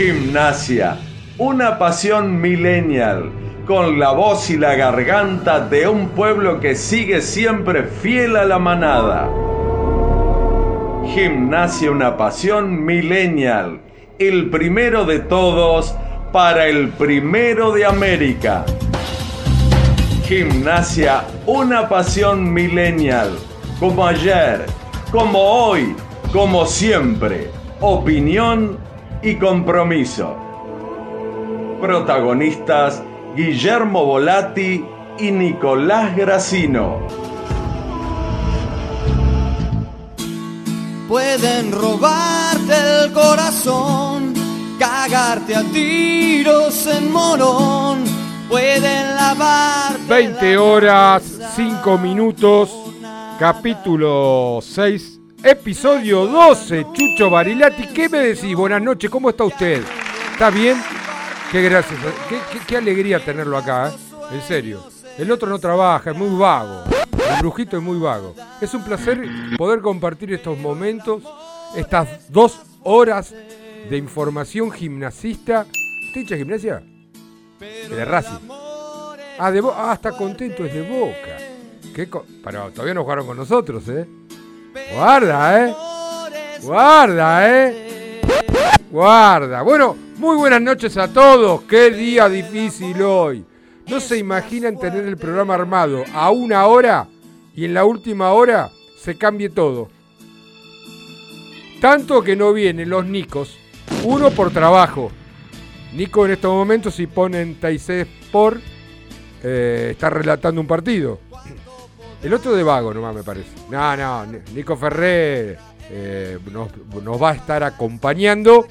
Gimnasia, una pasión millennial, con la voz y la garganta de un pueblo que sigue siempre fiel a la manada. Gimnasia, una pasión millennial, el primero de todos para el primero de América. Gimnasia, una pasión millennial, como ayer, como hoy, como siempre. Opinión y compromiso. Protagonistas Guillermo Volati y Nicolás Gracino. Pueden robarte el corazón, cagarte a tiros en morón, pueden lavarte. 20 horas, 5 minutos, capítulo 6 Episodio 12, Chucho Barilati. ¿Qué me decís? Buenas noches, ¿cómo está usted? ¿Está bien? Qué gracias, qué, alegría tenerlo acá, ¿eh? En serio. El otro no trabaja, es muy vago. El brujito es muy vago. Es un placer poder compartir estos momentos, estas dos horas de información gimnasista. ¿Usted hincha gimnasia? De Racing. Ah, de ah, está contento, es de Boca. ¿Qué Pero todavía no jugaron con nosotros, ¿eh? Guarda, ¿eh? Guarda, ¿eh? Guarda. Bueno, muy buenas noches a todos. Qué día difícil hoy. No se imaginan tener el programa armado a una hora y en la última hora se cambie todo. Tanto que no vienen los Nicos, uno por trabajo. Nico en estos momentos si ponen Taizé por eh, está relatando un partido. El otro de vago nomás me parece. No, no, Nico Ferrer eh, nos, va a estar acompañando,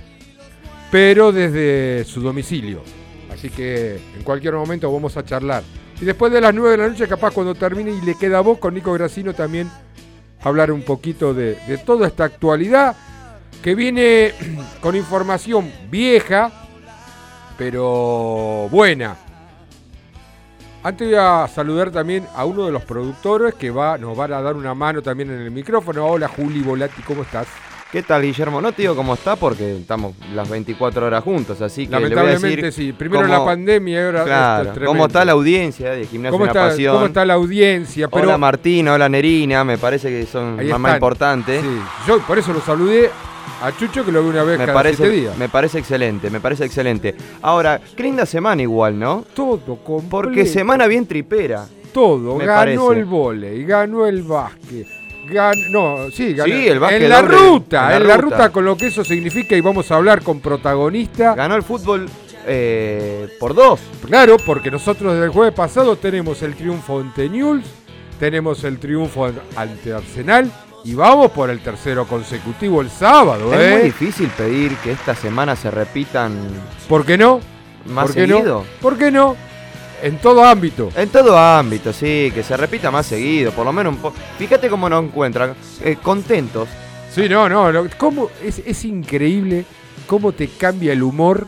pero desde su domicilio. Así que en cualquier momento vamos a charlar. Y después de las 9 de la noche, capaz cuando termine y le queda voz con Nico Gracino también hablar un poquito de, de toda esta actualidad que viene con información vieja, pero buena antes voy a saludar también a uno de los productores que va, nos va a dar una mano también en el micrófono. Hola Juli Volati, ¿cómo estás? ¿Qué tal, Guillermo? No te digo cómo está porque estamos las 24 horas juntos, así que Lamentablemente sí. Primero la pandemia y ahora claro, ¿Cómo está la audiencia de Gimnasia ¿Cómo está, Pasión? ¿Cómo está la audiencia? Hola Martina, hola Nerina, me parece que son más importantes. Sí. Yo por eso lo saludé a Chucho que lo vi una vez me cada parece, días. Me parece excelente, me parece excelente. Ahora, qué linda semana igual, ¿no? Todo completo. Porque semana bien tripera. Todo, ganó el volei, ganó el básquet. no, sí, ganó. Sí, el básquet en la ruta, en la, ruta. con lo que eso significa y vamos a hablar con protagonista. Ganó el fútbol eh, por dos. Claro, porque nosotros desde el jueves pasado tenemos el triunfo ante Newell's, tenemos el triunfo ante Arsenal y vamos por el tercero consecutivo el sábado, Es muy ¿eh? difícil pedir que esta semana se repitan. ¿Por qué no? ¿Más ¿Por qué no? ¿Por qué no? En todo ámbito. En todo ámbito, sí, que se repita más seguido, por lo menos un poco. Fíjate cómo nos encuentran, eh, contentos. Sí, no, no, cómo es, es increíble cómo te cambia el humor,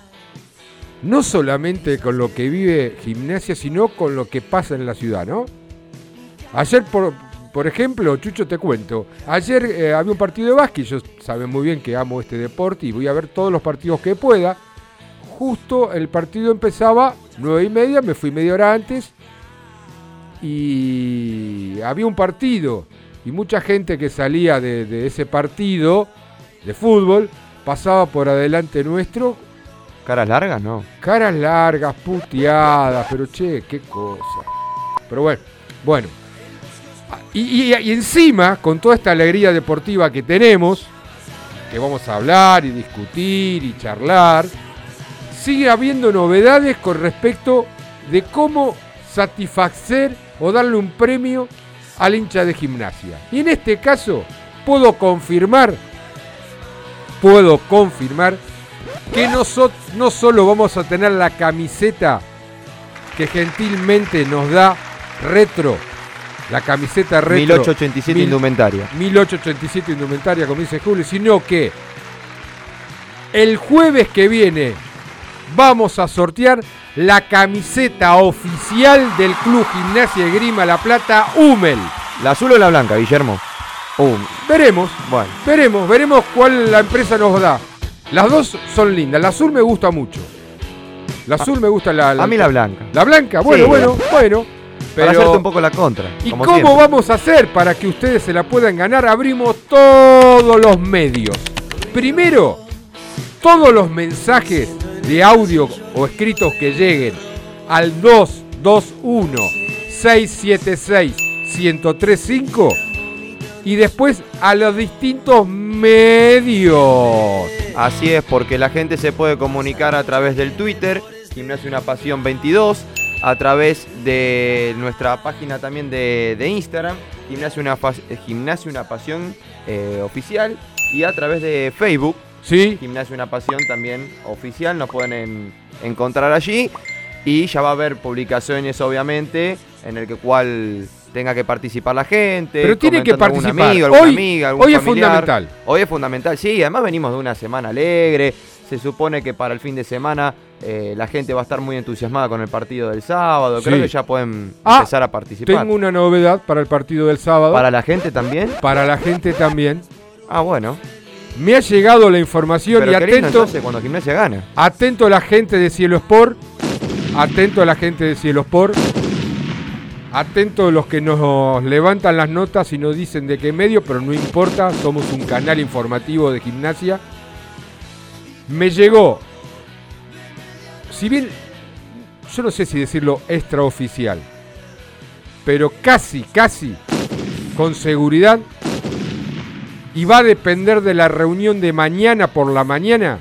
no solamente con lo que vive gimnasia, sino con lo que pasa en la ciudad, ¿no? Ayer, por, por ejemplo, Chucho, te cuento. Ayer eh, había un partido de básquet. Yo saben muy bien que amo este deporte y voy a ver todos los partidos que pueda. Justo el partido empezaba nueve y media, me fui media hora antes y había un partido y mucha gente que salía de, de ese partido de fútbol pasaba por adelante nuestro. Caras largas, no. Caras largas, puteadas, pero che, qué cosa. Pero bueno, bueno. Y, encima, con toda esta alegría deportiva que tenemos, que vamos a hablar y discutir y charlar, sigue habiendo novedades con respecto de cómo satisfacer o darle un premio al hincha de gimnasia. Y en este caso, puedo confirmar, puedo confirmar que no, solo vamos a tener la camiseta que gentilmente nos da Retro la camiseta retro. 1887 indumentaria. 1887 indumentaria, como dice Julio, sino que el jueves que viene vamos a sortear la camiseta oficial del Club Gimnasia de Grima La Plata, Humel. ¿La azul o la blanca, Guillermo? Veremos. Bueno. Veremos, veremos cuál la empresa nos da. Las dos son lindas. La azul me gusta mucho. La azul me gusta la, A mí la blanca. La blanca, bueno, Sí. bueno, bueno. Para Pero, hacerte un poco la contra. ¿Y cómo siempre. vamos a hacer para que ustedes se la puedan ganar? Abrimos todos los medios. Primero, todos los mensajes de audio o escritos que lleguen al 221 676 1035 y después a los distintos medios. Así es, porque la gente se puede comunicar a través del Twitter, Gimnasio Una Pasión 22, a través de nuestra página también de, de Instagram, Gimnasio Una, eh, Gimnasio Una Pasión eh, Oficial, y a través de Facebook, ¿Sí? Gimnasio Una Pasión también oficial, nos pueden en- encontrar allí. Y ya va a haber publicaciones, obviamente, en el que cual tenga que participar la gente. Pero tiene que comentando algún participar. amigo, alguna Hoy- amiga, algún hoy es fundamental. Hoy es fundamental, sí, además venimos de una semana alegre. Se supone que para el fin de semana eh, la gente va a estar muy entusiasmada con el partido del sábado. Creo que ya pueden Ah, empezar a participar. Tengo una novedad para el partido del sábado. ¿Para la gente también? para la gente también. Ah, bueno. Me ha llegado la información Pero y atento, entonces cuando Gimnasia gana. atento a la gente de Cielo Sport, atento a la gente de Cielo Sport, atento a los que nos levantan las notas y nos dicen de qué medio, pero no importa, somos un canal informativo de gimnasia. Me llegó, si bien, yo no sé si decirlo extraoficial, pero casi, casi, con seguridad, y va a depender de la reunión de mañana por la mañana,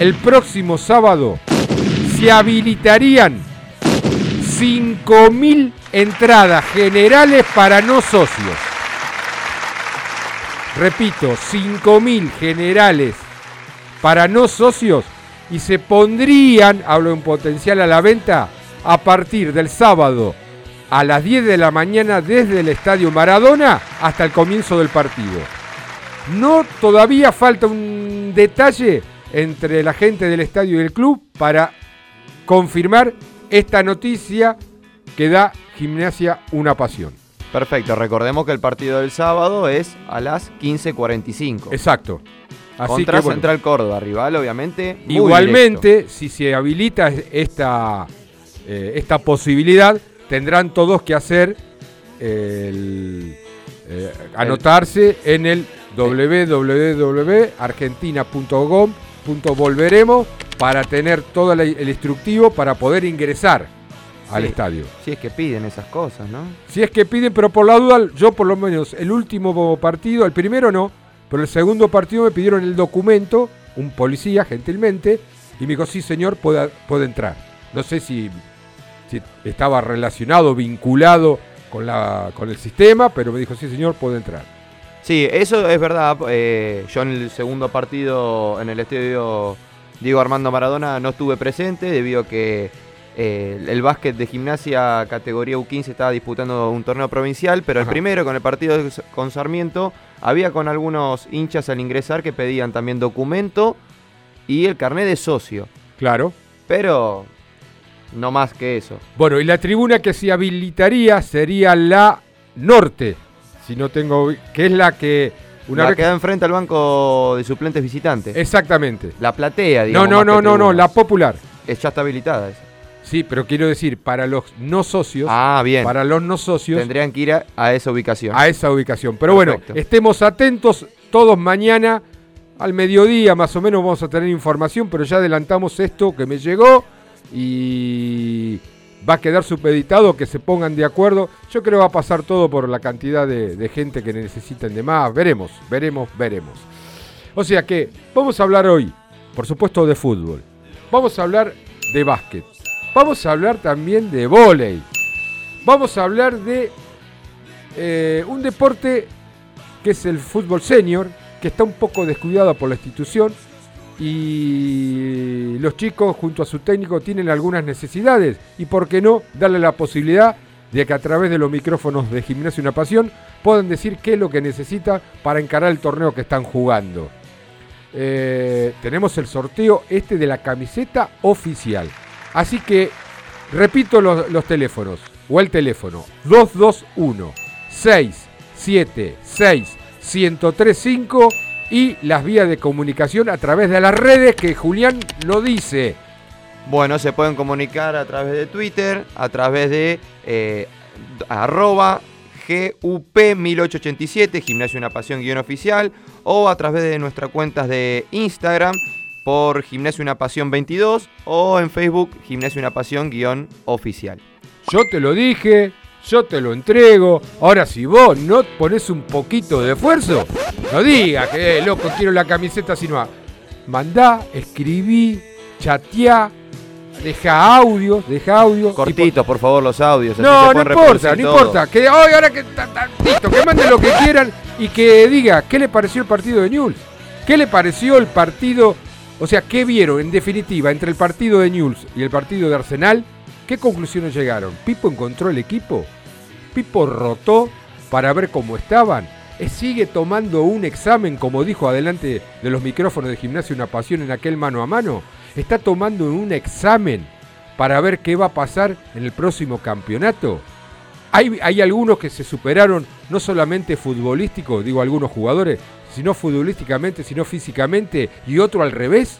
el próximo sábado se habilitarían 5.000 entradas generales para no socios. Repito, 5.000 generales para no socios y se pondrían, hablo en potencial a la venta, a partir del sábado a las 10 de la mañana desde el Estadio Maradona hasta el comienzo del partido. No todavía falta un detalle entre la gente del estadio y el club para confirmar esta noticia que da Gimnasia una pasión. Perfecto, recordemos que el partido del sábado es a las 15.45. Exacto. Así Contra que bueno, Central Córdoba, rival obviamente. muy igualmente, si se habilita esta, eh, esta posibilidad, tendrán todos que hacer el, eh, anotarse en el www.argentina.gov.volveremos para tener todo el instructivo para poder ingresar al estadio. Si es que piden esas cosas, ¿no? Si es que piden, pero por la duda, yo por lo menos el último partido, el primero no, pero el segundo partido me pidieron el documento, un policía gentilmente, y me dijo, sí señor, puede, puede entrar. No sé si, si estaba relacionado, vinculado con, la, con el sistema, pero me dijo, sí señor, puede entrar. Sí, eso es verdad. eh, yo en el segundo partido en el estadio Diego Armando Maradona no estuve presente debido a que eh, el, básquet de gimnasia categoría U15 estaba disputando un torneo provincial, pero el primero con el partido con Sarmiento había con algunos hinchas al ingresar que pedían también documento y el carnet de socio, Claro. pero no más que eso. Bueno, y la tribuna que se habilitaría sería la norte, si no tengo, que es la que una la vez que da enfrente al banco de suplentes visitantes. exactamente. la platea, No, digamos. no, no, no, no, tribuna. la popular. Es- ya está habilitada esa. Sí, pero quiero decir, para los no socios, Ah, bien. para los no socios, Tendrían que ir a, a esa ubicación. a esa ubicación. Pero bueno, estemos atentos todos mañana, al mediodía más o menos vamos a tener información, pero ya adelantamos esto que me llegó y va a quedar supeditado, que se pongan de acuerdo. Yo creo que va a pasar todo por la cantidad de, de gente que necesiten de más. Veremos, veremos, veremos. O sea que vamos a hablar hoy, por supuesto, de fútbol. Vamos a hablar de básquet. Vamos a hablar también de vóley. Vamos a hablar de eh, un deporte que es el fútbol senior, que está un poco descuidado por la institución y los chicos junto a su técnico tienen algunas necesidades y por qué no darle la posibilidad de que a través de los micrófonos de Gimnasio Una Pasión puedan decir qué es lo que necesita para encarar el torneo que están jugando. Eh, tenemos el sorteo este de la camiseta oficial. Así que repito los, teléfonos o el teléfono 221 676 1035 y las vías de comunicación a través de las redes que Julián lo dice. Bueno, se pueden comunicar a través de Twitter, a través de eh, arroba GUP1887, Gimnasio Una Pasión guion oficial, o a través de nuestras cuentas de Instagram por Gimnasio Una Pasión 22 o en Facebook Gimnasio Una Pasión guion oficial. Yo te lo dije, yo te lo entrego. Ahora, si vos no pones un poquito de esfuerzo, no digas que eh, loco quiero la camiseta, sino mandá, escribí, chateá, deja audios, deja audios. Cortitos, por favor, los audios. así No, no importa, no todo. importa. Que hoy, ahora que listo, que manden lo que quieran y que diga qué le pareció el partido de Newell's. ¿Qué le pareció el partido? O sea, ¿qué vieron en definitiva entre el partido de Newell's y el partido de Arsenal? ¿Qué conclusiones llegaron? ¿Pipo encontró el equipo? ¿Pipo rotó para ver cómo estaban? ¿Eh, ¿Sigue tomando un examen, como dijo adelante de los micrófonos de Gimnasia Una Pasión en aquel mano a mano? ¿Está tomando un examen para ver qué va a pasar en el próximo campeonato? Hay, hay algunos que se superaron no solamente futbolístico, digo algunos jugadores, sino futbolísticamente, sino físicamente, y otro al revés.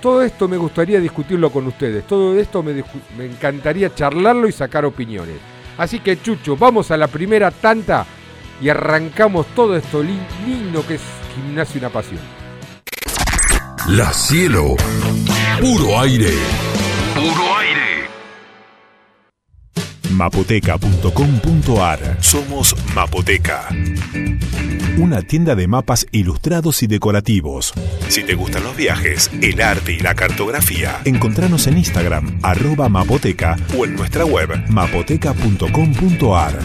Todo esto me gustaría discutirlo con ustedes, todo esto me, me encantaría charlarlo y sacar opiniones. Así que Chucho, vamos a la primera tanta y arrancamos todo esto li- lindo que es Gimnasia Una Pasión. La cielo. Puro aire. Puro aire. Mapoteca.com.ar Somos Mapoteca. Una tienda de mapas ilustrados y decorativos. Si te gustan los viajes, el arte y la cartografía, encontranos en Instagram, arroba mapoteca o en nuestra web, mapoteca.com.ar.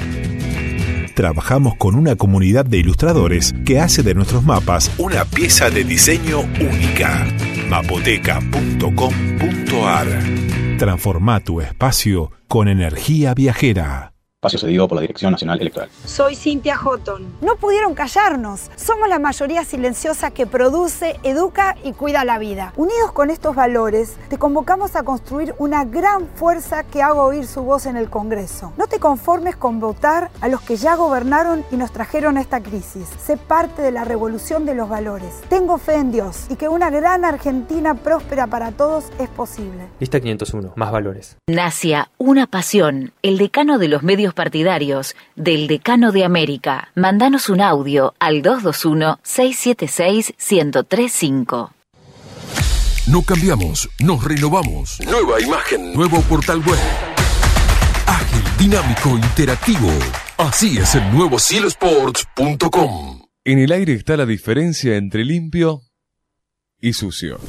Trabajamos con una comunidad de ilustradores que hace de nuestros mapas una pieza de diseño única. mapoteca.com.ar Transforma tu espacio con energía viajera. Espacio cedido por la Dirección Nacional Electoral. Soy Cintia Houghton. No pudieron callarnos. Somos la mayoría silenciosa que produce, educa y cuida la vida. Unidos con estos valores, te convocamos a construir una gran fuerza que haga oír su voz en el Congreso. No te conformes con votar a los que ya gobernaron y nos trajeron a esta crisis. Sé parte de la revolución de los valores. Tengo fe en Dios y que una gran Argentina próspera para todos es posible. Lista 501, más valores. Nacia Una Pasión, el decano de los medios partidarios del Decano de América. Mandanos un audio al 221-676-1035. No cambiamos, nos renovamos. Nueva imagen. Nuevo portal web. Ágil, dinámico, interactivo. Así es el nuevo cielosports.com. En el aire está la diferencia entre limpio y sucio.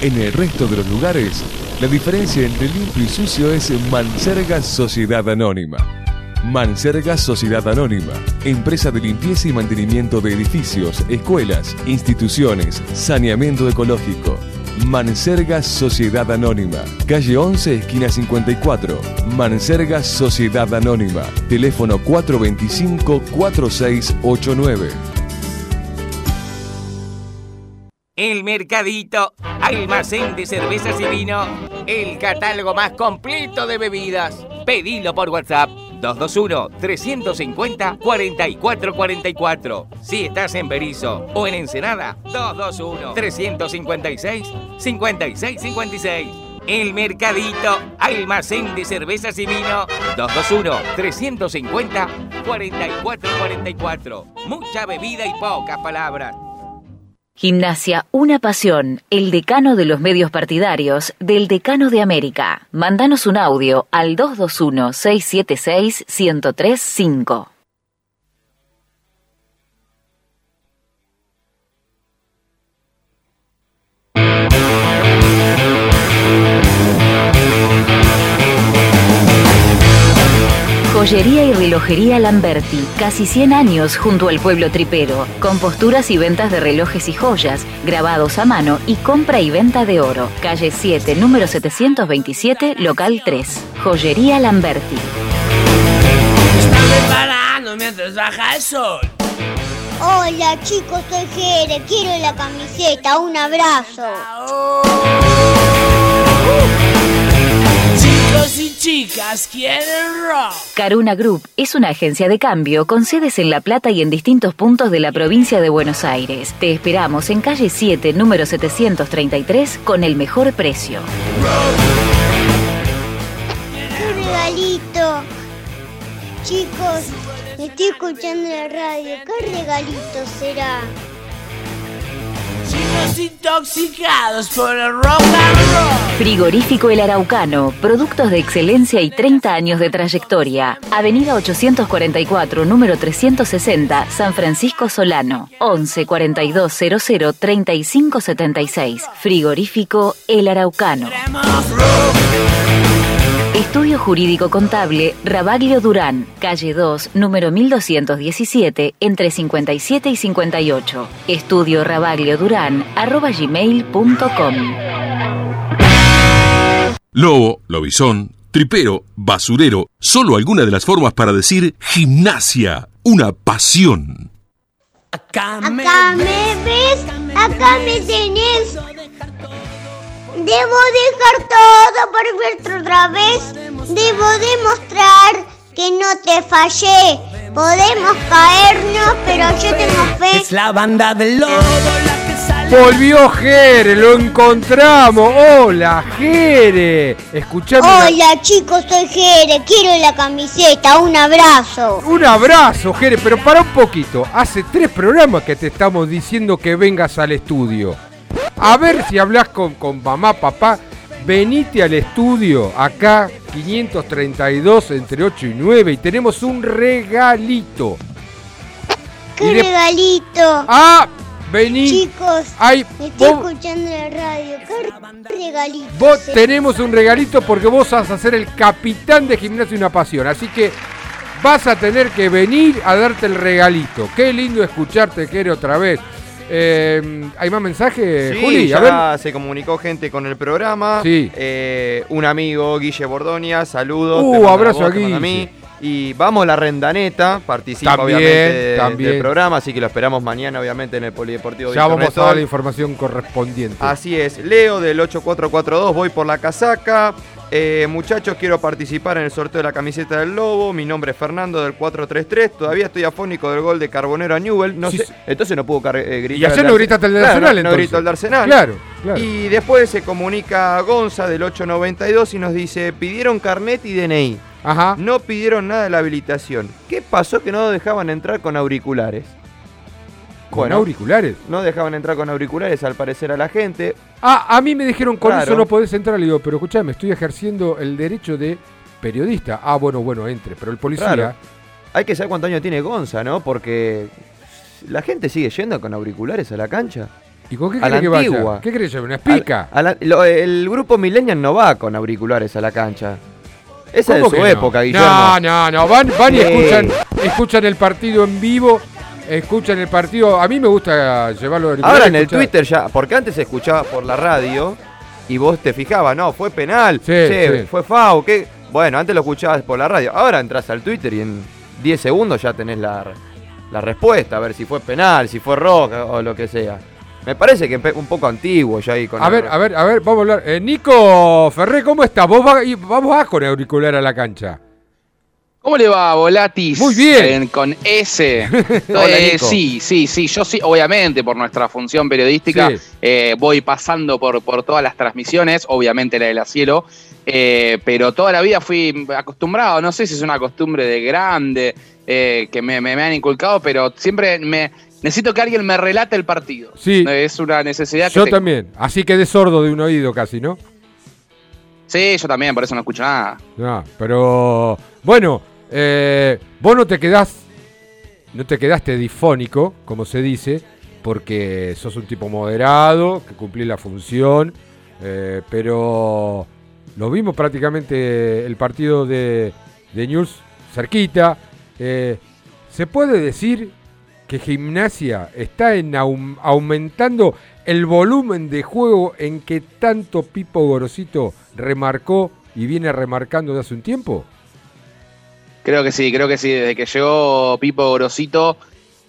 En el resto de los lugares, la diferencia entre limpio y sucio es Manserga Sociedad Anónima. Manserga Sociedad Anónima, empresa de limpieza y mantenimiento de edificios, escuelas, instituciones, saneamiento ecológico. Manserga Sociedad Anónima, calle 11, esquina 54. Manserga Sociedad Anónima, teléfono 425-4689. El Mercadito, almacén de cervezas y vino, el catálogo más completo de bebidas. Pedilo por WhatsApp 221-350-4444. Si estás en Berizo o en Ensenada, 221-356-5656. El Mercadito, almacén de cervezas y vino, 221-350-4444. Mucha bebida y pocas palabras. Gimnasia Una Pasión, el decano de los medios partidarios del Decano de América. Mandanos un audio al 221-676-1035. Joyería y relojería Lamberti, casi 100 años junto al pueblo tripero, con posturas y ventas de relojes y joyas, grabados a mano y compra y venta de oro. Calle 7, número 727, local 3. Joyería Lamberti. Están preparando mientras baja el sol. Hola chicos, soy Jere, quiero la camiseta, un abrazo. Chicos, y chicas quieren rock. Caruna Group es una agencia de cambio con sedes en La Plata y en distintos puntos de la provincia de Buenos Aires. Te esperamos en calle 7, número 733, con el mejor precio. Un regalito. Chicos, estoy escuchando la radio. ¿Qué regalito será? Intoxicados por el rock and roll. Frigorífico El Araucano, productos de excelencia y 30 años de trayectoria. Avenida 844, número 360, San Francisco Solano. 11 42 00 35 76. Frigorífico El Araucano. Estudio Jurídico Contable Rabaglio Durán, calle 2, número 1217, entre 57 y 58. Estudio Rabaglio Durán, arroba gmail.com. Lobo, lobizón, tripero, basurero, solo alguna de las formas para decir gimnasia, una pasión. Acá me ves, acá me tenés. Debo dejar todo por verte otra vez. Debo demostrar que no te fallé. Podemos caernos, pero yo tengo fe. Es la banda del lobo la que sale. Volvió Jere, lo encontramos. Hola, Jere. Escuchame. una- Hola chicos, soy Jere. Quiero la camiseta. Un abrazo. Un abrazo, Jere, pero para un poquito. Hace tres programas que te estamos diciendo que vengas al estudio. A ver si hablas con, con mamá, papá. Venite al estudio, acá 532 entre 8 y 9 y tenemos un regalito. ¡Qué Y regalito! Ah, vení. Chicos, Ay, estoy vos- escuchando la radio. ¡Qué regalito! Vos tenemos un regalito porque vos vas a ser el capitán de Gimnasio Una Pasión. Así que vas a tener que venir a darte el regalito. Qué lindo escucharte, Jere, otra vez. Eh, ¿Hay más mensajes, Sí, Juli? A ver. ya se comunicó gente con el programa. Sí. Eh, un amigo, Guille Bordonia, saludos. Uh, abrazo vos, a te manda Guille. mí. Y vamos la rendaneta, participa También, obviamente de- también. del programa, así que lo esperamos mañana, obviamente, en el Polideportivo Ya Víctor vamos a Nestor. dar la información correspondiente. Así es, Leo del 8442, voy por la casaca. Eh, muchachos, quiero participar en el sorteo de la camiseta del Lobo. Mi nombre es Fernando del 433. Todavía estoy afónico del gol de Carbonero a Newell. No Sí, sé, sí. entonces no pudo car- eh, gritar. Y ayer no gritaste el de Claro, Arsenal, no, no gritó el de Arsenal. Claro, claro. Y después se comunica Gonza del 892 y nos dice: pidieron carnet y DNI. Ajá. No pidieron nada de la habilitación. ¿Qué pasó que no dejaban entrar con auriculares? ¿Con auriculares? No dejaban entrar con auriculares al parecer a la gente. Ah, a mí me dijeron con Claro. eso no podés entrar. Le digo, pero escuchame, estoy ejerciendo el derecho de periodista. Ah, bueno, bueno, entre. Pero el policía. Claro. Hay que saber cuántos años tiene Gonza, ¿no? Porque la gente sigue yendo con auriculares a la cancha. ¿Y con qué crees que vaya? antigua. ¿Qué crees? ¿Una espica? A la- lo- el grupo Millennial no va con auriculares a la cancha. Esa es ¿Cómo su que no? época, Guillermo. No, no, no. Van, van y Sí. escuchan, escuchan el partido en vivo. Escuchan el partido. A mí me gusta llevarlo de Ahora en el Twitter ya, porque antes se escuchaba por la radio y vos te fijabas, no, fue penal, Sí, che, sí. fue FAO, ¿qué? Bueno, antes lo escuchabas por la radio, ahora entras al Twitter y en 10 segundos ya tenés la, la respuesta, a ver si fue penal, si fue roja o lo que sea. Me parece que un poco antiguo ya ahí con A el- ver, a ver, a ver, vamos a hablar. Eh, Nico Ferré, ¿cómo estás? Vos vas, vamos a con auricular a la cancha. ¿Cómo le va, Volatis? Muy bien. En- con S. Hola, Eh, sí, sí, sí. Yo sí, obviamente, por nuestra función periodística, Sí. eh, voy pasando por, por todas las transmisiones, obviamente la de la cielo, eh, pero toda la vida fui acostumbrado, no sé si es una costumbre de grande, eh, que me, me- me han inculcado, pero siempre me necesito que alguien me relate el partido. Sí. Es una necesidad que Yo tengo. también. Así quedé sordo de un oído casi, ¿no? Sí, yo también, por eso no escucho nada. No, pero bueno, eh, vos no te quedás, no te quedaste difónico, como se dice, porque sos un tipo moderado, que cumplís la función, eh, pero lo vimos prácticamente el partido de, de News cerquita. eh, ¿Se puede decir que Gimnasia está en aum- aumentando el volumen de juego en que tanto Pipo Gorosito remarcó y viene remarcando de hace un tiempo? Creo que sí, creo que sí. Desde que llegó Pipo Grosito,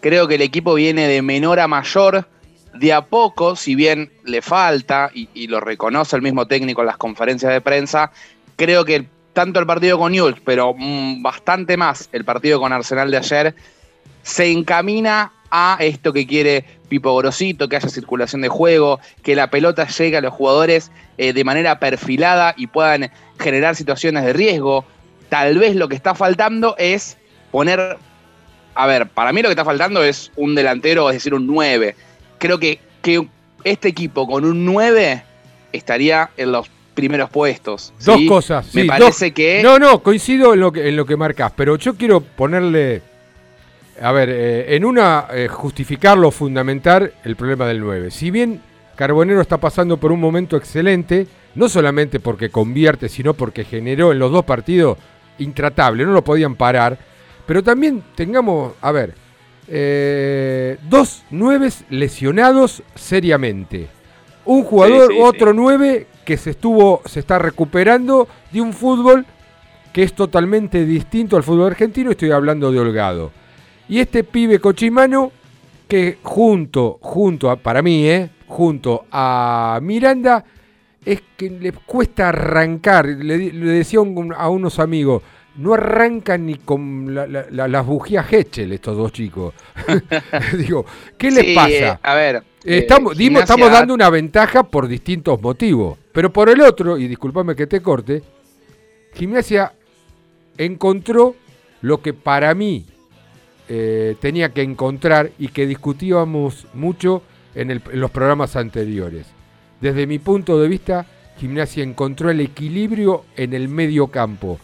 creo que el equipo viene de menor a mayor. De a poco, si bien le falta, y, lo reconoce el mismo técnico en las conferencias de prensa, creo que tanto el partido con Newell's, pero mm, bastante más el partido con Arsenal de ayer, se encamina a esto que quiere Pipo Grosito, que haya circulación de juego, que la pelota llegue a los jugadores eh, de manera perfilada y puedan generar situaciones de riesgo. Tal vez lo que está faltando es poner, a ver, para mí lo que está faltando es un delantero, es decir, un 9. Creo que, que este equipo con un 9 estaría en los primeros puestos. Dos ¿sí? cosas. Me sí, parece dos- que... No, no, coincido en lo que, en lo que marcas, pero yo quiero ponerle. A ver, eh, en una, eh, justificarlo, fundamentar el problema del 9. Si bien Carbonero está pasando por un momento excelente, no solamente porque convierte, sino porque generó en los dos partidos intratable, no lo podían parar, pero también tengamos, a ver, eh, dos nueves lesionados seriamente. Un jugador, Sí, sí, otro nueve que se estuvo, se está recuperando de un fútbol que es totalmente distinto al fútbol argentino, estoy hablando de Holgado. Y este pibe cochimano que junto, junto a, para mí, eh, junto a Miranda, es que le cuesta arrancar. Le, le decía un- a unos amigos, no arrancan ni con la- la- la- las bujías Hechel estos dos chicos. Digo, ¿qué les Sí, pasa? eh, a ver, Eh, estamos, eh, dimos- estamos dando una ventaja por distintos motivos. Pero por el otro, y discúlpame que te corte, Gimnasia encontró lo que para mí eh, tenía que encontrar y que discutíamos mucho en, el- en los programas anteriores. Desde mi punto de vista, Gimnasia encontró el equilibrio en el medio campo.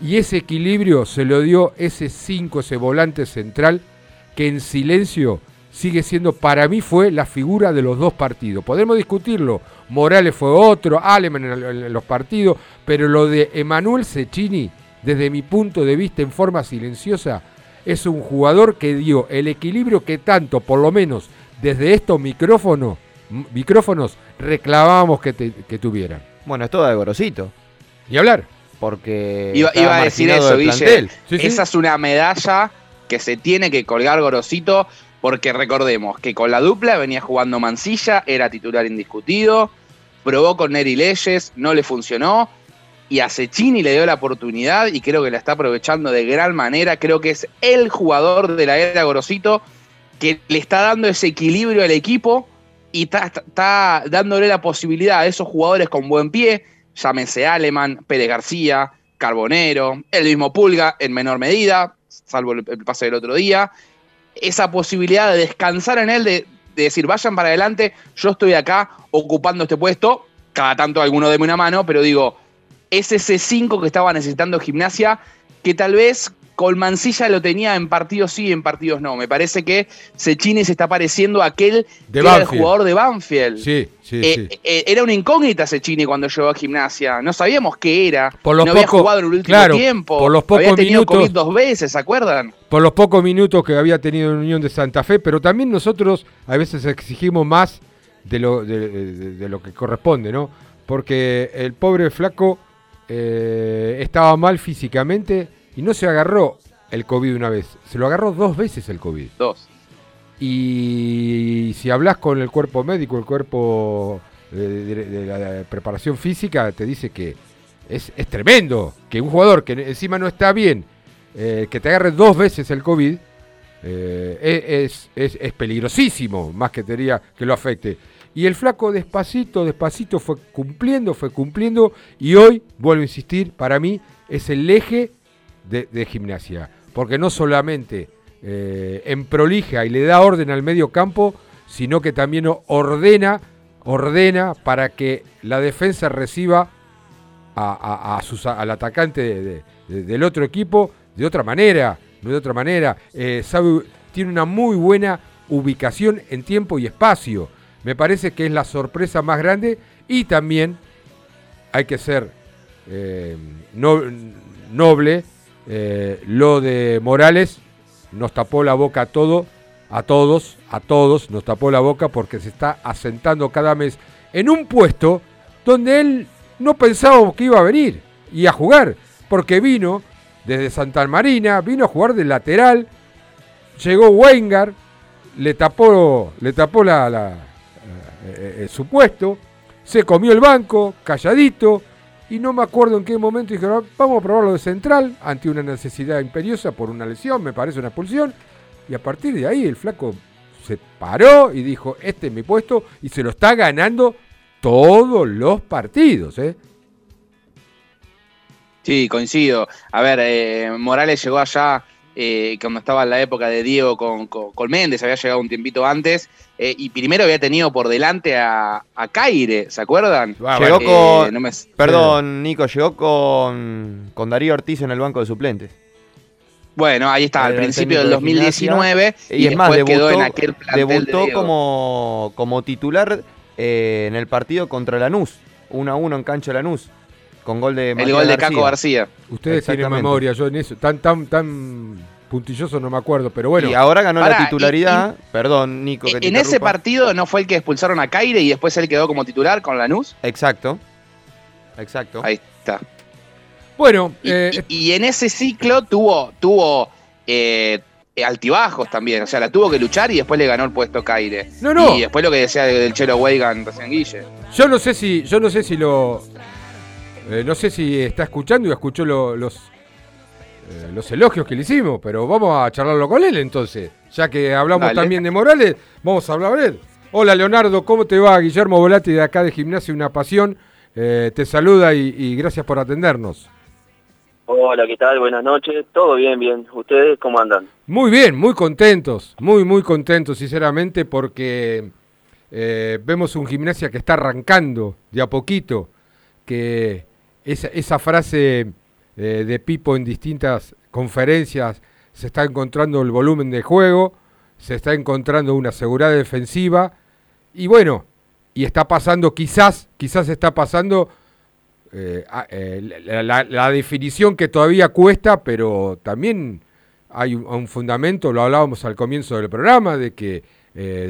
Y ese equilibrio se lo dio ese 5, ese volante central, que en silencio sigue siendo, para mí fue la figura de los dos partidos. Podemos discutirlo, Morales fue otro, Aleman en, los partidos, pero lo de Emanuel Cecchini, desde mi punto de vista en forma silenciosa, es un jugador que dio el equilibrio que tanto, por lo menos desde estos micrófonos, micrófonos reclamábamos que, te- que tuvieran. Bueno, es todo de Gorosito. Y hablar. Porque. Iba, a decir eso, Guille. Esa es una medalla que se tiene que colgar Gorosito, porque recordemos que con la dupla venía jugando Mancilla, era titular indiscutido, probó con Neri Leyes, no le funcionó, y a Cecchini le dio la oportunidad y creo que la está aprovechando de gran manera. Creo que es el jugador de la era Gorosito que le está dando ese equilibrio al equipo y está, dándole la posibilidad a esos jugadores con buen pie, llámese Aleman, Pérez García, Carbonero, el mismo Pulga en menor medida, salvo el, pase del otro día, esa posibilidad de descansar en él, de, de decir, vayan para adelante, yo estoy acá ocupando este puesto, cada tanto alguno deme una mano, pero digo, es ese 5 que estaba necesitando Gimnasia, que tal vez con Mancilla lo tenía en partidos sí, en partidos no. Me parece que Sechini se está pareciendo a aquel De que era el jugador de Banfield. Sí, sí, Eh, sí. eh, era una incógnita Sechini cuando llegó a Gimnasia. No sabíamos qué era. Por los no había jugado en el último claro, tiempo. por los había pocos tenido minutos- COVID dos veces, ¿se acuerdan? por los pocos minutos que había tenido en Unión de Santa Fe, pero también nosotros a veces exigimos más de lo, de, de- de lo que corresponde, ¿no? Porque el pobre flaco eh, estaba mal físicamente y no se agarró el COVID una vez, se lo agarró dos veces el COVID. Dos. Y si hablas con el cuerpo médico, el cuerpo de, de- de la preparación física, te dice que es, es tremendo que un jugador que encima no está bien, eh, que te agarre dos veces el COVID, eh, es, es- es peligrosísimo, más que te diría que lo afecte. Y el flaco despacito, despacito fue cumpliendo, fue cumpliendo, y hoy, vuelvo a insistir, para mí es el eje de, gimnasia. Porque no solamente eh, en prolija y le da orden al medio campo, sino que también ordena, ordena para que la defensa reciba a- a- sus- al atacante de- de- de- del otro equipo de otra manera, no de otra manera. Eh, sabe, tiene una muy buena ubicación en tiempo y espacio. Me parece que es la sorpresa más grande y también hay que ser eh, no- noble. Eh, lo de Morales nos tapó la boca a todo, a todos, a todos, nos tapó la boca porque se está asentando cada mes en un puesto donde él no pensaba que iba a venir y a jugar, porque vino desde Santa Marina, vino a jugar de lateral, llegó Wenger, le tapó, le tapó la, la- eh, eh, su puesto, se comió el banco, calladito, y no me acuerdo en qué momento dijeron, vamos a probarlo de central, ante una necesidad imperiosa por una lesión, me parece una expulsión, y a partir de ahí el flaco se paró y dijo, este es mi puesto, y se lo está ganando todos los partidos, ¿eh? Sí, coincido. A ver, eh, Morales llegó allá eh, cuando estaba en la época de Diego con, con, con Méndez, había llegado un tiempito antes, eh, y primero había tenido por delante a, a Caire, ¿se acuerdan? llegó Eh, con. no me- Perdón, Nico, llegó con, con Darío Ortiz en el banco de suplentes. Bueno, ahí está, al principio del técnico de 2019, Gimnasia, y, y, es más, debutó, quedó en aquel plantel de debutó Diego. como, como titular eh, en el partido contra Lanús, 1 a 1 en cancha de Lanús, con gol de El gol de Caco García. Ustedes tienen memoria, yo en eso, tan, tan, tan puntilloso no me acuerdo, pero bueno. y ahora ganó Pará, la titularidad. Perdón, Nico, que te En ese partido no fue el que expulsaron a Caire y después él quedó como titular con Lanús. Exacto. Exacto. Ahí está. Bueno, Y, eh, y- y en ese ciclo tuvo, tuvo eh, altibajos también. O sea, la tuvo que luchar y después le ganó el puesto Caire. No, no. Y después lo que decía del Chelo Weigan recién Guille. Yo no sé si, yo no sé si lo, eh, no sé si está escuchando y escuchó lo- los, eh, los elogios que le hicimos, pero vamos a charlarlo con él entonces, ya que hablamos Dale. también de Morales, vamos a hablar de él. Hola Leonardo, ¿cómo te va? Guillermo Volati de acá de Gimnasia Una Pasión, eh, te saluda y, y gracias por atendernos. Hola, ¿qué tal? Buenas noches. Todo bien, bien. ¿Ustedes cómo andan? Muy bien, muy contentos, muy, muy contentos, sinceramente, porque eh, vemos un gimnasia que está arrancando de a poquito, que esa, esa frase eh, de Pipo en distintas conferencias se está encontrando el volumen de juego, se está encontrando una seguridad defensiva, y bueno, y está pasando, quizás, quizás está pasando eh, eh, la, definición que todavía cuesta, pero también hay un, un fundamento, lo hablábamos al comienzo del programa, de que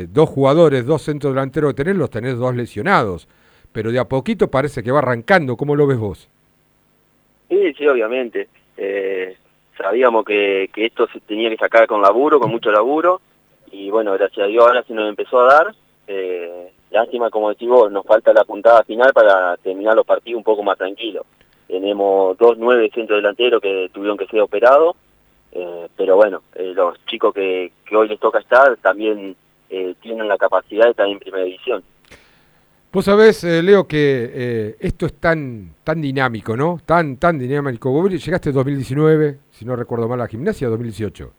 dos jugadores, dos centros delanteros tenés, los tenés dos lesionados. Pero de a poquito parece que va arrancando. ¿Cómo lo ves vos? Sí, sí, obviamente. Eh, sabíamos que, que esto se tenía que sacar con laburo, con mucho laburo, y bueno, gracias a Dios ahora se nos empezó a dar. Eh, lástima, como decís vos, nos falta la puntada final para terminar los partidos un poco más tranquilos. Tenemos dos nueve centros delanteros que tuvieron que ser operados, eh, pero bueno, eh, los chicos que, que hoy les toca estar también eh, tienen la capacidad de estar en primera división. Vos sabés, eh, Leo, que eh, esto es tan, tan dinámico, ¿no? Tan, tan dinámico. Vos llegaste en 2019, si no recuerdo mal, a la gimnasia, 2018.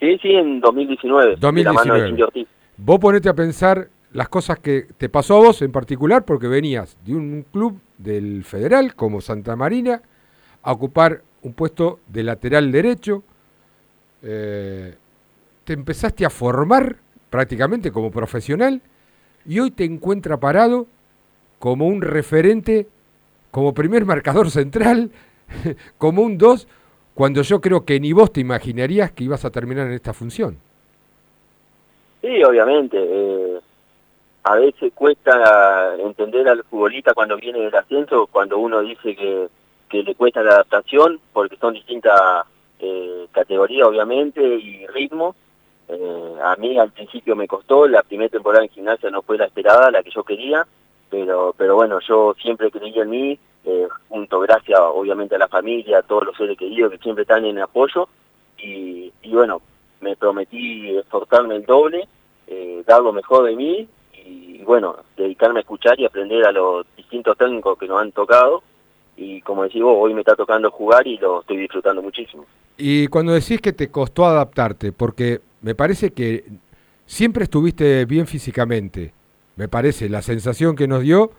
Sí, sí, en 2019, de la mano de 2019. Cindy Ortiz. Vos ponete a pensar las cosas que te pasó a vos en particular, porque venías de un club del federal como Santa Marina a ocupar un puesto de lateral derecho. eh, te empezaste a formar prácticamente como profesional y hoy te encuentra parado como un referente, como primer marcador central, como un 2, cuando yo creo que ni vos te imaginarías que ibas a terminar en esta función. Sí, obviamente. eh, a veces cuesta entender al futbolista cuando viene del ascenso, cuando uno dice que, que le cuesta la adaptación, porque son distintas eh, categorías, obviamente, y ritmo. Eh, a mí al principio me costó, la primera temporada en gimnasia no fue la esperada, la que yo quería, pero pero bueno, yo siempre creí en mí, eh, junto gracias obviamente a la familia, a todos los seres queridos que siempre están en apoyo, y, y bueno, me prometí esforzarme el doble, eh, dar lo mejor de mí y, bueno, dedicarme a escuchar y aprender a los distintos técnicos que nos han tocado y como decís vos, hoy me está tocando jugar y lo estoy disfrutando muchísimo. Y cuando decís que te costó adaptarte, porque me parece que siempre estuviste bien físicamente, me parece, la sensación que nos dio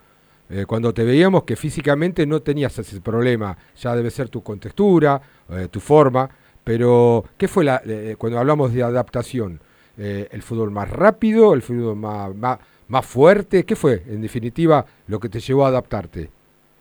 eh, cuando te veíamos que físicamente no tenías ese problema, ya debe ser tu contextura, eh, tu forma, pero ¿qué fue la, eh, cuando hablamos de adaptación? ¿El fútbol más rápido, el fútbol más, más, más fuerte? ¿Qué fue, en definitiva, lo que te llevó a adaptarte?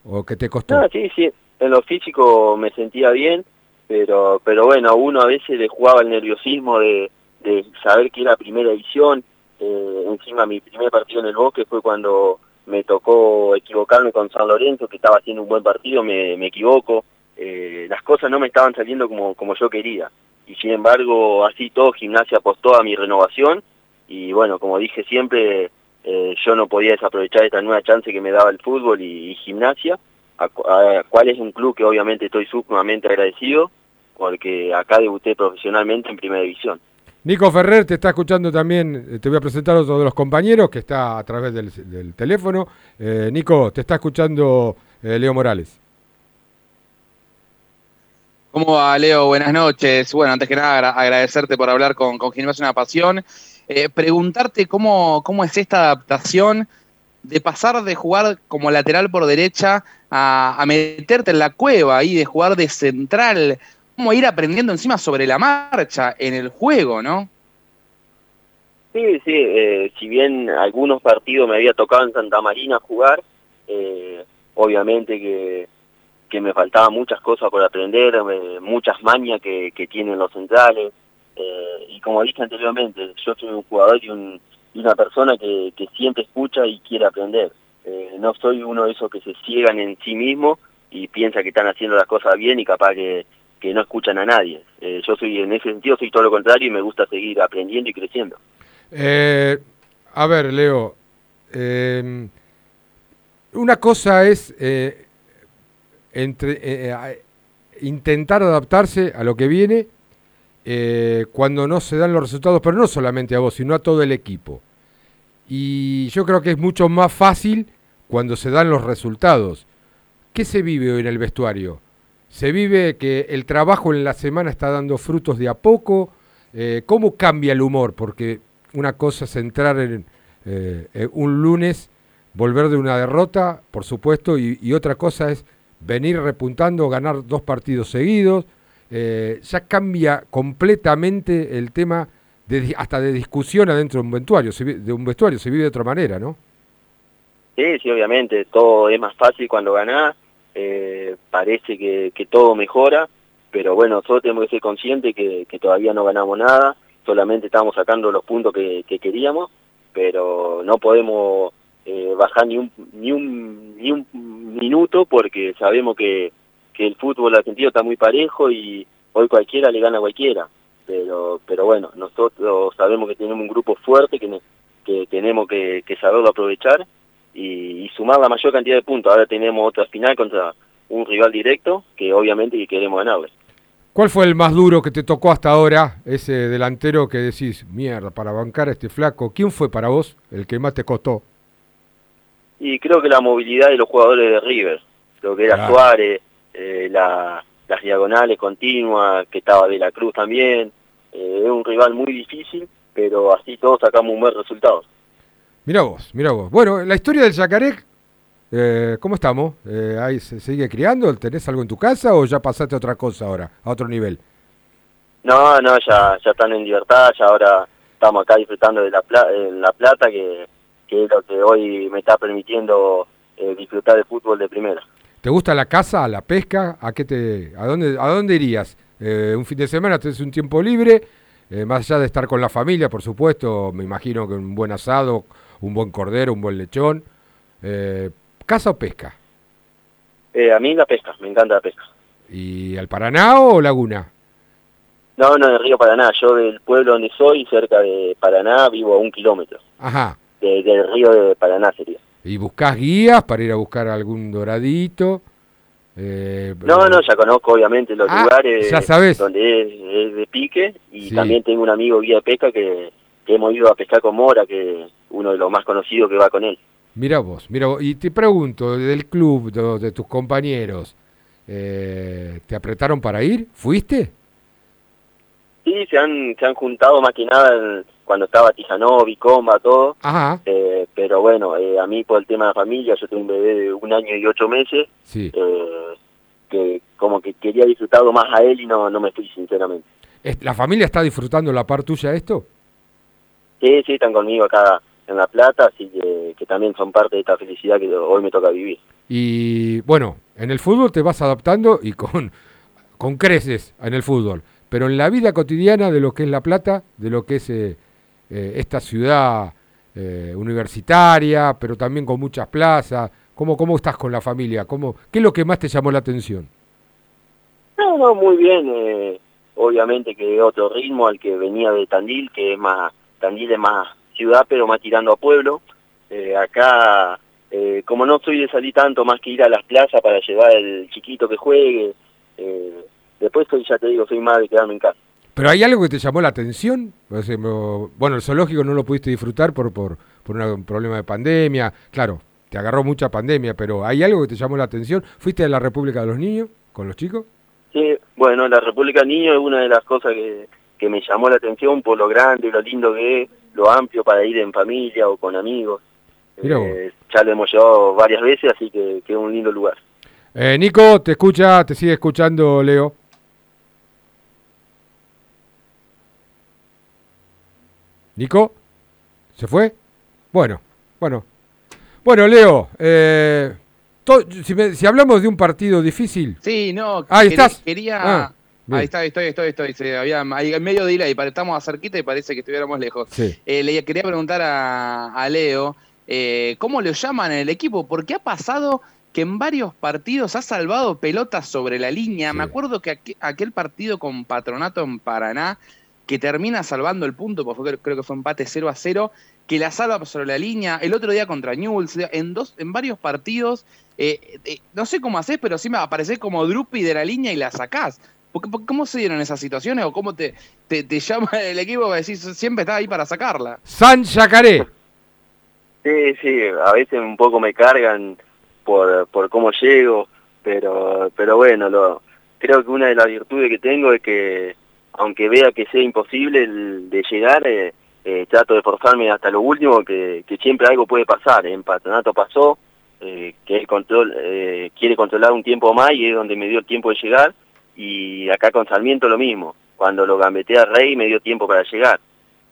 ¿O que te costó? Sí, sí, en lo físico me sentía bien, pero pero bueno, uno a veces le jugaba el nerviosismo de, de saber que era primera edición, eh, encima mi primer partido en el Bosque fue cuando me tocó equivocarme con San Lorenzo, que estaba haciendo un buen partido, me, me equivoco, eh, las cosas no me estaban saliendo como, como yo quería, y sin embargo así todo Gimnasia apostó a mi renovación, y bueno, como dije siempre, eh, yo no podía desaprovechar esta nueva chance que me daba el fútbol y, gimnasia, a, a, cual es un club que obviamente estoy sumamente agradecido, porque acá debuté profesionalmente en primera división. Nico Ferrer te está escuchando también, eh, te voy a presentar a otro de los compañeros que está a través del, teléfono. Eh, Nico, te está escuchando eh, Leo Morales. ¿Cómo va, Leo? Buenas noches. Bueno, antes que nada, agra- agradecerte por hablar con, con Gimnasia Una Pasión. Preguntarte cómo, cómo es esta adaptación de pasar de jugar como lateral por derecha a, a meterte en la cueva y de jugar de central. Cómo ir aprendiendo encima sobre la marcha en el juego, ¿no? Sí, sí, eh, si bien algunos partidos me había tocado en Santa Marina jugar, eh, obviamente que, que me faltaban muchas cosas por aprender, eh, muchas mañas que, que tienen los centrales, eh, y como dije anteriormente, yo soy un jugador y, un, y una persona que, que siempre escucha y quiere aprender. No soy uno de esos que se ciegan en sí mismo y piensa que están haciendo las cosas bien y capaz que, que no escuchan a nadie. Eh, yo soy en ese sentido soy todo lo contrario y me gusta seguir aprendiendo y creciendo. Eh, a ver, Leo, eh, una cosa es eh, entre, intentar adaptarse a lo que viene cuando no se dan los resultados, pero no solamente a vos, sino a todo el equipo. Y yo creo que es mucho más fácil cuando se dan los resultados. ¿Qué se vive hoy en el vestuario? Se vive que el trabajo en la semana está dando frutos de a poco. Eh, ¿Cómo cambia el humor? Porque una cosa es entrar en eh, eh, un lunes, volver de una derrota, por supuesto, y, otra cosa es venir repuntando, ganar dos partidos seguidos. Ya cambia completamente el tema hasta de discusión adentro de un vestuario, se de un vestuario, se vive de otra manera, ¿no? Sí, sí, obviamente, todo es más fácil cuando ganás, eh, parece que, que todo mejora, pero bueno, nosotros tenemos que ser conscientes que, que todavía no ganamos nada, solamente estamos sacando los puntos que, que queríamos, pero no podemos eh, bajar ni un, ni, un, ni un minuto porque sabemos que, que el fútbol argentino está muy parejo y hoy cualquiera le gana a cualquiera, pero, pero bueno, nosotros sabemos que tenemos un grupo fuerte que, que tenemos que, que saberlo aprovechar y, y sumar la mayor cantidad de puntos. Ahora tenemos otra final contra un rival directo que obviamente que queremos ganarle. ¿Cuál fue el más duro que te tocó hasta ahora? Ese delantero que decís, mierda, para bancar a este flaco. ¿Quién fue para vos el que más te costó? Y creo que la movilidad de los jugadores de River, lo que era Claro. Suárez, eh, la- las diagonales continuas, que estaba De la Cruz también, eh, es un rival muy difícil, pero así todos sacamos un buen resultado. Mira vos, mira vos. Bueno, la historia del Yacaré, eh, ¿cómo estamos? Eh, ahí ¿Se sigue criando? ¿Tenés algo en tu casa o ya pasaste a otra cosa ahora, a otro nivel? No, no, ya, ya están en libertad, ya ahora estamos acá disfrutando de la, pla- en la plata, que, que es lo que hoy me está permitiendo eh, disfrutar de fútbol de primera. ¿Te gusta la caza, la pesca? ¿A qué te, a dónde, a dónde irías? Eh, un fin de semana, tenés un tiempo libre, eh, más allá de estar con la familia, por supuesto, me imagino que un buen asado, un buen cordero, un buen lechón. Eh, ¿Caza o pesca? Eh, a mí la pesca, me encanta la pesca. ¿Y al Paraná o Laguna? No, no, en el río Paraná, yo del pueblo donde soy, cerca de Paraná, vivo a un kilómetro, Ajá. de- del río de Paraná sería. ¿Y buscás guías para ir a buscar algún doradito? Eh, No, no, ya conozco obviamente los Ah, lugares ya sabés. donde es, es de pique y Sí. también tengo un amigo guía de pesca que hemos ido a pescar con Mora, que uno de los más conocidos que va con él. Mira vos, mira vos. Y te pregunto, del club, de, de tus compañeros, eh, ¿te apretaron para ir? ¿Fuiste? Sí, se han, se han juntado más que nada en- cuando estaba Tijanovi, Comba, todo. Ajá. Eh, pero bueno, eh, a mí por el tema de la familia, yo tengo un bebé de un año y ocho meses, Sí. eh, que como que quería disfrutarlo más a él y no, no me fui sinceramente. ¿Es- ¿La familia está disfrutando la par tuya de esto? Sí, sí, están conmigo acá en La Plata, así que, que también son parte de esta felicidad que hoy me toca vivir. Y bueno, en el fútbol te vas adaptando y con, con creces en el fútbol. Pero en la vida cotidiana de lo que es La Plata, de lo que es eh, eh, esta ciudad eh, universitaria, pero también con muchas plazas, ¿cómo, ¿cómo estás con la familia? ¿Cómo, ¿Qué es lo que más te llamó la atención? No, no, muy bien. eh, obviamente que otro ritmo al que venía de Tandil, que es más, Tandil es más ciudad, pero más tirando a pueblo. Eh, acá, eh, como no soy de salir tanto más que ir a las plazas para llevar el chiquito que juegue, eh, después soy, ya te digo, soy más de quedarme en casa. ¿Pero hay algo que te llamó la atención? Bueno, el zoológico no lo pudiste disfrutar por, por, por un problema de pandemia. Claro, te agarró mucha pandemia, pero ¿hay algo que te llamó la atención? ¿Fuiste a la República de los Niños con los chicos? Sí, bueno, la República Niño es una de las cosas que, que me llamó la atención por lo grande, lo lindo que es, lo amplio para ir en familia o con amigos. Eh, ya lo hemos llevado varias veces, así que, que es un lindo lugar. Eh, Nico, te escucha, te sigue escuchando Leo. Nico, ¿se fue? Bueno, bueno. Bueno, Leo, eh, to- si, me- si hablamos de un partido difícil, Sí, no. Ahí quería- estás. Quería. Ah, bien. ahí está, estoy, estoy, estoy. Se había hay medio delay, estamos cerquita y parece que estuviéramos lejos. Sí. Eh, le quería preguntar a, a Leo, eh, ¿cómo lo llaman en el equipo? Porque ha pasado que en varios partidos ha salvado pelotas sobre la línea. Me acuerdo que aqu- aquel partido con Patronato en Paraná, que termina salvando el punto, porque fue- creo que fue empate 0 a 0, que la salva sobre la línea. El otro día contra Newell's, en, dos, en varios partidos, eh, eh, no sé cómo haces, pero sí me aparecés como Drupi de la línea y la sacás. ¿Por qué- por- ¿Cómo se dieron esas situaciones o cómo te, te, te llama el equipo para decir siempre estás ahí para sacarla? San Yacaré. Sí, sí, a veces un poco me cargan por, por cómo llego, pero pero bueno, lo, creo que una de las virtudes que tengo es que, aunque vea que sea imposible el de llegar, eh, eh, trato de forzarme hasta lo último, que, que siempre algo puede pasar. En Patronato pasó, eh, que el control eh, quiere controlar un tiempo más y es donde me dio el tiempo de llegar, y acá con Sarmiento lo mismo, cuando lo gambeteé a Rey me dio tiempo para llegar.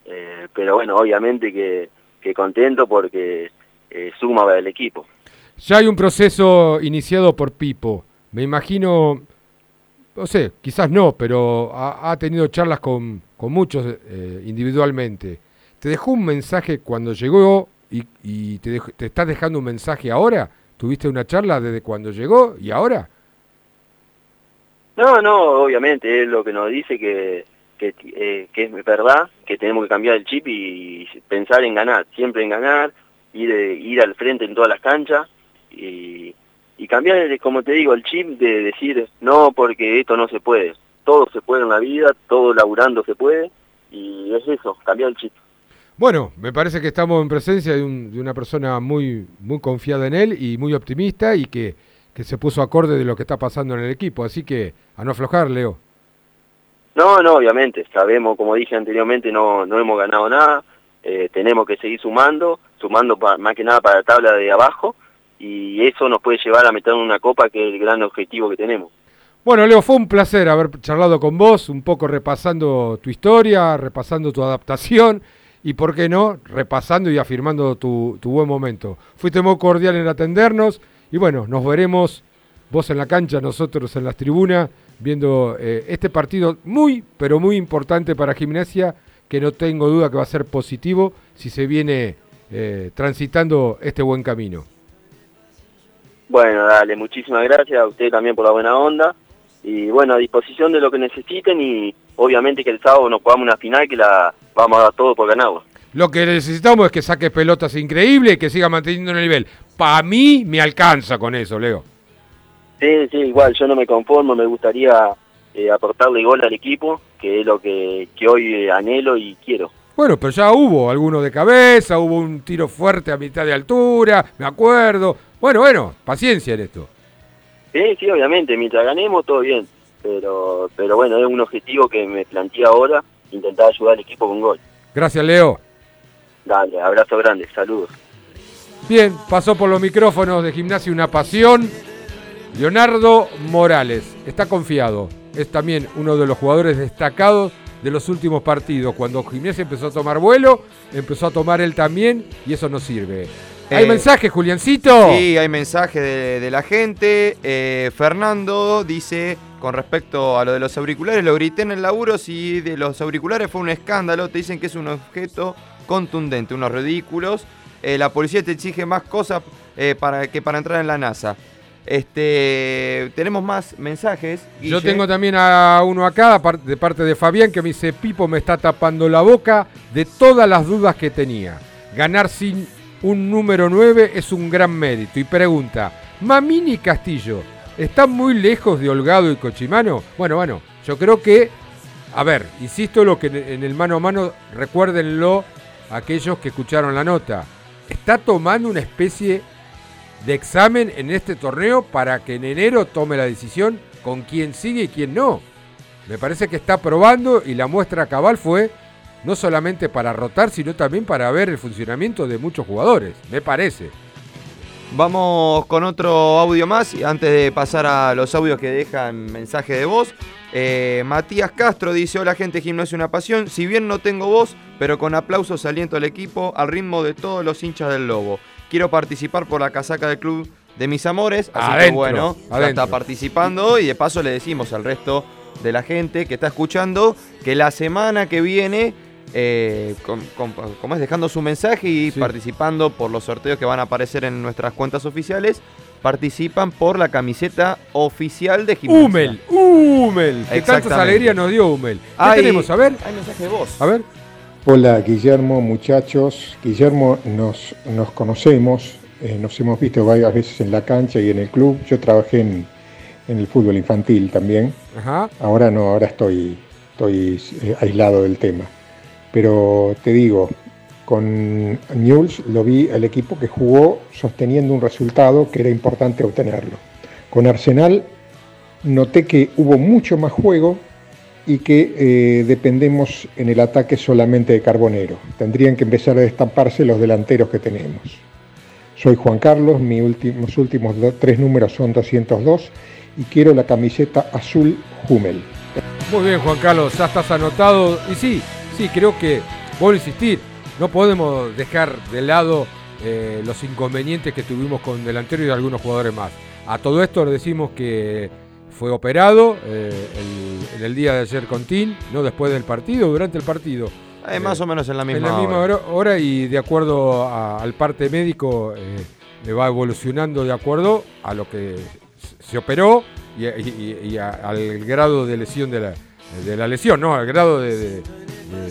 Eh, pero bueno, obviamente que, que contento porque eh, suma para el equipo. Ya hay un proceso iniciado por Pipo. Me imagino, no sé, quizás no, pero ha, ha tenido charlas con, con muchos eh, individualmente. ¿Te dejó un mensaje cuando llegó y, y te, dej- te estás dejando un mensaje ahora? ¿Tuviste una charla desde cuando llegó y ahora? No, no, obviamente, es lo que nos dice que, que, eh, que es verdad, que tenemos que cambiar el chip y pensar en ganar, siempre en ganar, ir, eh, ir al frente en todas las canchas y, y cambiar, el- como te digo, el chip de decir, no, porque esto no se puede. Todo se puede en la vida, todo laburando se puede y es eso, cambiar el chip. Bueno, me parece que estamos en presencia de, un- de una persona muy, muy confiada en él y muy optimista y que, que se puso acorde de lo que está pasando en el equipo. Así que a no aflojar, Leo. No, no, obviamente, sabemos, como dije anteriormente, no, no hemos ganado nada, eh, tenemos que seguir sumando, sumando pa- más que nada para la tabla de abajo, y eso nos puede llevar a meter en una copa que es el gran objetivo que tenemos. Bueno, Leo, fue un placer haber charlado con vos, un poco repasando tu historia, repasando tu adaptación y, ¿por qué no?, repasando y afirmando tu, tu buen momento. Fuiste muy cordial en atendernos y bueno, nos veremos vos en la cancha, nosotros en las tribunas, viendo eh, este partido muy, pero muy importante para Gimnasia, que no tengo duda que va a ser positivo si se viene eh, transitando este buen camino. Bueno, dale, muchísimas gracias a usted también por la buena onda, y bueno, a disposición de lo que necesiten, y obviamente que el sábado nos jugamos una final que la vamos a dar todo por ganado. Lo que necesitamos es que saque pelotas increíbles y que siga manteniendo el nivel. Para mí me alcanza con eso, Leo. Sí, sí, igual, yo no me conformo, me gustaría eh, aportarle gol al equipo, que es lo que, que hoy eh, anhelo y quiero. Bueno, pero ya hubo alguno de cabeza, hubo un tiro fuerte a mitad de altura, me acuerdo. Bueno, bueno, paciencia en esto. Sí, sí, obviamente, mientras ganemos todo bien, pero pero bueno, es un objetivo que me planteé ahora, intentar ayudar al equipo con gol. Gracias, Leo. Dale, abrazo grande, saludos. Bien, pasó por los micrófonos de gimnasia una pasión. Leonardo Morales está confiado. Es también uno de los jugadores destacados de los últimos partidos. Cuando gimnasia empezó a tomar vuelo, empezó a tomar él también y eso nos sirve. ¿Hay Eh, mensaje, Juliancito? Sí, hay mensaje de, de la gente. Eh, Fernando dice, con respecto a lo de los auriculares, lo grité en el laburo, si de los auriculares fue un escándalo, te dicen que es un objeto contundente, unos ridículos. Eh, la policía te exige más cosas eh, para, que para entrar en la NASA. Este, tenemos más mensajes. Yo tengo también a uno acá, de parte de Fabián, que me dice, Pipo me está tapando la boca de todas las dudas que tenía. Ganar sin un número 9 es un gran mérito. Y pregunta, Mamini Castillo, ¿están muy lejos de Holgado y Cochimano? Bueno, bueno, yo creo que, a ver, insisto lo que en el mano a mano, recuérdenlo aquellos que escucharon la nota. Está tomando una especie de examen en este torneo para que en enero tome la decisión con quién sigue y quién no. Me parece que está probando y la muestra cabal fue no solamente para rotar, sino también para ver el funcionamiento de muchos jugadores, me parece. Vamos con otro audio más y antes de pasar a los audios que dejan mensaje de voz. Eh, Matías Castro dice, hola gente, gimnasio una pasión. Si bien no tengo voz, pero con aplausos aliento al equipo al ritmo de todos los hinchas del Lobo. Quiero participar por la casaca del club de mis amores, así que bueno, ya está participando y de paso le decimos al resto de la gente que está escuchando que la semana que viene eh, como es dejando su mensaje y participando por los sorteos que van a aparecer en nuestras cuentas oficiales, participan por la camiseta oficial de gimnasia. Humel, Humel, que tantas alegrías nos dio Humel. ¿Qué tenemos? A ver. Hay mensaje de voz. A ver. Hola Guillermo, muchachos. Guillermo, nos, nos conocemos, eh, nos hemos visto varias veces en la cancha y en el club. Yo trabajé en, en el fútbol infantil también. Ajá. Ahora no, ahora estoy, estoy eh, aislado del tema. Pero te digo, con Newell's lo vi al equipo que jugó sosteniendo un resultado que era importante obtenerlo. Con Arsenal noté que hubo mucho más juego y que eh, dependemos en el ataque solamente de Carbonero. Tendrían que empezar a destaparse los delanteros que tenemos. Soy Juan Carlos, mis últimos, tres números son 202 y quiero la camiseta azul Hummel. Muy bien Juan Carlos, ya estás anotado y sí, sí, creo que, vuelvo a insistir, no podemos dejar de lado eh, los inconvenientes que tuvimos con delantero y algunos jugadores más. A todo esto le decimos que fue operado eh, en el día de ayer con Tin, no después del partido, durante el partido. Eh, más o menos en la misma, en la misma hora. y de acuerdo al parte médico le va evolucionando de acuerdo a lo que se operó y, al grado de lesión de la, de la lesión, no, al grado de,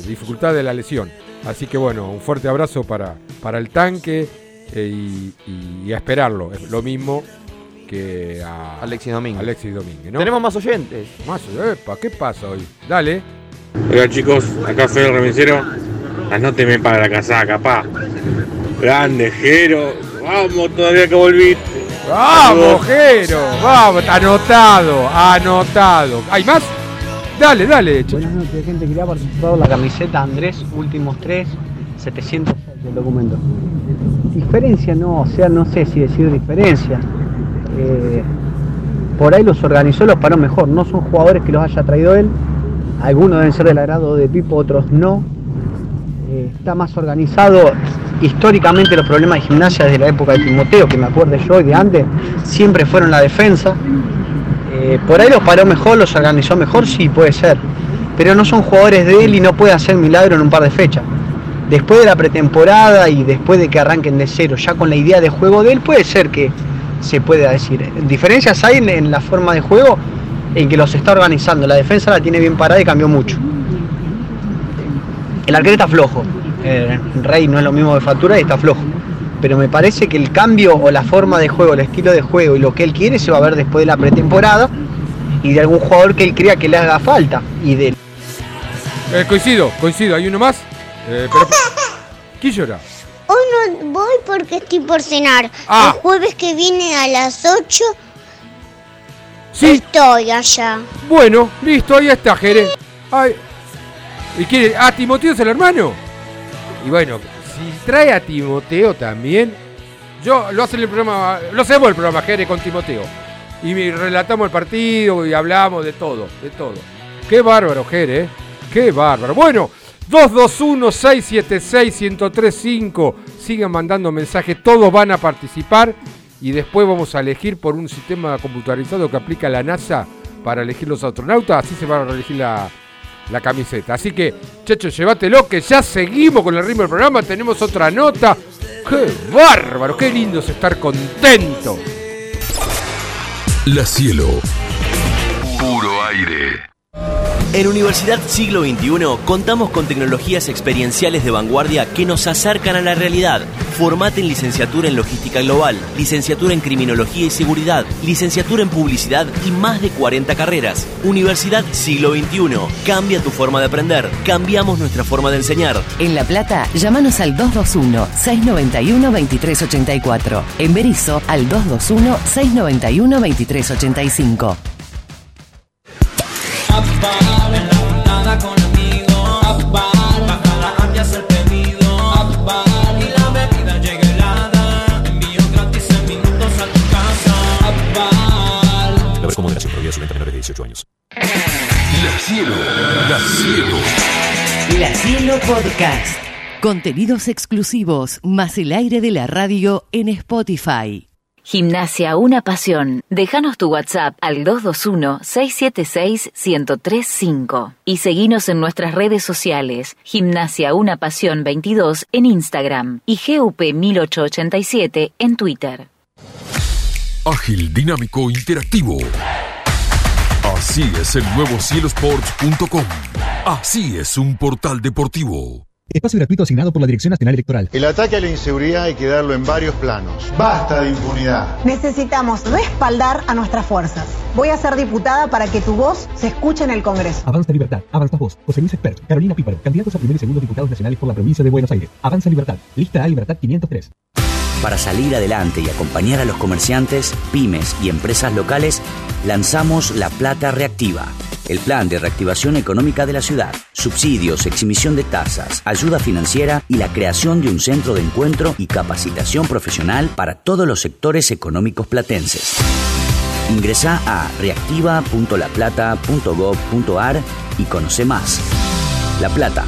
dificultad de la lesión. Así que bueno, un fuerte abrazo para, para el tanque eh, y, a esperarlo. Es lo mismo que a Alexis Domínguez. Alexis Domínguez Tenemos más oyentes. Más, epa, ¿qué pasa hoy? Dale. Hola chicos, acá Fede Remisero. Anóteme para la casaca, pa. Grande, Jero. Vamos, todavía que volviste. Vamos, Jero. Vamos, anotado, anotado. ¿Hay más? Dale, dale. Buenas noches, gente. Quería participar en la camiseta Andrés, últimos tres, 700 del documento. Diferencia, no, o sea, no sé si decir diferencia. Eh, por ahí los organizó, los paró mejor. No son jugadores que los haya traído él. Algunos deben ser del agrado de Pipo, otros no. Eh, está más organizado. Históricamente los problemas de gimnasia desde la época de Timoteo, que me acuerdo yo y de antes, siempre fueron la defensa. Eh, por ahí los paró mejor, los organizó mejor, sí, puede ser. Pero no son jugadores de él y no puede hacer milagro en un par de fechas. Después de la pretemporada y después de que arranquen de cero, ya con la idea de juego de él, puede ser que se pueda decir. Diferencias hay en, la forma de juego en que los está organizando. La defensa la tiene bien parada y cambió mucho. El arquero está flojo. El Rey no es lo mismo de factura y está flojo pero me parece que el cambio o la forma de juego, el estilo de juego y lo que él quiere se va a ver después de la pretemporada y de algún jugador que él crea que le haga falta. Y de... Eh, coincido, coincido, hay uno más. Eh, ¿Quién llora? Hoy no voy porque estoy por cenar. Ah. El jueves que viene a las 8 sí. estoy allá. Bueno, listo, ahí está, Jerez. ¿Y quiere? Ah, Timoteo es el hermano. Y bueno, si trae a Timoteo también, yo lo hace el programa, lo hacemos el programa Jere con Timoteo. Y relatamos el partido y hablamos de todo, de todo. Qué bárbaro, Jere, ¿eh? Qué bárbaro. Bueno, 221-676-1035. Sigan mandando mensajes, todos van a participar y después vamos a elegir por un sistema computarizado que aplica la NASA para elegir los astronautas. Así se va a elegir la, la camiseta. Así que, Checho, llévatelo, que ya seguimos con el ritmo del programa. Tenemos otra nota. ¡Qué bárbaro! ¡Qué lindo es estar contento! La cielo. Puro aire. En Universidad Siglo XXI contamos con tecnologías experienciales de vanguardia que nos acercan a la realidad. Formate en licenciatura en logística global, licenciatura en criminología y seguridad, licenciatura en publicidad y más de 40 carreras. Universidad Siglo XXI. Cambia tu forma de aprender. Cambiamos nuestra forma de enseñar. En La Plata, llámanos al 221-691-2384. En Berizo, al 221-691-2385. De 18 años. La Cielo, La Cielo. La Cielo Podcast. Contenidos exclusivos, más el aire de la radio en Spotify. Gimnasia Una Pasión. Déjanos tu WhatsApp al 221-676-1035 y seguinos en nuestras redes sociales Gimnasia Una Pasión 22 en Instagram y GUP 1887 en Twitter. Ágil, dinámico, interactivo. Así es el nuevo cielosports.com. Así es un portal deportivo. Espacio gratuito asignado por la Dirección Nacional Electoral. El ataque a la inseguridad hay que darlo en varios planos. Basta de impunidad. Necesitamos respaldar a nuestras fuerzas. Voy a ser diputada para que tu voz se escuche en el Congreso. Avanza Libertad, Avanza Vos, José Luis Expert, Carolina Píparo, candidatos a primer y segundo diputados nacionales por la provincia de Buenos Aires. Avanza Libertad, lista A Libertad 503. Para salir adelante y acompañar a los comerciantes, pymes y empresas locales, lanzamos La Plata Reactiva, el plan de reactivación económica de la ciudad, subsidios, exhibición de tasas, ayuda financiera y la creación de un centro de encuentro y capacitación profesional para todos los sectores económicos platenses. Ingresa a reactiva.laplata.gov.ar y conoce más. La Plata,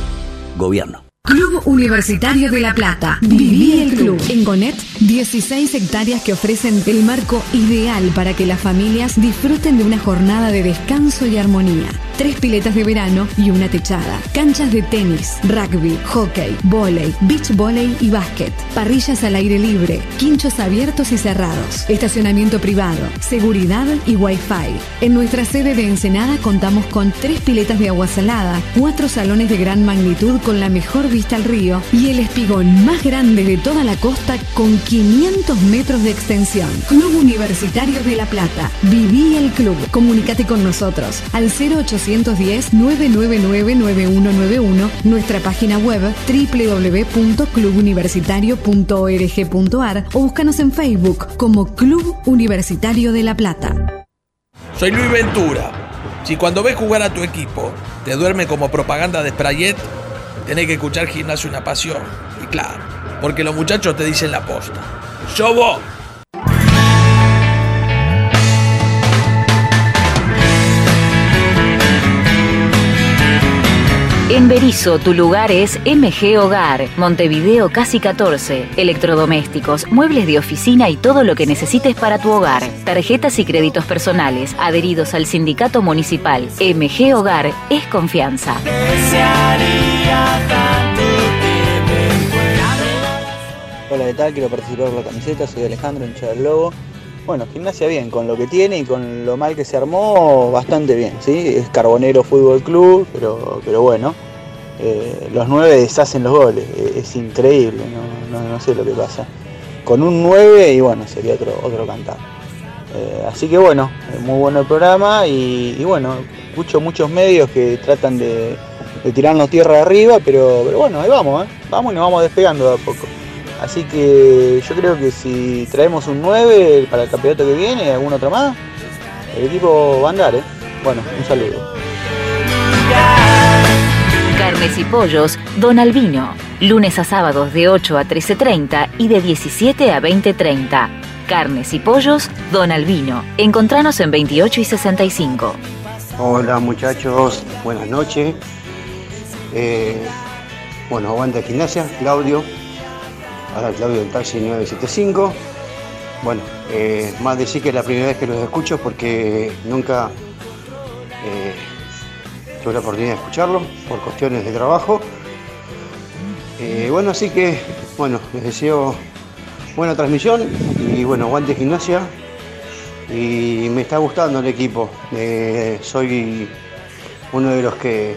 Gobierno. Club Universitario de La Plata. Viví el club. En Gonet, 16 hectáreas que ofrecen el marco ideal para que las familias disfruten de una jornada de descanso y armonía. Tres piletas de verano y una techada. Canchas de tenis, rugby, hockey, volei, beach volley y básquet. Parrillas al aire libre. Quinchos abiertos y cerrados. Estacionamiento privado. Seguridad y wifi. En nuestra sede de Ensenada contamos con tres piletas de agua salada, cuatro salones de gran magnitud con la mejor vista al río y el espigón más grande de toda la costa con 500 metros de extensión. Club Universitario de La Plata. Viví el club. Comunícate con nosotros al 0810-999-9191, nuestra página web www.clubuniversitario.org.ar o búscanos en Facebook como Club Universitario de La Plata. Soy Luis Ventura. Si cuando ves jugar a tu equipo te duerme como propaganda de Sprayet, tenés que escuchar Gimnasio Una Pasión. Y claro, porque los muchachos te dicen la posta. ¡Yo vos! En Berizo, tu lugar es MG Hogar, Montevideo Casi 14. Electrodomésticos, muebles de oficina y todo lo que necesites para tu hogar. Tarjetas y créditos personales, adheridos al sindicato municipal. MG Hogar es confianza. Hola, ¿qué tal? Quiero participar por la camiseta, soy Alejandro, hincha del Lobo. Bueno, gimnasia bien, con lo que tiene y con lo mal que se armó, bastante bien, ¿sí? Es Carbonero Fútbol Club, pero, pero bueno, eh, los nueve deshacen los goles, eh, es increíble, no, sé lo que pasa. Con un 9 y bueno, sería otro, otro cantar. Eh, así que bueno, eh, muy bueno el programa y, bueno, escucho muchos medios que tratan de, de tirarnos tierra arriba, pero, pero bueno, ahí vamos, vamos y nos vamos despegando de a poco. Así que yo creo que si traemos un 9 para el campeonato que viene y algún otro más, el equipo va a andar, ¿eh? Bueno, un saludo. Carnes y pollos, Don Albino. Lunes a sábados de 8 a 13.30 y de 17 a 20.30. Carnes y pollos, Don Albino. Encontranos en 28 y 65. Hola muchachos, buenas noches. Eh, bueno, aguanta gimnasia, Claudio. Claudio del taxi 975. Bueno, eh, más decir que es la primera vez que los escucho porque nunca eh, tuve la oportunidad de escucharlo por cuestiones de trabajo. Eh, bueno, así que, bueno, les deseo buena transmisión y bueno, aguante gimnasia. Y me está gustando el equipo. Soy uno de los que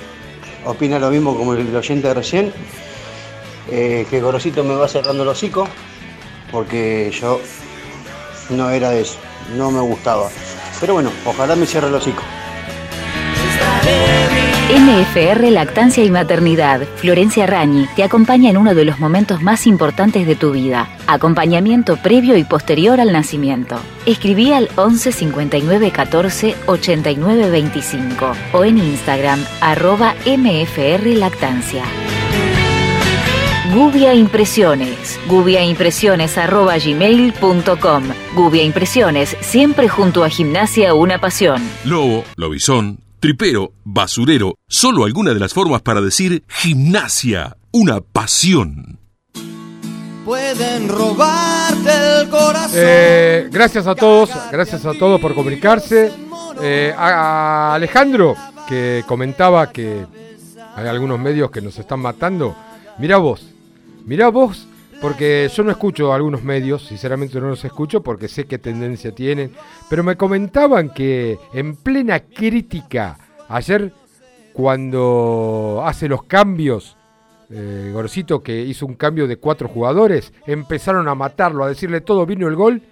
opina lo mismo como el oyente de recién, eh, que Gorosito me va cerrando el hocico, porque yo no era de eso, no me gustaba. Pero bueno, ojalá me cierre el hocico. MFR Lactancia y Maternidad, Florencia Rañi, te acompaña en uno de los momentos más importantes de tu vida. Acompañamiento previo y posterior al nacimiento. Escribí al 11 59 14 89 25 o en Instagram arroba MFR Lactancia. Gubia Impresiones. Gubiaimpresiones arroba gmail.com. Gubia Impresiones, siempre junto a Gimnasia Una Pasión. Lobo, lobizón, tripero, basurero, solo alguna de las formas para decir gimnasia, una pasión. Pueden robarte el corazón. Eh, gracias a todos, gracias a todos por comunicarse. Eh, a, a Alejandro, que comentaba que hay algunos medios que nos están matando. Mirá vos, mirá vos, porque yo no escucho algunos medios, sinceramente no los escucho porque sé qué tendencia tienen, pero me comentaban que en plena crítica, ayer cuando hace los cambios, eh, Gorcito que hizo un cambio de cuatro jugadores, empezaron a matarlo, a decirle todo, vino el gol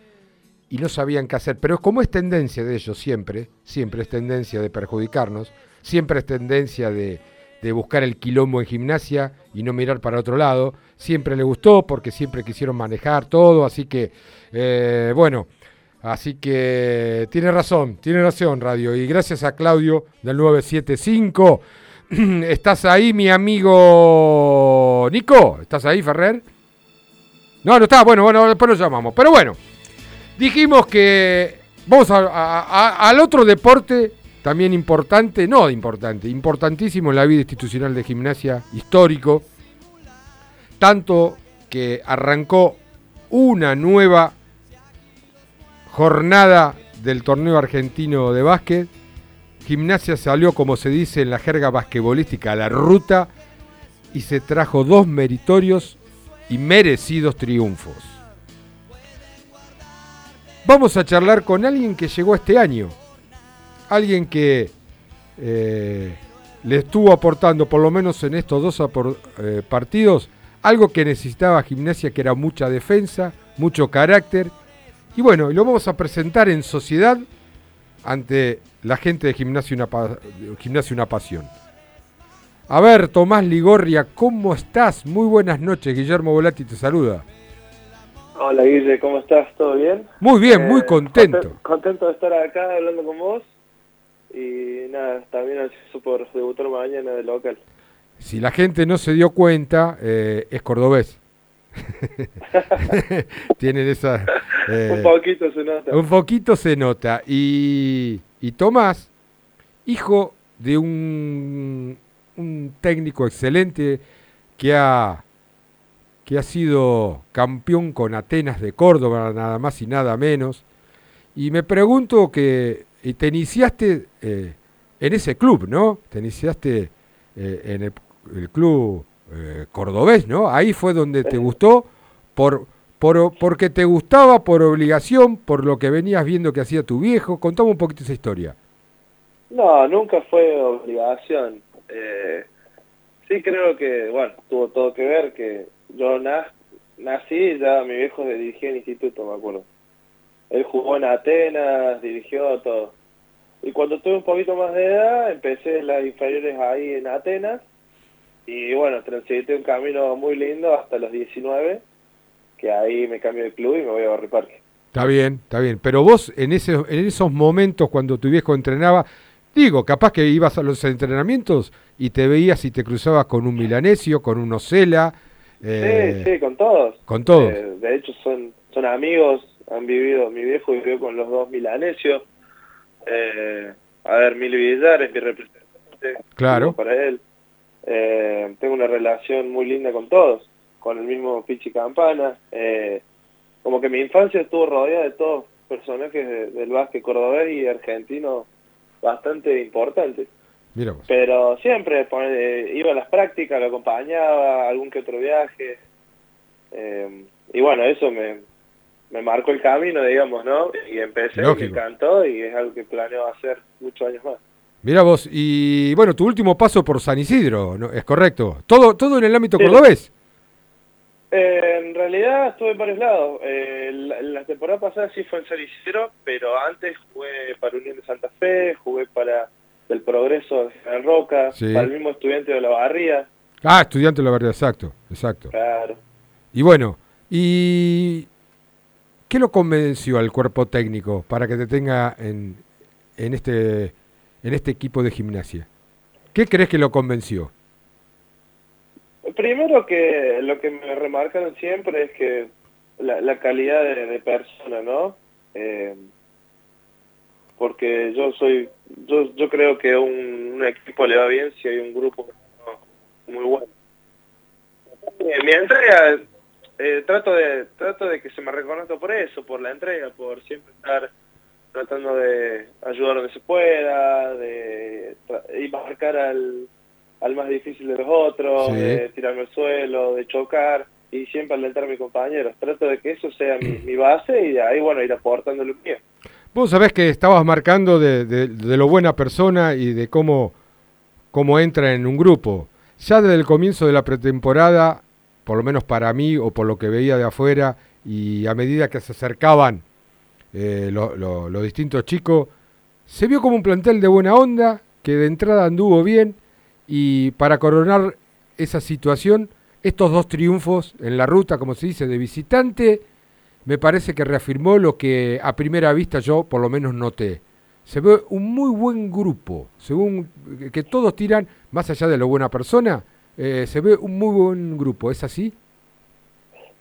y no sabían qué hacer. Pero como es tendencia de ellos siempre, siempre es tendencia de perjudicarnos, siempre es tendencia de, de buscar el quilombo en gimnasia y no mirar para otro lado. Siempre le gustó porque siempre quisieron manejar todo, así que, eh, bueno, así que tiene razón, tiene razón Radio. Y gracias a Claudio del 975. ¿Estás ahí, mi amigo Nico? ¿Estás ahí, Ferrer? No, no está, bueno, bueno, después lo llamamos. Pero bueno, dijimos que vamos a- al otro deporte también importante, no importante, importantísimo en la vida institucional de gimnasia, histórico, tanto que arrancó una nueva jornada del torneo argentino de básquet. Gimnasia salió, como se dice en la jerga basquetbolística, a la ruta y se trajo dos meritorios y merecidos triunfos. Vamos a charlar con alguien que llegó este año, alguien que eh, le estuvo aportando, por lo menos en estos dos eh, partidos, algo que necesitaba gimnasia, que era mucha defensa, mucho carácter. Y bueno, lo vamos a presentar en sociedad ante la gente de Gimnasia Una, Gimnasia Una Pasión. A ver, Tomás Ligorria, ¿cómo estás? Muy buenas noches, Guillermo Volati te saluda. Hola Guille, ¿cómo estás? ¿Todo bien? Muy bien, muy Eh, contento. conten- Contento de estar acá hablando con vos. Y nada, también ansioso por debutar mañana de local. Si la gente no se dio cuenta, eh, es cordobés. Tienen esa... eh, Un poquito se nota. Un poquito se nota. Y, y Tomás, hijo de un, un técnico excelente que ha, que ha sido campeón con Atenas de Córdoba, nada más y nada menos. Y me pregunto que y te iniciaste eh, en ese club, ¿no? Te iniciaste eh, en el, el club eh, cordobés, ¿no? Ahí fue donde te gustó por, por, porque te gustaba por obligación, por lo que venías viendo que hacía tu viejo. Contame un poquito esa historia. No, nunca fue obligación. Eh, sí creo que, bueno, tuvo todo que ver que yo na- nací y ya mi viejo dirigía el instituto, me acuerdo. Él jugó en Atenas, dirigió todo. Y cuando tuve un poquito más de edad, empecé las inferiores ahí en Atenas. Y bueno, transité un camino muy lindo hasta los 19, que ahí me cambio de club y me voy a Barrio Parque. Está bien, está bien. Pero vos en, ese, en esos momentos cuando tu viejo entrenaba, digo, capaz que ibas a los entrenamientos y te veías y te cruzabas con un milanesio, con un Ocela. eh, sí, sí, con todos. con todos. Eh, de hecho, son, son amigos, han vivido, mi viejo vivió con los dos milanesios. Eh, a ver, Mili Villar es mi representante. Claro. Para él. Eh, tengo una relación muy linda con todos, con el mismo Pichi Campana. Eh, como que mi infancia estuvo rodeada de todos personajes de- del básquet cordobés y argentino bastante importantes. Mira vos. Pero siempre pone- iba a las prácticas, lo acompañaba, algún que otro viaje. Eh, y bueno, eso me, me marcó el camino, digamos, ¿no? Y empecé, y me Lógico. encantó y es algo que planeo hacer muchos años más. Mira vos, y bueno, tu último paso por San Isidro, ¿no? ¿es correcto? ¿Todo, todo en el ámbito Sí. cordobés? Eh, en realidad estuve en varios lados. Eh, la, la temporada pasada sí fue en San Isidro, pero antes jugué para Unión de Santa Fe, jugué para El Progreso de Roca, Sí. para el mismo estudiante de la Barría. Ah, estudiante de la verdad, exacto, exacto. Claro. Y bueno, ¿y qué lo convenció al cuerpo técnico para que te tenga en, en, este, en este equipo de gimnasia? ¿Qué crees que lo convenció? Primero que lo que me remarcaron siempre es que la, la calidad de, persona, ¿no? Eh, porque yo soy, yo, yo creo que un, un equipo le va bien si hay un grupo muy bueno. Mi entrega, eh, trato de trato de que se me reconozca por eso, por la entrega, por siempre estar tratando de ayudar donde se pueda, de y marcar al, al más difícil de los otros, Sí. de tirarme al suelo, de chocar y siempre alentar a mis compañeros. Trato de que eso sea mi, mi base y de ahí, bueno, ir aportando lo mío. Vos sabés que estabas marcando de, de- de lo buena persona y de cómo, cómo entra en un grupo. Ya desde el comienzo de la pretemporada, por lo menos para mí o por lo que veía de afuera, y a medida que se acercaban eh, lo- lo- los distintos chicos, se vio como un plantel de buena onda, que de entrada anduvo bien, y para coronar esa situación, estos dos triunfos en la ruta, como se dice, de visitante, me parece que reafirmó lo que a primera vista yo por lo menos noté. Se ve un muy buen grupo, según que todos tiran, más allá de lo buena persona, eh, se ve un muy buen grupo, ¿es así?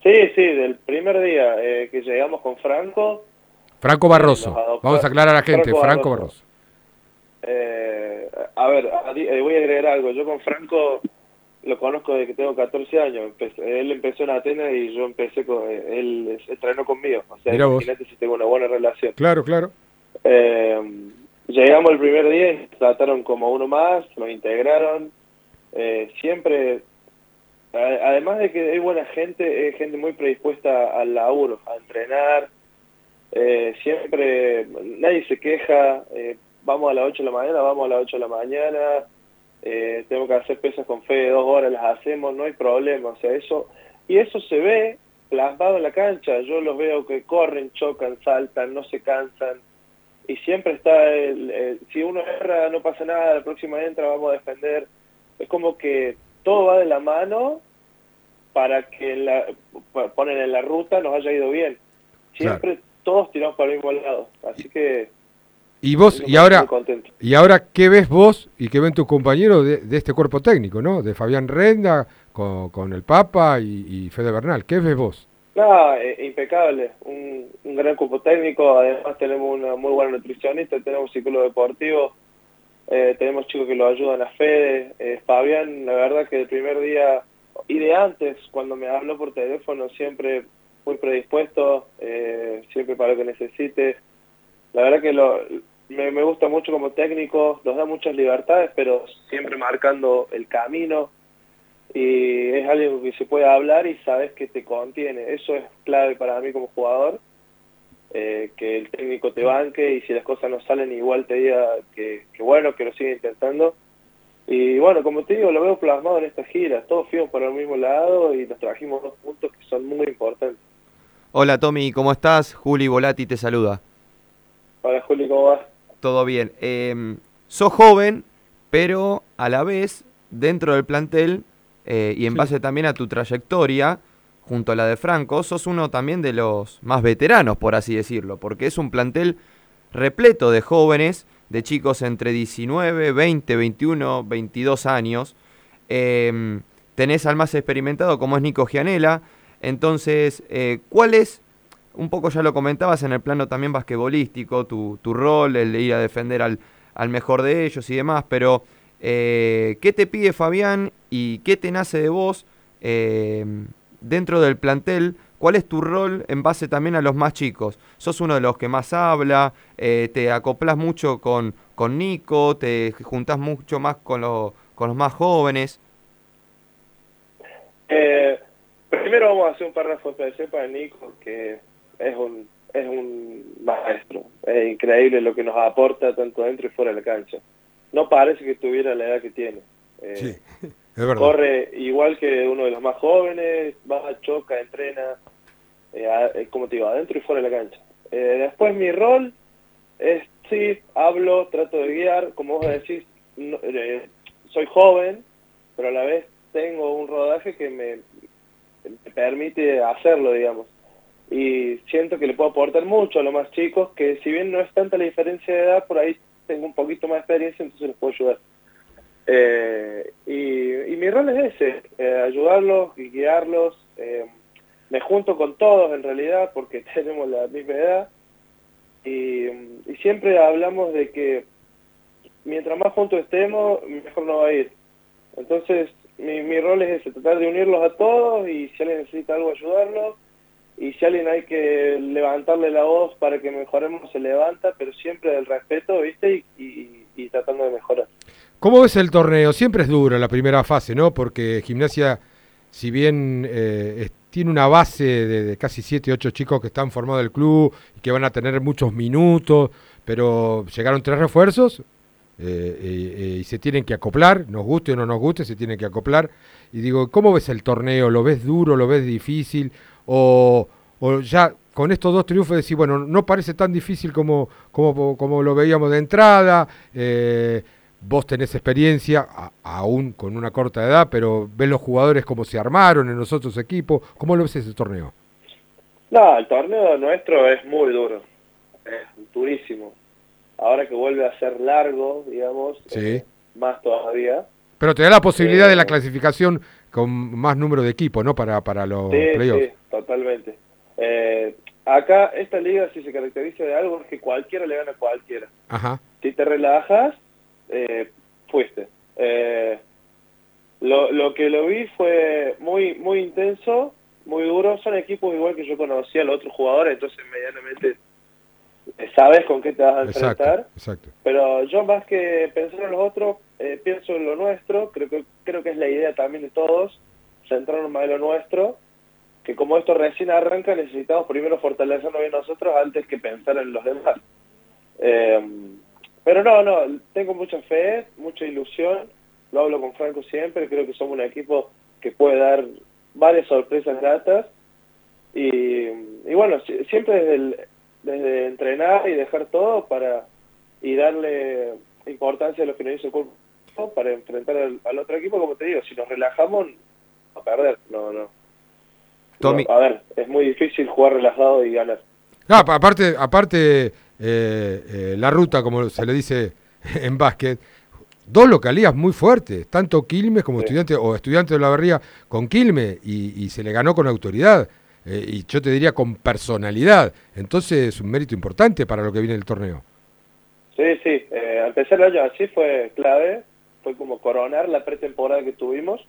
Sí, sí, del primer día eh, que llegamos con Franco, Franco Barroso, nos adoptó- vamos a aclarar a la gente, Franco Franco Barroso. Barroso. Eh, a ver, eh, voy a agregar algo. Yo con Franco lo conozco desde que tengo 14 años. Empecé- él empezó en Atenas y yo empecé con... eh, Él entrenó conmigo. O sea, imagínate si tengo una buena relación. Claro, claro. Eh, llegamos el primer día nos trataron como uno más, nos integraron. Eh, siempre, además de que hay buena gente, es gente muy predispuesta al laburo, a entrenar. Eh, siempre, nadie se queja. eh, vamos a las 8 de la mañana, vamos a las 8 de la mañana. Eh, tengo que hacer pesas con fe dos horas, las hacemos, no hay problema. O sea, eso, y eso se ve plasmado en la cancha. Yo los veo que corren, chocan, saltan, no se cansan y siempre está el, el- si uno erra no pasa nada, la próxima entra, vamos a defender. Es como que todo va de la mano para que la, ponen en la ruta nos haya ido bien. Siempre todos tiramos para el mismo lado, así que Y vos, y ahora, y ahora, ¿qué ves vos y qué ven tus compañeros de, de este cuerpo técnico, no? De Fabián Renda, con, con el Papa y, y Fede Bernal. ¿Qué ves vos? nada, eh, impecable, un, un gran cuerpo técnico, además tenemos una muy buena nutricionista, tenemos psicólogo deportivo, eh, tenemos chicos que lo ayudan a Fede, eh, Fabián, la verdad que el primer día y de antes, cuando me habló por teléfono, siempre muy predispuesto, eh, siempre para lo que necesite. La verdad que lo, me, gusta mucho como técnico, nos da muchas libertades, pero siempre marcando el camino y es algo que se puede hablar y sabes que te contiene. Eso es clave para mí como jugador, eh, que el técnico te banque y si las cosas no salen igual te diga que, que bueno, que lo siga intentando. Y bueno, como te digo, lo veo plasmado en esta gira. Todos fuimos para el mismo lado y nos trajimos dos puntos que son muy importantes. Hola Tommy, ¿cómo estás? Juli Volati te saluda. Hola Juli, ¿cómo vas? Todo bien. Eh, sos joven, pero a la vez, dentro del plantel, eh, y en base también a tu trayectoria, junto a la de Franco, sos uno también de los más veteranos, por así decirlo, porque es un plantel repleto de jóvenes, de chicos entre 19, 20, 21, 22 años. Eh, tenés al más experimentado como es Nico Gianella. Entonces, eh, ¿cuál es, un poco ya lo comentabas en el plano también basquetbolístico, tu, rol, el de ir a defender al, al mejor de ellos y demás, pero eh, ¿qué te pide Fabián y qué te nace de vos eh, dentro del plantel? ¿Cuál es tu rol en base también a los más chicos? ¿Sos uno de los que más habla? Eh, ¿Te acoplas mucho con, con Nico? ¿Te juntás mucho más con, lo- con los más jóvenes? Eh, primero vamos a hacer un párrafo especial para Nico, que es un, es un maestro. Es increíble lo que nos aporta tanto dentro y fuera de la cancha. no parece que tuviera la edad que tiene. Eh, Sí, corre igual que uno de los más jóvenes, va, choca, entrena, eh, eh, como te digo, adentro y fuera de la cancha. Eh, después mi rol es, sí, hablo, trato de guiar, como vos decís, no- eh, soy joven, pero a la vez tengo un rodaje que me, me permite hacerlo, digamos. Y siento que le puedo aportar mucho a los más chicos, que si bien no es tanta la diferencia de edad, por ahí tengo un poquito más de experiencia, entonces les puedo ayudar. Eh, y, y mi rol es ese, eh, ayudarlos y guiarlos. eh, me junto con todos en realidad porque tenemos la misma edad y, y siempre hablamos de que mientras más juntos estemos, mejor nos va a ir. Entonces mi, mi rol es ese, tratar de unirlos a todos y si alguien necesita algo ayudarlo y si alguien hay que levantarle la voz para que mejoremos se levanta, pero siempre del respeto, ¿viste? Y- y tratando de mejorar. ¿Cómo ves el torneo? Siempre es duro la primera fase, ¿no? Porque Gimnasia, si bien eh, tiene una base de, de casi 7, 8 chicos que están formados del club y que van a tener muchos minutos, pero llegaron tres refuerzos eh, y, se tienen que acoplar, nos guste o no nos guste, se tienen que acoplar. Y digo, ¿cómo ves el torneo? ¿Lo ves duro? ¿Lo ves difícil? ¿O, ya con estos dos triunfos decís, bueno, no parece tan difícil como, como, como lo veíamos de entrada? eh, vos tenés experiencia, a- aún con una corta edad, pero ves los jugadores cómo se armaron en los otros equipos. ¿Cómo lo ves ese torneo? No, el torneo nuestro es muy duro, es durísimo. Ahora que vuelve a ser largo, digamos, Sí. más todavía. Pero te da la posibilidad Eh, de la clasificación con más número de equipos, ¿no? Para, para los Sí, playoffs. sí, totalmente. Eh, acá esta liga si se caracteriza de algo es que cualquiera le gana a cualquiera. Ajá. Si te relajas, eh, fuiste. Eh, lo, lo que lo vi fue muy muy intenso, muy duro. Son equipos igual que yo conocía a los otros jugadores, entonces medianamente sabes con qué te vas a Exacto, enfrentar. exacto. Pero yo más que pensar en los otros, eh, pienso en lo nuestro. Creo que creo que es la idea también de todos, centrarnos más en lo nuestro. Que como esto recién arranca, necesitamos primero fortalecernos bien nosotros antes que pensar en los demás. Eh, pero no, no, tengo mucha fe, mucha ilusión. Lo hablo con Franco siempre. Creo que somos un equipo que puede dar varias sorpresas gratas. Y, y bueno, si- siempre desde, el- desde entrenar y dejar todo para y darle importancia a lo que nos hizo el cuerpo para enfrentar al, al otro equipo, como te digo, si nos relajamos, a perder, no, no. Tommy. No, a ver, es muy difícil jugar relajado y ganar. No, pa- aparte, aparte eh, eh, la ruta, como se le dice en básquet, dos localías muy fuertes, tanto Quilmes como estudiante o estudiante de la Barría con Quilmes y, y se le ganó con autoridad eh, y yo te diría con personalidad. Entonces es un mérito importante para lo que viene el torneo. Sí, sí, eh, al empezar el año así fue clave, fue como coronar la pretemporada que tuvimos.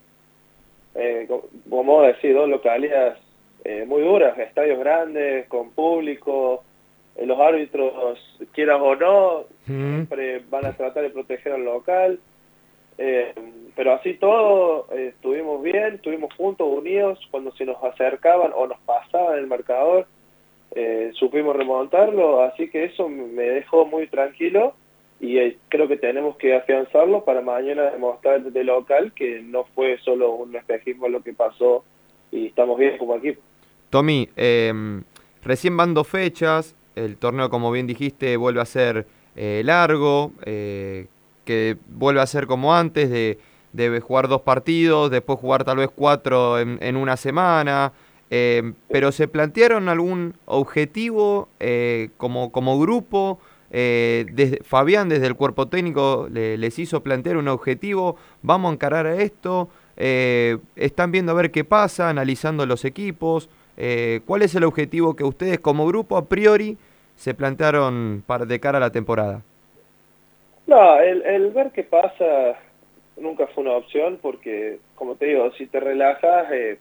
Eh, co- como decir, dos localidades eh, muy duras, estadios grandes, con público, los árbitros, quieras o no, siempre van a tratar de proteger al local. Eh, pero así todo, eh, estuvimos bien, estuvimos juntos, unidos, cuando se nos acercaban o nos pasaban el marcador, eh, supimos remontarlo, así que eso me dejó muy tranquilo y eh, creo que tenemos que afianzarlo para mañana demostrar de local que no fue solo un espejismo lo que pasó y estamos bien como equipo. Tommy, eh, recién van dos fechas, el torneo como bien dijiste vuelve a ser eh, largo, eh, que vuelve a ser como antes, de, de jugar dos partidos, después jugar tal vez cuatro en, una semana, eh, pero ¿se plantearon algún objetivo como, como grupo? Fabián desde el cuerpo técnico le- les hizo plantear un objetivo, vamos a encarar a esto, están viendo a ver qué pasa, analizando los equipos, ¿cuál es el objetivo que ustedes como grupo a priori se plantearon para de cara a la temporada? No, el, el ver qué pasa nunca fue una opción porque, como te digo, si te relajas, eh,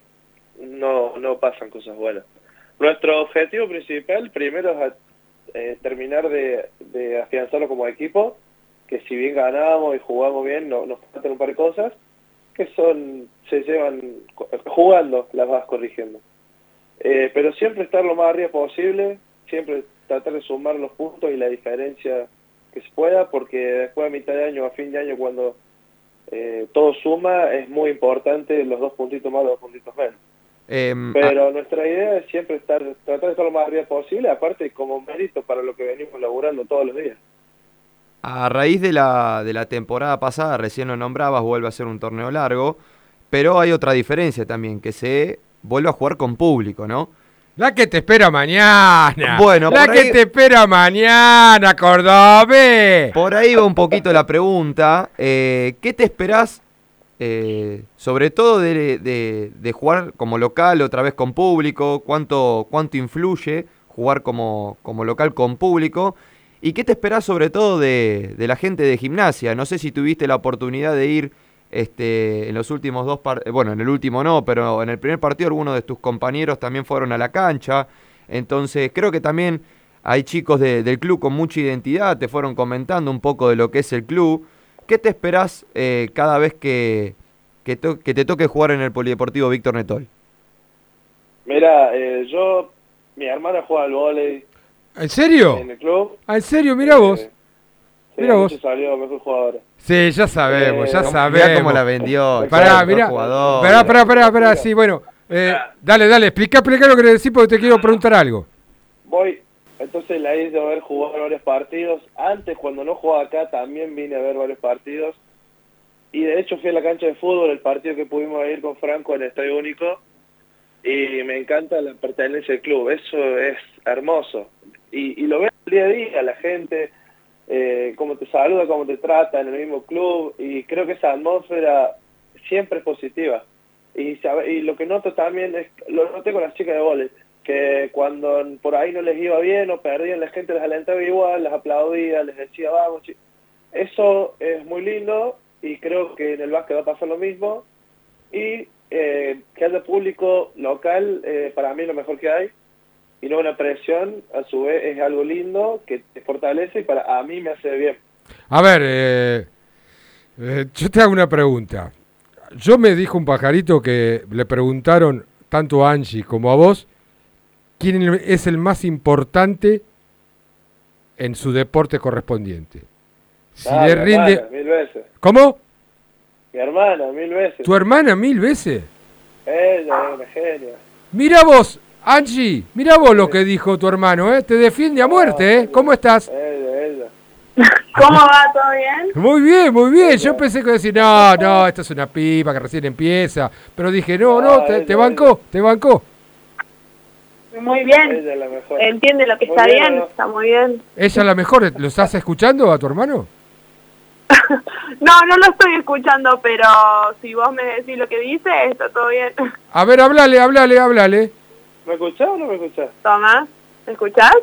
no, no pasan cosas buenas. Nuestro objetivo principal primero es eh, terminar de, de afianzarlo como equipo, que si bien ganamos y jugamos bien, no, nos faltan un par de cosas, que son, se llevan, jugando las vas corrigiendo. Eh, pero siempre estar lo más arriba posible, siempre tratar de sumar los puntos y la diferencia que se pueda, porque después a mitad de año, a fin de año, cuando eh, todo suma, es muy importante los dos puntitos más, los dos puntitos menos. Em, Pero nuestra idea es siempre estar, tratar de estar lo más arriba posible, aparte como mérito para lo que venimos laburando todos los días. A raíz de la, de la temporada pasada, recién lo nombrabas, vuelve a ser un torneo largo, pero hay otra diferencia también, que se vuelve a jugar con público, ¿no? La que te espera mañana. Bueno, la que ahí- te espera mañana, Cordobés. Por ahí va un poquito la pregunta. eh, ¿Qué te esperás, eh, sobre todo de, de- de jugar como local otra vez con público? ¿Cuánto, cuánto influye jugar como, como local con público? ¿Y qué te esperás sobre todo de, de la gente de gimnasia? No sé si tuviste la oportunidad de ir este, en los últimos dos partidos, bueno, en el último no, pero en el primer partido algunos de tus compañeros también fueron a la cancha. Entonces creo que también hay chicos de- del club con mucha identidad, te fueron comentando un poco de lo que es el club. ¿Qué te esperás eh, cada vez que, que, to- que te toque jugar en el Polideportivo Víctor Netol? Mira, eh, yo, mi hermana juega al vóley ¿En serio? en el club. Ah, ¿En serio? Mira vos. Sí, Mira vos. salió mejor jugadora. Sí, ya sabemos, Eh, ya mirá sabemos. cómo la vendió, Pará, el mirá. jugador. Pará, pará, pará, pará, sí, bueno. eh, dale, dale, explica, explica lo que le decís porque te quiero preguntar algo. Voy, entonces la hice a ver jugar varios partidos. Antes, cuando no jugaba acá, también vine a ver varios partidos. Y de hecho fui a la cancha de fútbol, el partido que pudimos ir con Franco en el Estadio Único. Y me encanta la pertenencia al club, eso es hermoso. Y, y lo veo día a día, la gente, eh, cómo te saluda, cómo te trata en el mismo club. Y creo que esa atmósfera siempre es positiva. Y, y lo que noto también es, lo noté con las chicas de vóley, que cuando por ahí no les iba bien o perdían, la gente les alentaba igual, les aplaudía, les decía, vamos, chi-". Eso es muy lindo y creo que en el básquet va a pasar lo mismo. Y eh, que haya público local, eh, para mí lo mejor que hay. Y no una presión, a su vez es algo lindo que te fortalece y para a mí me hace bien. A ver, eh, eh, yo te hago una pregunta. Yo me dijo un pajarito que le preguntaron tanto a Angie como a vos quién es el más importante en su deporte correspondiente. Si Ah, le mi rinde... hermana, mil veces. ¿Cómo? Mi hermana, mil veces. ¿Tu hermana mil veces? Ella es una genia. Mira vos, Angie, mira vos lo que dijo tu hermano, ¿eh? Te defiende a muerte, ¿eh? ¿Cómo estás? Ella, ella. ¿Cómo va? ¿Todo bien? Muy bien, muy bien. Yo pensé que decir, no, no, esto es una pipa que recién empieza. Pero dije, no, no, te, te bancó, te bancó. Muy bien. Entiende lo que está bien, está muy bien. Ella es la mejor. ¿Lo estás escuchando a tu hermano? No, no lo estoy escuchando, pero si vos me decís lo que dice, está todo bien. A ver, hablale, hablale, hablale. ¿Me escuchás o no me escuchás? Toma, ¿me escuchás?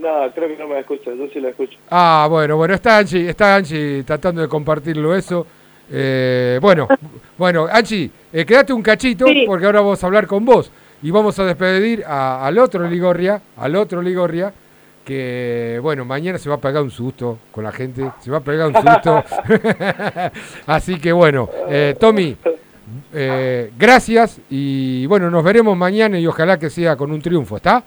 No, creo que no me escucha, yo sí la escucho. Ah, bueno, bueno, está Angie, está Angie tratando de compartirlo eso. Eh, bueno, bueno, Angie, eh, quédate un cachito porque ahora vamos a hablar con vos y vamos a despedir a- al otro Ligorria, al otro Ligorria, que bueno, mañana se va a pegar un susto con la gente, se va a pegar un susto. Así que bueno, eh, Tommy, eh, gracias y bueno, nos veremos mañana y ojalá que sea con un triunfo, ¿está?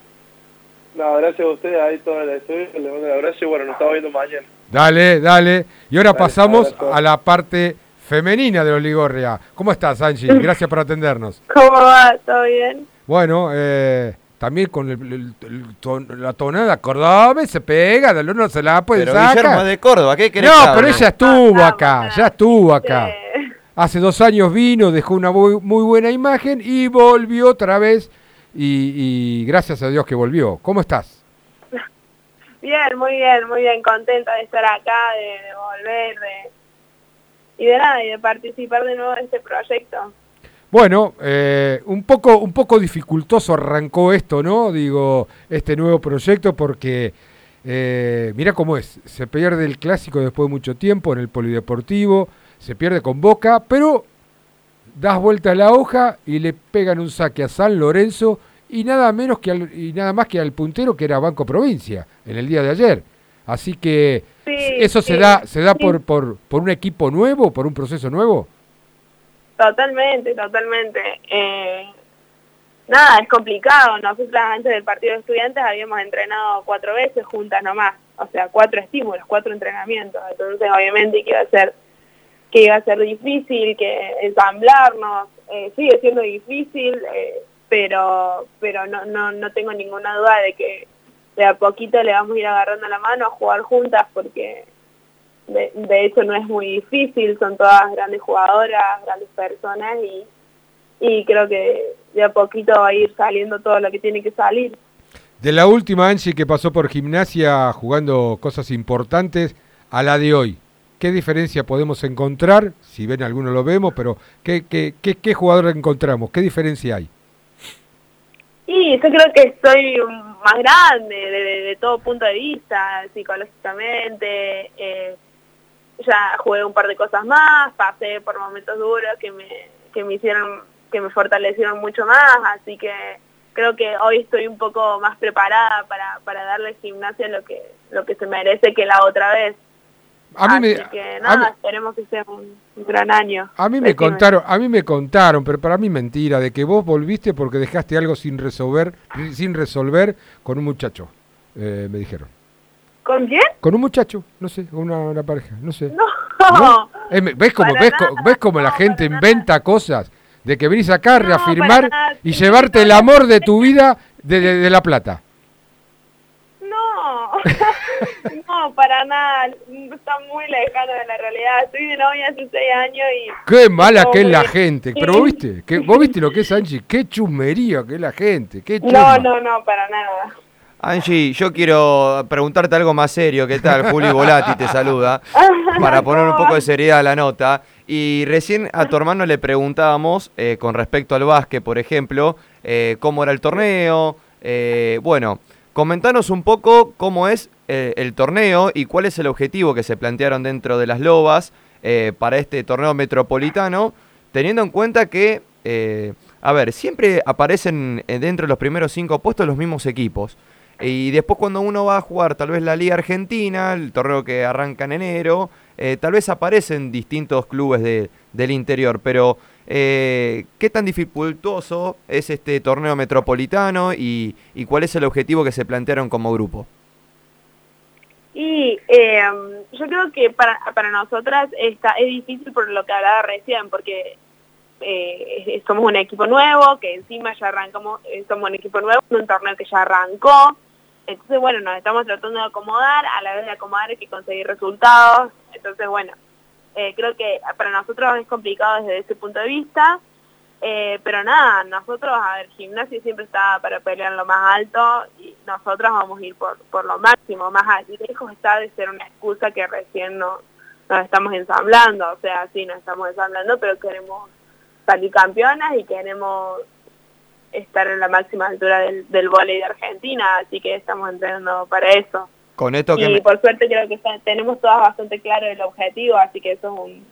No, gracias a ustedes, ahí todo el estudio, le mando un abrazo y bueno, nos estamos viendo mañana. Dale, dale. Y ahora Dale, pasamos abrazo. a la parte femenina de los Ligorria. ¿Cómo estás, Angie? Gracias por atendernos. ¿Cómo va? ¿Todo bien? Bueno, eh, también con el- el- el ton- la tonada Córdoba se pega, de no se la puede Pero sacar. Guillermo es de Córdoba, ¿qué querés No, pero ella estuvo acá, ya estuvo acá. Hace dos años vino, dejó una muy, muy buena imagen y volvió otra vez. Y, y gracias a Dios que volvió. ¿Cómo estás? Bien, muy bien, muy bien, contenta de estar acá, de, de volver, de... Y de nada, y de participar de nuevo en este proyecto. Bueno, eh, un poco un poco dificultoso arrancó esto, ¿no? Digo, este nuevo proyecto porque eh, mira cómo es, se pierde el clásico después de mucho tiempo en el polideportivo, se pierde con Boca, pero das vuelta a la hoja y le pegan un saque a San Lorenzo y nada menos que al- y nada más que al puntero que era Banco Provincia en el día de ayer. Así que Sí, eso se da se da sí. por, por por un equipo nuevo, por un proceso nuevo. Totalmente, totalmente. Eh, nada, es complicado. Nosotras antes del partido de estudiantes habíamos entrenado cuatro veces juntas nomás. o sea, cuatro estímulos, cuatro entrenamientos. Entonces, obviamente que iba a ser que iba a ser difícil, que ensamblarnos, eh, sigue siendo difícil, eh, pero pero no, no, no tengo ninguna duda de que de a poquito le vamos a ir agarrando la mano a jugar juntas porque de, de hecho no es muy difícil, son todas grandes jugadoras, grandes personas y, y creo que de a poquito va a ir saliendo todo lo que tiene que salir. De la última Angie que pasó por gimnasia jugando cosas importantes a la de hoy, ¿qué diferencia podemos encontrar? Si ven alguno lo vemos, pero ¿qué, qué, qué, qué jugador encontramos? ¿Qué diferencia hay? Y yo creo que soy más grande de, todo punto de vista, psicológicamente, eh, ya jugué un par de cosas más, pasé por momentos duros que me, que me hicieron, que me fortalecieron mucho más, así que creo que hoy estoy un poco más preparada para, para darle al gimnasia lo que, lo que se merece que la otra vez. A mí me, que nada, esperemos que sea un, un gran año. A mí me Decime. contaron, a mí me contaron, pero para mí mentira, de que vos volviste porque dejaste algo sin resolver, sin resolver con un muchacho, eh, me dijeron. ¿Con quién? Con un muchacho, no sé, una, una pareja, no sé. No, ¿No? Eh, ¿Ves cómo ves, co- ves cómo la gente inventa cosas? De que venís acá a reafirmar y llevarte el amor de tu vida de, de- de La Plata. No, no, para nada, está muy lejano de la realidad. Estoy de novia hace seis años y... Qué mala No, que es la gente. Pero vos viste, que, vos viste lo que es Angie, qué chusmería que es la gente, qué No, chusma. no, no, para nada. Angie, yo quiero preguntarte algo más serio. ¿Qué tal? Juli Volati te saluda. Para poner un poco de seriedad a la nota. Y recién a tu hermano le preguntábamos, eh, con respecto al básquet, por ejemplo, eh, cómo era el torneo. Eh, bueno, comentanos un poco cómo es eh, el torneo y cuál es el objetivo que se plantearon dentro de las Lobas eh, para este torneo metropolitano, teniendo en cuenta que, eh, a ver, siempre aparecen dentro de los primeros cinco puestos los mismos equipos. Y después cuando uno va a jugar tal vez la Liga Argentina, el torneo que arranca en enero, tal vez aparecen distintos clubes de- del interior, pero eh, ¿qué tan dificultoso es este torneo metropolitano y, y cuál es el objetivo que se plantearon como grupo? Y eh, yo creo que para, para nosotras está, es difícil por lo que hablaba recién, porque eh, somos un equipo nuevo, que encima ya arrancamos, eh, somos un equipo nuevo, un torneo que ya arrancó. Entonces, bueno, nos estamos tratando de acomodar, a la vez de acomodar hay que conseguir resultados. Entonces, bueno, eh, creo que para nosotros es complicado desde ese punto de vista. Eh, pero nada, nosotros, a ver, gimnasia siempre está para pelear lo más alto y nosotros vamos a ir por, por lo máximo, más lejos está de ser una excusa que recién no, nos estamos ensamblando, o sea, sí, nos estamos ensamblando, pero queremos salir campeonas y queremos estar en la máxima altura del, del vóley de Argentina, así que estamos entrenando para eso. Con esto que Y me- por suerte creo que está- tenemos todas bastante claro el objetivo, así que eso es un,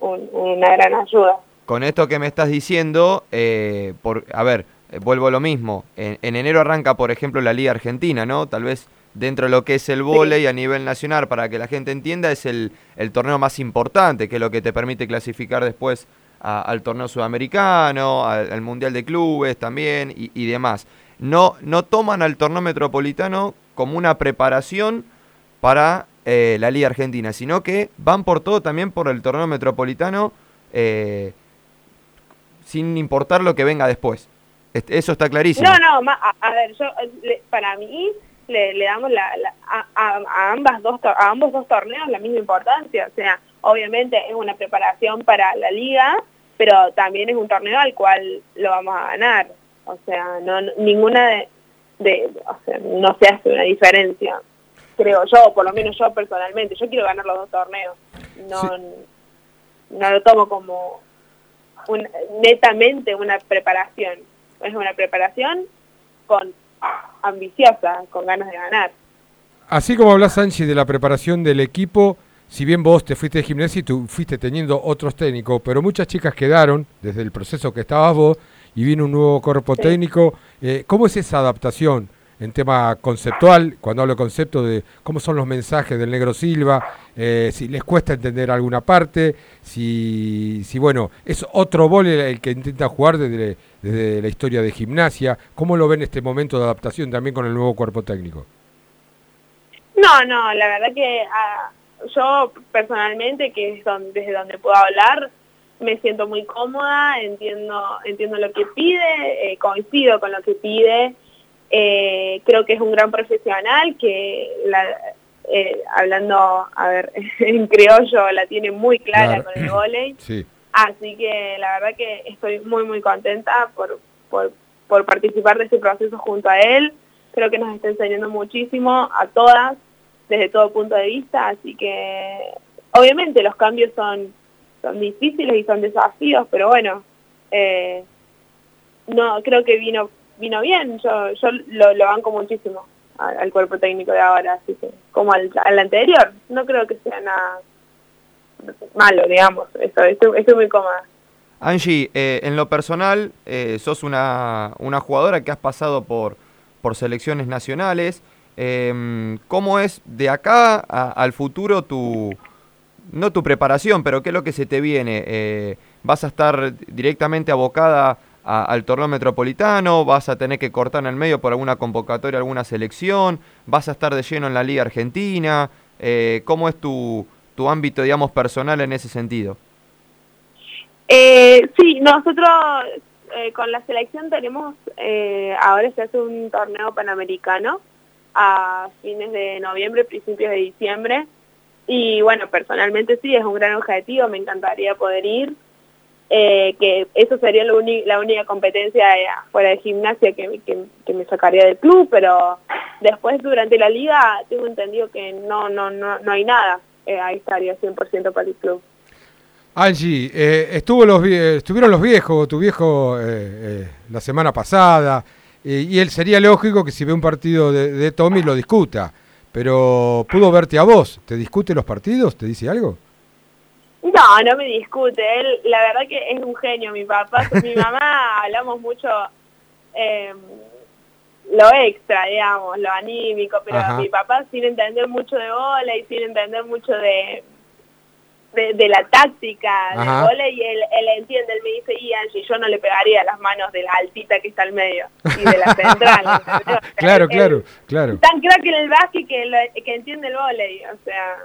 un- una gran ayuda. Con esto que me estás diciendo, eh, por, a ver, eh, vuelvo a lo mismo. En, en enero arranca, por ejemplo, la Liga Argentina, ¿no? Tal vez dentro de lo que es el vóley a nivel nacional, para que la gente entienda, es el, el torneo más importante, que es lo que te permite clasificar después a- al torneo sudamericano, al, al Mundial de Clubes también y, y demás. No, no toman al torneo metropolitano como una preparación para eh, la Liga Argentina, sino que van por todo también por el torneo metropolitano. eh, sin importar lo que venga después. Eso está clarísimo. No, no, a, a ver, yo eh, le- para mí le, damos la, a, a- ambas dos a ambos dos torneos la misma importancia, o sea, obviamente es una preparación para la liga, pero también es un torneo al cual lo vamos a ganar, o sea, no- ninguna de, de- o sea, no se hace una diferencia, creo yo, por lo menos yo personalmente, yo quiero ganar los dos torneos, no, no lo tomo como un- netamente una preparación. Es una preparación con ambiciosa, con ganas de ganar. Así como hablas, Angie, de la preparación del equipo, si bien vos te fuiste de gimnasia y tú fuiste teniendo otros técnicos, pero muchas chicas quedaron desde el proceso que estabas vos y vino un nuevo cuerpo Sí. técnico. Eh, ¿Cómo es esa adaptación en tema conceptual? Cuando hablo de concepto de cómo son los mensajes del negro Silva, eh, si les cuesta entender alguna parte, si, si bueno, es otro vóley el que intenta jugar desde, desde la historia de gimnasia. ¿Cómo lo ven este momento de adaptación también con el nuevo cuerpo técnico? No, no, la verdad que ah, yo personalmente, que es don- desde donde puedo hablar, me siento muy cómoda, entiendo, entiendo lo que pide, eh, coincido con lo que pide, eh, creo que es un gran profesional que la- eh, hablando, a ver, en criollo la tiene muy clara Claro. con el. Sí. Así que la verdad que estoy muy, muy contenta por, por, por participar de este proceso junto a él. Creo que nos está enseñando muchísimo a todas, desde todo punto de vista. Así que obviamente los cambios son, son difíciles y son desafíos, pero bueno, eh, no creo que vino vino bien. Yo, yo lo, lo banco muchísimo al, cuerpo técnico de ahora, así que como al, al anterior, no creo que sea nada malo, digamos. Eso, estoy, estoy muy cómoda. Angie, eh, en lo personal, eh, sos una, una jugadora que has pasado por, por selecciones nacionales. Em, ¿Cómo es de acá al futuro tu, no tu preparación, pero qué es lo que se te viene? Eh, ¿Vas a estar directamente abocada a- al torneo metropolitano? ¿Vas a tener que cortar en el medio por alguna convocatoria, alguna selección? ¿Vas a estar de lleno en la Liga Argentina? Eh, ¿Cómo es tu, tu ámbito, digamos, personal en ese sentido? Eh, sí, nosotros eh, con la selección tenemos, eh, ahora se hace un torneo panamericano a fines de noviembre, principios de diciembre. Y bueno, personalmente sí, es un gran objetivo, me encantaría poder ir. Eh, que eso sería lo la única competencia eh, fuera de gimnasia que, que- que me sacaría del club, pero después durante la liga tengo entendido que no no no, no hay nada. Eh, ahí estaría 100% para el club. Angie, eh, estuvo los, vie- estuvieron los viejos, tu viejo eh, eh, la semana pasada, y él sería lógico que si ve un partido de, de Tommy lo discuta, pero pudo verte a vos. ¿Te discute los partidos? ¿Te dice algo? No, no me discute. Él, la verdad que es un genio, mi papá. Con mi mamá hablamos mucho eh, lo extra, digamos, lo anímico, pero Ajá. mi papá sin entender mucho de bola y sin entender mucho de, de, de la táctica Ajá. de bola y él, él entiende, él me dice, y Angie, yo no le pegaría las manos de la altita que está al medio y de la central. Claro, claro, claro. Tan crack en el básquet que, lo- que entiende el volei, o sea,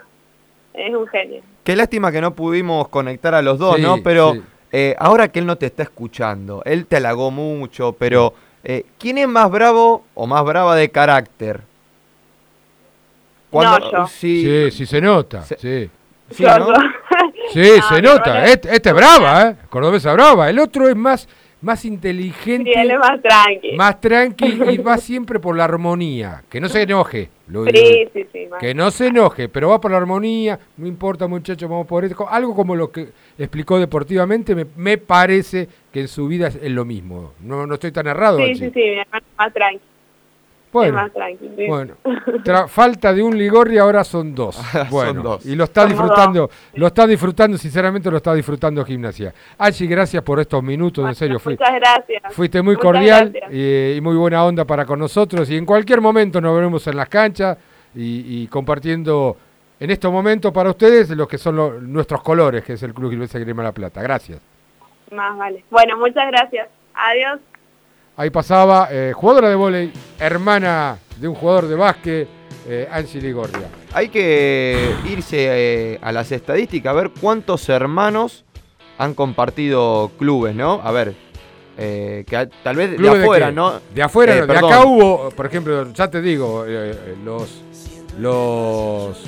es un genio. Qué lástima que no pudimos conectar a los dos, Sí, ¿no? Pero sí. eh, ahora que él no te está escuchando, él te halagó mucho, pero eh, ¿quién es más bravo o más brava de carácter? No, yo. Sí, Sí, sí se nota, sí. Sí, Yo- ¿no? Sí, No, se no, nota. no. Este, este es brava, ¿eh? Cordobesa brava. El otro es más, más inteligente, Sí, él es más tranqui. más tranqui y va siempre por la armonía. Que no se enoje. lo- Sí, sí, sí. Que no se enoje, pero va por la armonía. No importa, muchachos, vamos por esto. Algo como lo que explicó deportivamente, me, me parece que en su vida es, es lo mismo. No, no estoy tan errado. Sí, sí, sí, mi hermano es más tranqui. Bueno, más. Tra- falta de un Ligorri ahora son dos. Bueno, dos. y lo está Somos disfrutando, lo está disfrutando, sinceramente lo está disfrutando gimnasia. Angie, gracias por estos minutos, en serio, fui- Muchas gracias. fuiste muy Muchas cordial y, y muy buena onda para con nosotros y en cualquier momento nos veremos en las canchas y, y compartiendo en estos momentos para ustedes los que son lo- nuestros colores, que es el Club Gimnasia Grima La Plata. Gracias. Más vale. Bueno, muchas gracias. Adiós. Ahí pasaba eh, jugadora de vóley, hermana de un jugador de básquet, eh, Angie Ligorria. Hay que irse eh, a las estadísticas, a ver cuántos hermanos han compartido clubes, ¿no? A ver, eh, que tal vez de afuera? ¿no? De afuera, Eh, no, de acá hubo, por ejemplo, ya te digo, eh, eh, los. Los.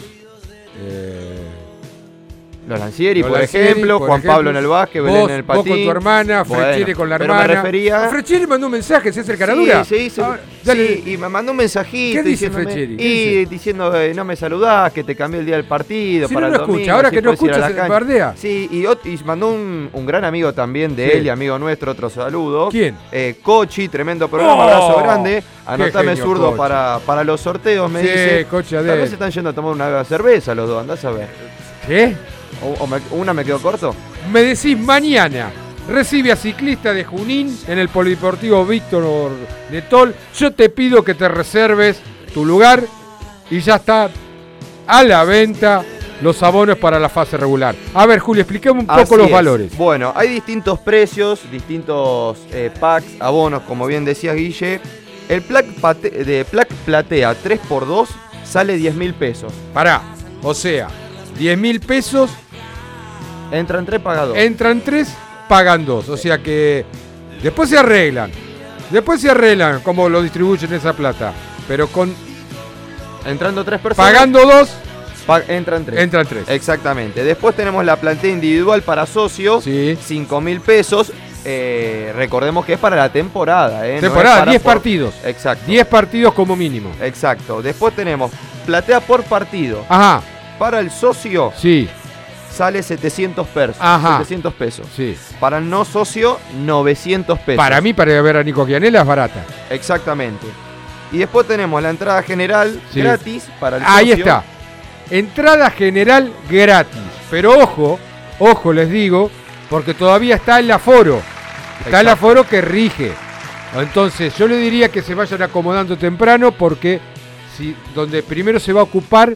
Los Lancieri, por Lancieri, ejemplo, por Juan ejemplo, Pablo en el básquet, Belén vos- en el Vos patín. con tu hermana, Bueno, Frechieri con la pero hermana. me refería- Ah, Frechieri mandó un mensaje, ¿se hace el caradura? Sí, sí, sí, Ah, sí, y me mandó un mensajito ¿Qué dice? ¿Qué y diciendo eh, no me saludás, que te cambié el día del partido Si para no el lo escucha, domingo, ahora si que no a escucha, se bardea. Sí, y, y mandó un, un gran amigo también de Sí. él y amigo nuestro, otro saludo. ¿Quién? Eh, Cochi, tremendo programa, ¡Oh! abrazo grande. Anotame genio, zurdo Cochi. para, para los sorteos, me Sí, dice. Cochi, Tal vez se están yendo a tomar una cerveza los dos, andás a ver. ¿Qué? O, o me- una me quedó corto. Me decís mañana. Recibe a ciclista de Junín en el Polideportivo Víctor Netol. Yo te pido que te reserves tu lugar y ya está a la venta los abonos para la fase regular. A ver, Julio, expliquemos un poco Así los es. valores. Bueno, hay distintos precios, distintos eh, packs, abonos, como bien decía Guille. El pate- de plaque platea 3x2 sale 10 mil pesos. Pará, o sea, 10 mil pesos. Entran tres, paga dos. Entran tres, pagan dos. O sea que después se arreglan. Después se arreglan cómo lo distribuyen esa plata. Pero con. Entrando tres personas. Pagando dos. pa- entran tres. Entran tres. Exactamente. Después tenemos la plantea individual para socios. 5 mil pesos. Eh, recordemos que es para la temporada. ¿eh? No Temporada, para 10 por- partidos. Exacto. 10 partidos como mínimo. Exacto. Después tenemos platea por partido. Ajá. Para el socio. Sí. Sale 700 pesos. Ajá. 700 pesos. Sí. Para el no socio, 900 pesos. Para mí, para ir a ver a Nico Gianella es barata. Exactamente. Y después tenemos la entrada general Sí. gratis para el Ahí socio. está. Entrada general gratis. Pero ojo, ojo les digo, porque todavía está el aforo. Está el aforo que rige. Entonces yo le diría que se vayan acomodando temprano porque si, donde primero se va a ocupar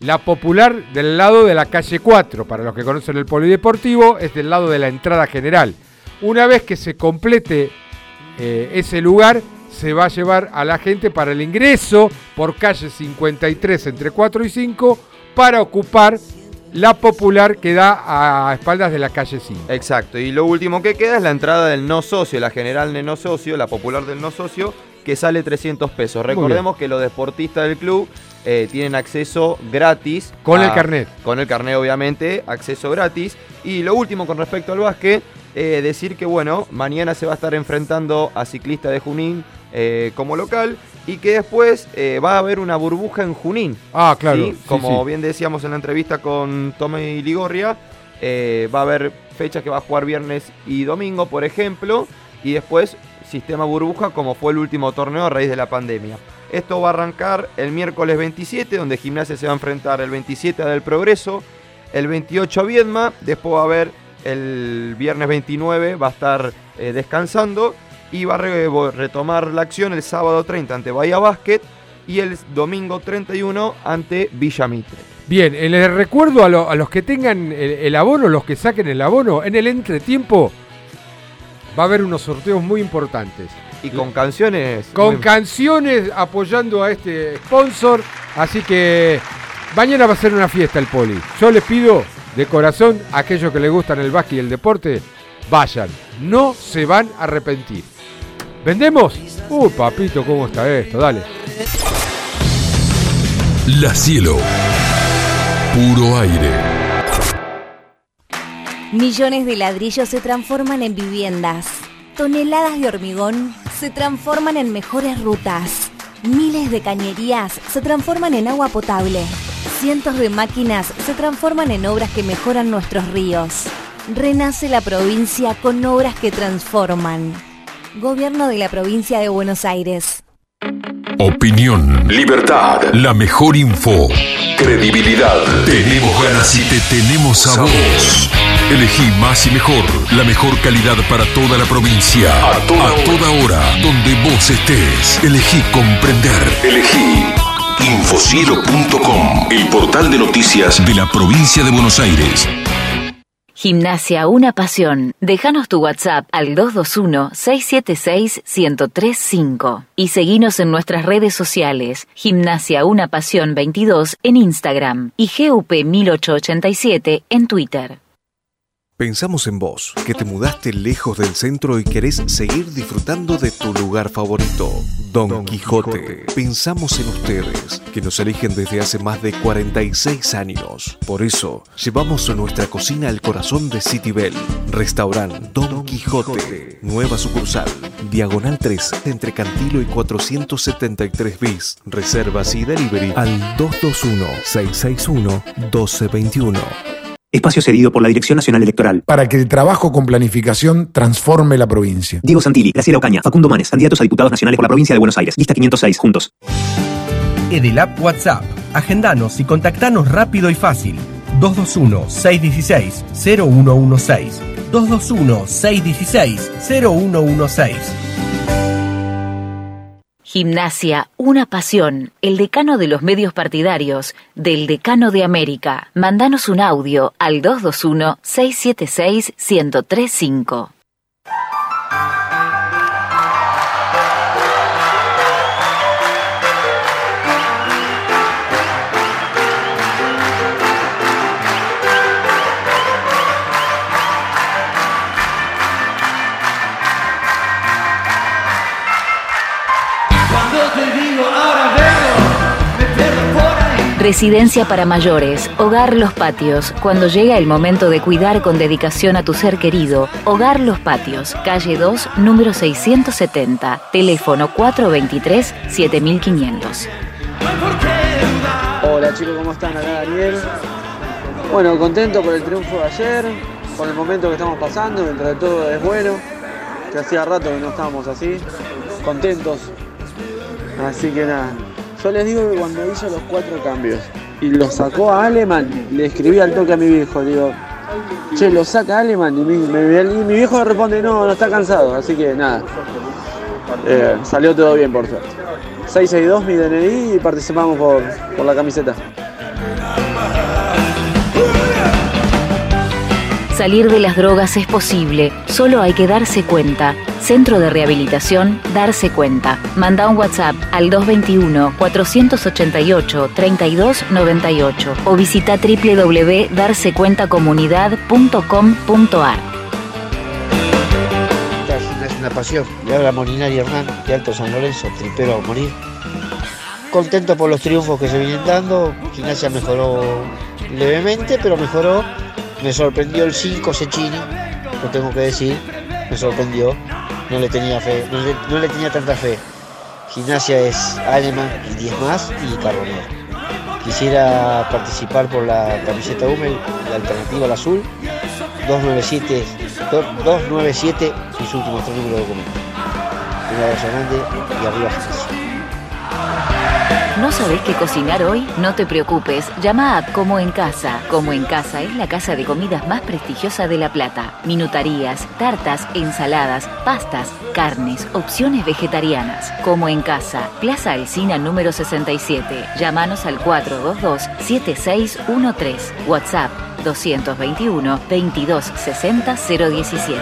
la popular del lado de la calle 4, para los que conocen el polideportivo, es del lado de la entrada general. Una vez que se complete eh, ese lugar, se va a llevar a la gente para el ingreso por calle 53 entre 4 y 5 para ocupar la popular que da a espaldas de la calle 5. Exacto. Y lo último que queda es la entrada del no socio, la general de no socio, la popular del no socio, que sale 300 pesos. Recordemos que los deportistas del club eh, tienen acceso gratis. Con el carnet. Con el carnet, obviamente, acceso gratis. Y lo último con respecto al básquet, eh, decir que, bueno, mañana se va a estar enfrentando a Ciclista de Junín eh, como local y que después eh, va a haber una burbuja en Junín. Ah, claro, ¿sí? sí, Como sí. bien decíamos en la entrevista con Tommy Ligorria, eh, va a haber fechas que va a jugar viernes y domingo, por ejemplo, y después sistema burbuja como fue el último torneo a raíz de la pandemia. Esto va a arrancar el miércoles 27, donde Gimnasia se va a enfrentar el 27 a Del Progreso, el 28 a Viedma, después va a haber el viernes 29, va a estar eh, descansando y va a retomar la acción el sábado 30 ante Bahía Basket y el domingo 31 ante Villa Mitre. Bien, eh, les recuerdo a, lo- a los que tengan el abono, los que saquen el abono, en el entretiempo va a haber unos sorteos muy importantes. Y con canciones. Con muy- canciones apoyando a este sponsor. Así que mañana va a ser una fiesta el poli. Yo les pido de corazón a aquellos que les gustan el básquet y el deporte, vayan. No se van a arrepentir. ¿Vendemos? Uh, papito, ¿cómo está esto? Dale. La cielo. Puro aire. Millones de ladrillos se transforman en viviendas. Toneladas de hormigón se transforman en mejores rutas. Miles de cañerías se transforman en agua potable. Cientos de máquinas se transforman en obras que mejoran nuestros ríos. Renace la provincia con obras que transforman. Gobierno de la provincia de Buenos Aires. Opinión. Libertad. La mejor info. Credibilidad. Tenemos ganas y te tenemos a vos. Elegí más y mejor. La mejor calidad para toda la provincia. A toda, hora. Donde vos estés. Elegí comprender. Elegí. Infocielo.com. El portal de noticias de la provincia de Buenos Aires. Gimnasia Una Pasión. Déjanos tu WhatsApp al 221-676-1035 y seguinos en nuestras redes sociales Gimnasia Una Pasión 22 en Instagram y GUP 1887 en Twitter. Pensamos en vos, que te mudaste lejos del centro y querés seguir disfrutando de tu lugar favorito, Don, Quijote. Pensamos en ustedes, que nos eligen desde hace más de 46 años. Por eso, llevamos nuestra cocina al corazón de Citibel. Restaurant Don, Quijote. Nueva sucursal. Diagonal 3, entre Cantilo y 473 bis. Reservas y delivery al 221-661-1221. Espacio cedido por la Dirección Nacional Electoral. Para que el trabajo con planificación transforme la provincia. Diego Santilli, Graciela Ocaña, Facundo Manes, candidatos a diputados nacionales por la provincia de Buenos Aires. Lista 506, juntos. Edelap WhatsApp. Agendanos y contactanos rápido y fácil. 221-616-0116. 221-616-0116. Gimnasia Una Pasión. El decano de los medios partidarios del Decano de América. Mandanos un audio al 221-676-1035. Residencia para mayores, Hogar Los Patios. Cuando llega el momento de cuidar con dedicación a tu ser querido, Hogar Los Patios, calle 2, número 670, teléfono 423-7500. Hola chicos, ¿cómo están? Acá Daniel. Bueno, contento por el triunfo de ayer, por el momento que estamos pasando, dentro de todo es bueno, que hacía rato que no estábamos así, contentos. Así que nada, yo les digo que cuando hizo los cuatro cambios y lo sacó a Aleman, le escribí al toque a mi viejo, digo, che, lo saca Aleman y mi, y mi viejo responde, no, no está cansado, así que nada, Eh, salió todo bien por suerte. 662 mi DNI y participamos por, por la camiseta. Salir de las drogas es posible, solo hay que darse cuenta. Centro de Rehabilitación, darse cuenta. Manda un WhatsApp al 221-488-3298 o visita www.darsecuentacomunidad.com.ar. Es una pasión. Le habla Molinari Hernán de Alto San Lorenzo, tripero a morir. Contento por los triunfos que se vienen dando. Gimnasia mejoró levemente, pero mejoró. Me sorprendió el 5 Cecchini, lo tengo que decir. Me sorprendió. No le tenía fe, no le, tenía tanta fe. Gimnasia es Alemán y 10 más y Carbonero. Quisiera participar por la camiseta Hummel, la alternativa al azul. 297, do- 297 mis últimos tres números de documento. Un abrazo grande y arriba Gimnasia. ¿No sabés qué cocinar hoy? No te preocupes, llama a Como en Casa. Como en Casa es la casa de comidas más prestigiosa de La Plata. Minutarías, tartas, ensaladas, pastas, carnes, opciones vegetarianas. Como en Casa, Plaza Alcina número 67. Llámanos al 422-7613. WhatsApp 221 2260 017.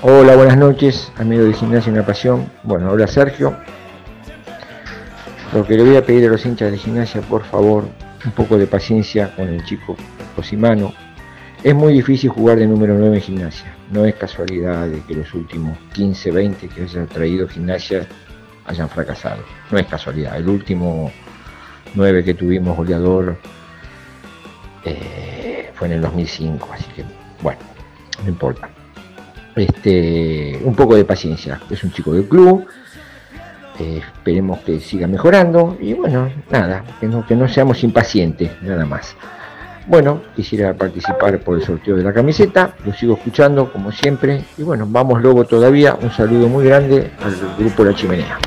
Hola, buenas noches, amigo de Gimnasia Una Pasión. Bueno, hola Sergio. Lo que le voy a pedir a los hinchas de Gimnasia, por favor, un poco de paciencia con el chico Cosimano. Es muy difícil jugar de número 9 en Gimnasia. No es casualidad de que los últimos 15, 20 que haya traído Gimnasia hayan fracasado. No es casualidad. El último 9 que tuvimos goleador eh, fue en el 2005, así que bueno, no importa este, un poco de paciencia. Es un chico del club. Eh, esperemos que siga mejorando. Y bueno, nada, que no, que no seamos impacientes, nada más. Bueno, quisiera participar por el sorteo de la camiseta. Lo sigo escuchando como siempre. Y bueno, vamos luego todavía. Un saludo muy grande al grupo La Chimenea.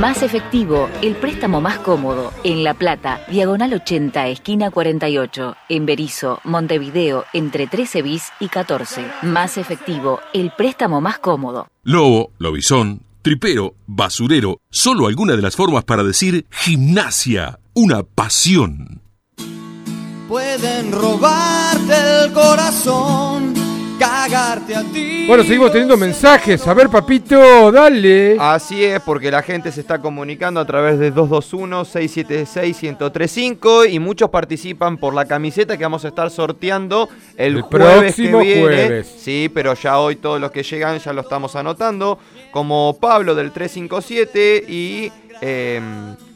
Más efectivo, el préstamo más cómodo. En La Plata, diagonal 80, esquina 48. En Berizo, Montevideo, entre 13 bis y 14. Más efectivo, el préstamo más cómodo. Lobo, lobizón, tripero, basurero, solo alguna de las formas para decir gimnasia, una pasión. Pueden robarte el corazón, cagarte a ti. Bueno, seguimos teniendo mensajes. A ver, papito, dale. Así es, porque la gente se está comunicando a través de 221-676-1035 y muchos participan por la camiseta que vamos a estar sorteando el, El jueves próximo que viene. jueves. Sí, pero ya hoy todos los que llegan ya lo estamos anotando. Como Pablo del 357 y eh,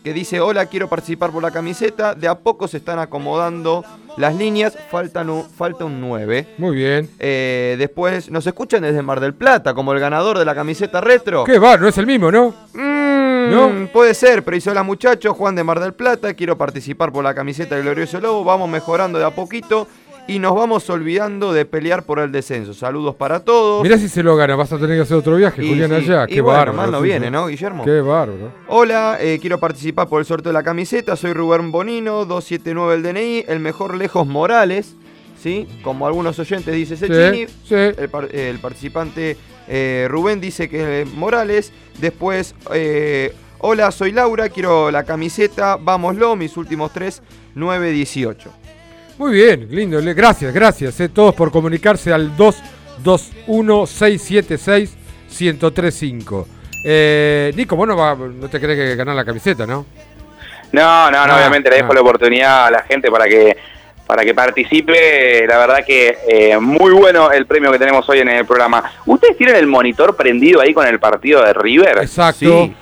que dice, hola, quiero participar por la camiseta. De a poco se están acomodando las líneas, faltan un, falta un 9. Muy bien. Eh, después nos escuchan desde Mar del Plata, como el ganador de la camiseta retro. Qué va, no es el mismo, ¿no? ¿No? Puede ser, pero hizo la muchacho, Juan de Mar del Plata, quiero participar por la camiseta del Glorioso Lobo, vamos mejorando de a poquito y nos vamos olvidando de pelear por el descenso. Saludos para todos. Mirá si se lo gana, vas a tener que hacer otro viaje, Y Julián, sí, allá. y Qué bueno, bárbaro. mal no viene. ¿no, Guillermo? Qué bárbaro. Hola, eh, quiero participar por el sorteo de la camiseta, soy Rubén Bonino, 279 el DNI, el mejor lejos Morales, ¿sí? Como algunos oyentes dice Sechini. sí. El, par- el participante eh, Rubén dice que es Morales. Después, eh, hola, soy Laura, quiero la camiseta, vámoslo, mis últimos tres, 9, 18. Muy bien, lindo. Gracias, gracias. eh, todos por comunicarse al 221-676-1035. Eh, Nico, vos no, va- no te crees que ganar la camiseta, ¿no? No, no, no, Ah, obviamente le dejo ah. la oportunidad a la gente para que para que participe. La verdad que eh, muy bueno el premio que tenemos hoy en el programa. ¿Ustedes tienen el monitor prendido ahí con el partido de River? Exacto. Sí.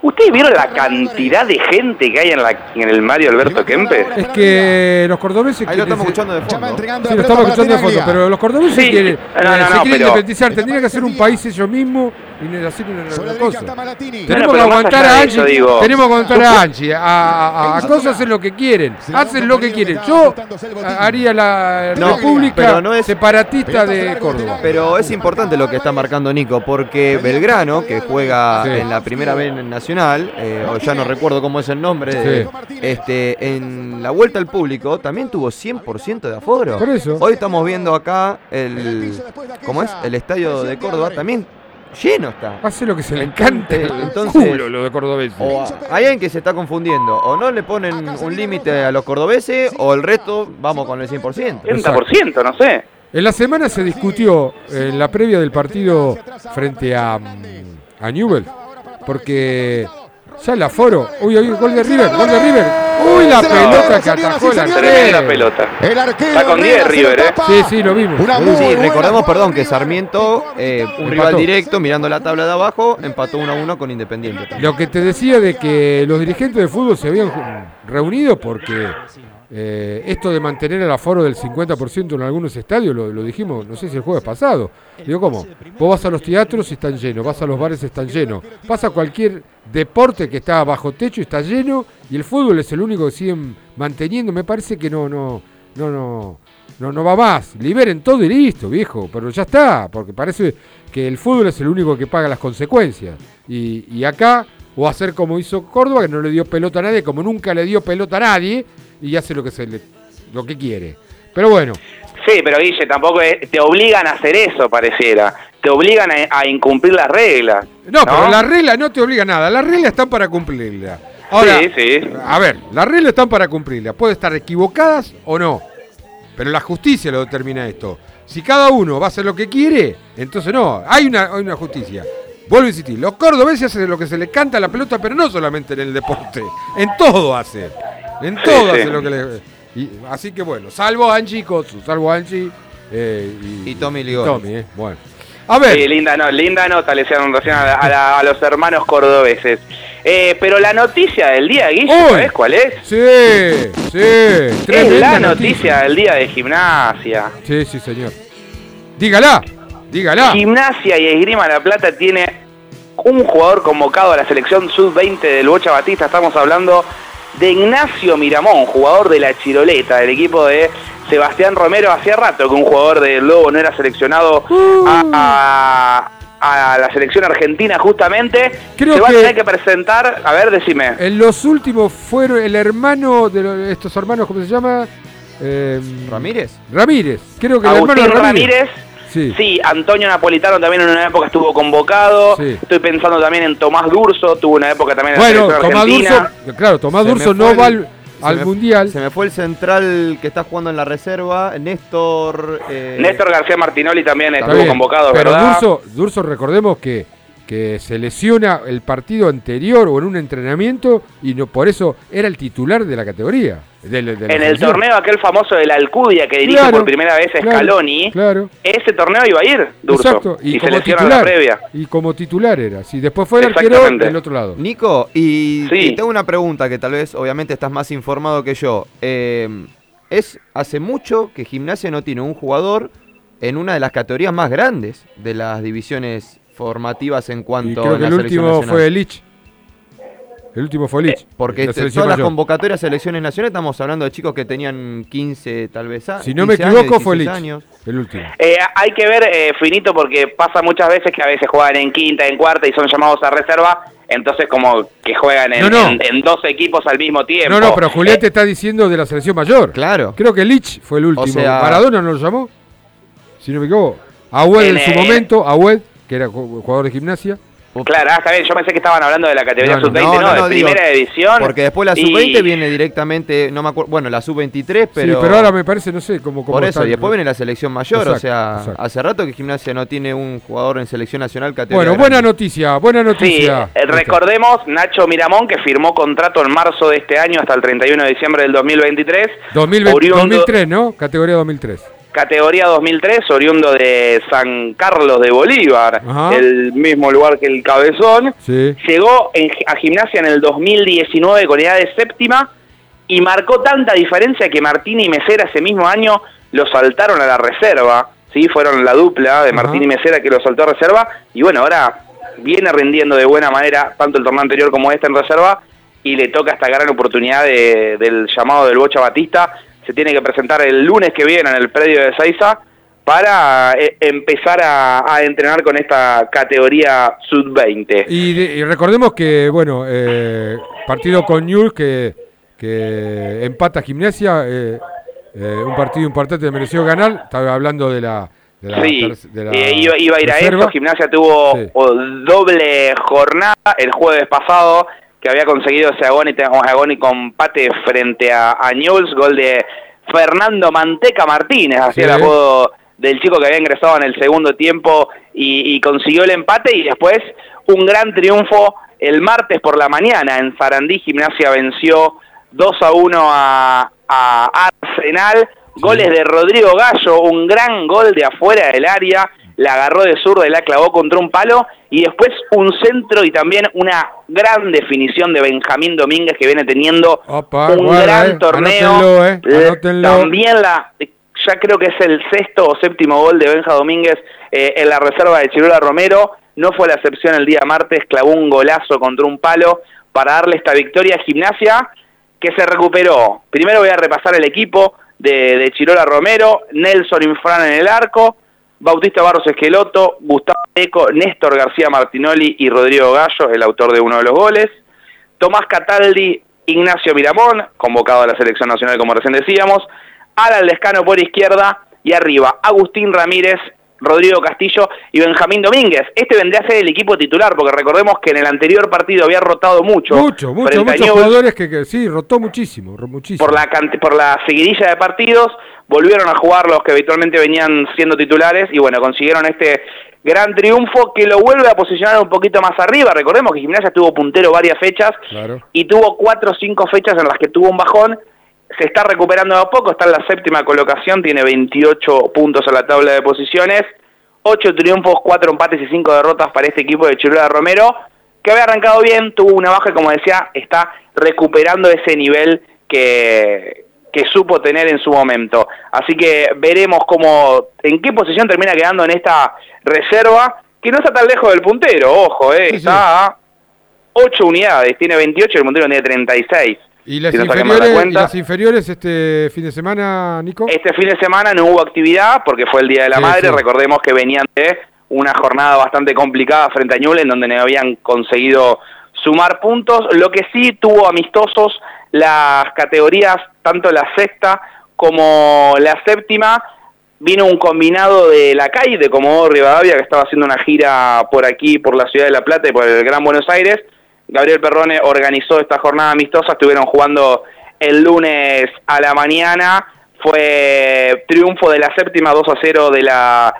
¿Ustedes vieron la cantidad de gente que hay en, la, en el Mario Alberto Kempes? Es que los cordobeses Ahí lo quieren- estamos escuchando de fondo. Sí, lo estamos escuchando de fondo, pero los cordobeses Sí, quieren, no, no, eh, se no, quieren pero- independizar, tendrían que hacer un país ellos mismos y no hacer una, cosa. Tenemos que aguantar a Angie, digo- tenemos que aguantar a Angie, a, a, a cosas hacen lo que quieren, hacen lo que quieren. Yo haría la No, República pero no es- separatista de Córdoba. Pero es importante lo que está marcando Nico, porque Belgrano, que juega Sí. en la primera vez en Nacional, eh, o ya no recuerdo cómo es el nombre, de- este, en la vuelta al público también tuvo 100% de aforo. Por eso. Hoy estamos viendo acá el, ¿cómo es? El estadio de Córdoba también lleno está. Hace lo que se le encanta. Entonces, Culo lo de cordobeses. o a- alguien que se está confundiendo, o no le ponen un límite a los cordobeses, o el resto vamos con el 100%. 30%, no sé. En la semana se discutió en la previa del partido frente a, mm, a Newell, porque ya el aforo. Uy, uy, gol de River, gol de River. Uy, la pelota que atajó la Tremenda pelota. Está con 10 River, ¿eh? Sí, sí, lo vimos. Sí, recordemos, perdón, que Sarmiento, eh, un Empató. rival directo, mirando la tabla de abajo, empató 1 a 1 con Independiente. Lo que te decía de que los dirigentes de fútbol se habían reunido porque eh, esto de mantener el aforo del 50% en algunos estadios, lo, dijimos, no sé si el jueves pasado. Digo, ¿cómo? Vos vas a los teatros y están llenos, vas a los bares y están llenos, vas a cualquier deporte que está bajo techo y está lleno, y el fútbol es el único que siguen manteniendo. Me parece que no, no, no, no. No, no va más. Liberen todo y listo, viejo. Pero ya está, porque parece que el fútbol es el único que paga las consecuencias. Y acá, o hacer como hizo Córdoba, que no le dio pelota a nadie, como nunca le dio pelota a nadie, y hace lo que se le, lo que quiere. Pero bueno, Sí, pero Guille, tampoco es- te obligan a hacer eso, pareciera. Te obligan a, a incumplir las reglas. no, pero las reglas no te obliga a nada. Las reglas están para cumplirlas. Ahora, Sí, sí. a ver, las reglas están para cumplirlas. Pueden estar equivocadas o no. Pero la justicia lo determina esto. Si cada uno va a hacer lo que quiere, entonces no. Hay una, hay una justicia. Vuelvo a insistir, los cordobeses hacen lo que se les canta a la pelota, pero no solamente en el deporte. En todo hacen. En Sí, hacen lo que les... y- así que bueno, salvo Angie y Kotsu, salvo Angie eh, y, Y Tommy. Tommy, eh, bueno. A ver. Sí, linda, no, linda nota le hicieron recién a, la- a la- a los hermanos cordobeses. Eh, pero la noticia del día, Guille. ¿sabes cuál es? Sí, sí. Es la noticia del día de gimnasia. Sí, sí, señor. Dígala, dígala. Gimnasia y Esgrima La Plata tiene un jugador convocado a la selección sub-20 del Bocha Batista. Estamos hablando de Ignacio Miramón, jugador de la Chiroleta, del equipo de Sebastián Romero. Hacía rato que un jugador del Lobo no era seleccionado a, a- a la selección argentina justamente. Creo Se va que- a tener que presentar, a ver, decime. En los últimos fueron el hermano de estos hermanos, ¿cómo se llama? Eh, ¿Ramírez? Ramírez. Creo que el hermano de Ramírez. Sí. Antonio Napolitano también en una época estuvo convocado. Sí. Estoy pensando también en Tomás Durso, tuvo una época también en la Bueno, Tomás argentina. Durso, claro, Tomás Se Durso no el- va al, se al me- mundial. Se me fue el central que está jugando en la reserva, Néstor. eh, Néstor García Martinoli también Está estuvo bien, convocado, Pero ¿verdad? Durso, Durso, recordemos que, que se lesiona el partido anterior o en un entrenamiento y no por eso era el titular de la categoría. de la- de la en el torneo aquel famoso de la Alcudia que dirige Claro, por primera vez Scaloni, Claro. ese torneo iba a ir Durso Exacto, y, se como lesiona en titular. la previa. Y como titular era. Si después fue el arquero del otro lado. Nico, y, Sí. y tengo una pregunta que tal vez obviamente estás más informado que yo. Eh, es hace mucho que Gimnasia no tiene un jugador en una de las categorías más grandes de las divisiones formativas en Y cuanto creo a que la el selección último nacional. fue Lich. El último fue Lich. Porque la este, todas las convocatorias a selecciones nacionales estamos hablando de chicos que tenían 15 tal vez Si no me 15 años, equivoco, fue 16 Lich. años. El último. Eh, hay que ver, eh, Finito, porque pasa muchas veces que a veces juegan en quinta, en cuarta y son llamados a reserva, entonces como que juegan en, No, no. en- en dos equipos al mismo tiempo. No, no, pero Julián te está diciendo de la selección mayor. Claro. Creo que Lich fue el último. sea- Maradona no lo llamó. Si no me equivoco. Agüed en, En, su eh, momento, Agüed, que era ju- jugador de gimnasia. Claro, ah, está bien, yo pensé que estaban hablando de la categoría No, no, sub-20, no, de digo, primera edición. Porque después la y- sub-20 viene directamente, no me acuerdo, bueno, la sub-23, pero... sí, pero ahora me parece, no sé cómo Por eso, y después viene la selección mayor, o sea, exacto. hace rato que Gimnasia no tiene un jugador en selección nacional categoría Bueno, buena noticia, buena Sí, noticia. eh, recordemos Nacho Miramón que firmó contrato en marzo de este año hasta el 31 de diciembre del 2023. 2020 oriundo- 2003, ¿no? Categoría 2003. Categoría 2003, oriundo de San Carlos de Bolívar, Ajá. el mismo lugar que el Cabezón. Sí. Llegó en- a gimnasia en el 2019 con edad de séptima y marcó tanta diferencia que Martín y Mesera ese mismo año lo saltaron a la reserva. ¿sí? Fueron la dupla de Martín y Mesera que lo saltó a reserva. Y bueno, ahora viene rindiendo de buena manera tanto el torneo anterior como este en reserva y le toca esta gran oportunidad de- del llamado del Bocha Batista. Se tiene que presentar el lunes que viene en el predio de Seiza para eh, empezar a, a entrenar con esta categoría sub-20. Y, y recordemos que, bueno, eh, partido con Newell's que, que empata gimnasia, eh, eh, un partido importante mereció ganar. Estaba hablando de la. De la Sí, de la eh, iba, iba a ir a esto. Gimnasia tuvo Sí. doble jornada el jueves pasado que había conseguido ese agónico, empate frente a, a Newell's, gol de Fernando Manteca Martínez, así Sí. el apodo del chico que había ingresado en el segundo tiempo y, y consiguió el empate y después un gran triunfo el martes por la mañana en Sarandí. Gimnasia venció 2 a 1 a, a Arsenal. Goles de Rodrigo Gallo, un gran gol de afuera del área, la agarró de zurda y la clavó contra un palo, y después un centro y también una gran definición de Benjamín Domínguez que viene teniendo Opa, un gran eh, torneo. anótenlo, eh, Eh, anótenlo. También la, ya creo que es el sexto o séptimo gol de Benja Domínguez eh, en la reserva de Chirola Romero. No fue la excepción el día martes, clavó un golazo contra un palo para darle esta victoria a Gimnasia que se recuperó. Primero voy a repasar el equipo de, de Chirola Romero, Nelson Infran en el arco, Bautista Barros Esqueloto, Gustavo Eco, Néstor García Martinoli y Rodrigo Gallo, el autor de uno de los goles. Tomás Cataldi, Ignacio Miramón, convocado a la selección nacional como recién decíamos, Alan Lescano por izquierda y arriba Agustín Ramírez, Rodrigo Castillo y Benjamín Domínguez. Este vendría a ser el equipo titular, porque recordemos que en el anterior partido había rotado mucho. Mucho, mucho, muchos jugadores que, que sí, rotó muchísimo, muchísimo. por la por la seguidilla de partidos, volvieron a jugar los que habitualmente venían siendo titulares y bueno, consiguieron este gran triunfo que lo vuelve a posicionar un poquito más arriba. Recordemos que Gimnasia estuvo puntero varias fechas Claro. y tuvo cuatro o cinco fechas en las que tuvo un bajón. Se está recuperando de a poco, está en la séptima colocación, tiene 28 puntos en la tabla de posiciones, 8 triunfos, 4 empates y 5 derrotas para este equipo de Chirola Romero, que había arrancado bien, tuvo una baja y como decía, está recuperando ese nivel que, que supo tener en su momento. Así que veremos cómo, en qué posición termina quedando en esta reserva, que no está tan lejos del puntero, ojo, eh, está a 8 unidades, tiene 28 y el puntero tiene 36. ¿Y las, si la inferiores, y las inferiores este fin de semana, Nico? Este fin de semana no hubo actividad porque fue el Día de la Sí, Madre. sí. Recordemos que venían de una jornada bastante complicada frente a Ñuble en donde no habían conseguido sumar puntos. Lo que sí tuvo amistosos las categorías, tanto la sexta como la séptima. Vino un combinado de la calle, de Comodoro Rivadavia, que estaba haciendo una gira por aquí, por la ciudad de La Plata y por el Gran Buenos Aires. Gabriel Perrone organizó esta jornada amistosa, estuvieron jugando el lunes a la mañana, fue triunfo de la séptima 2 a 0 de la,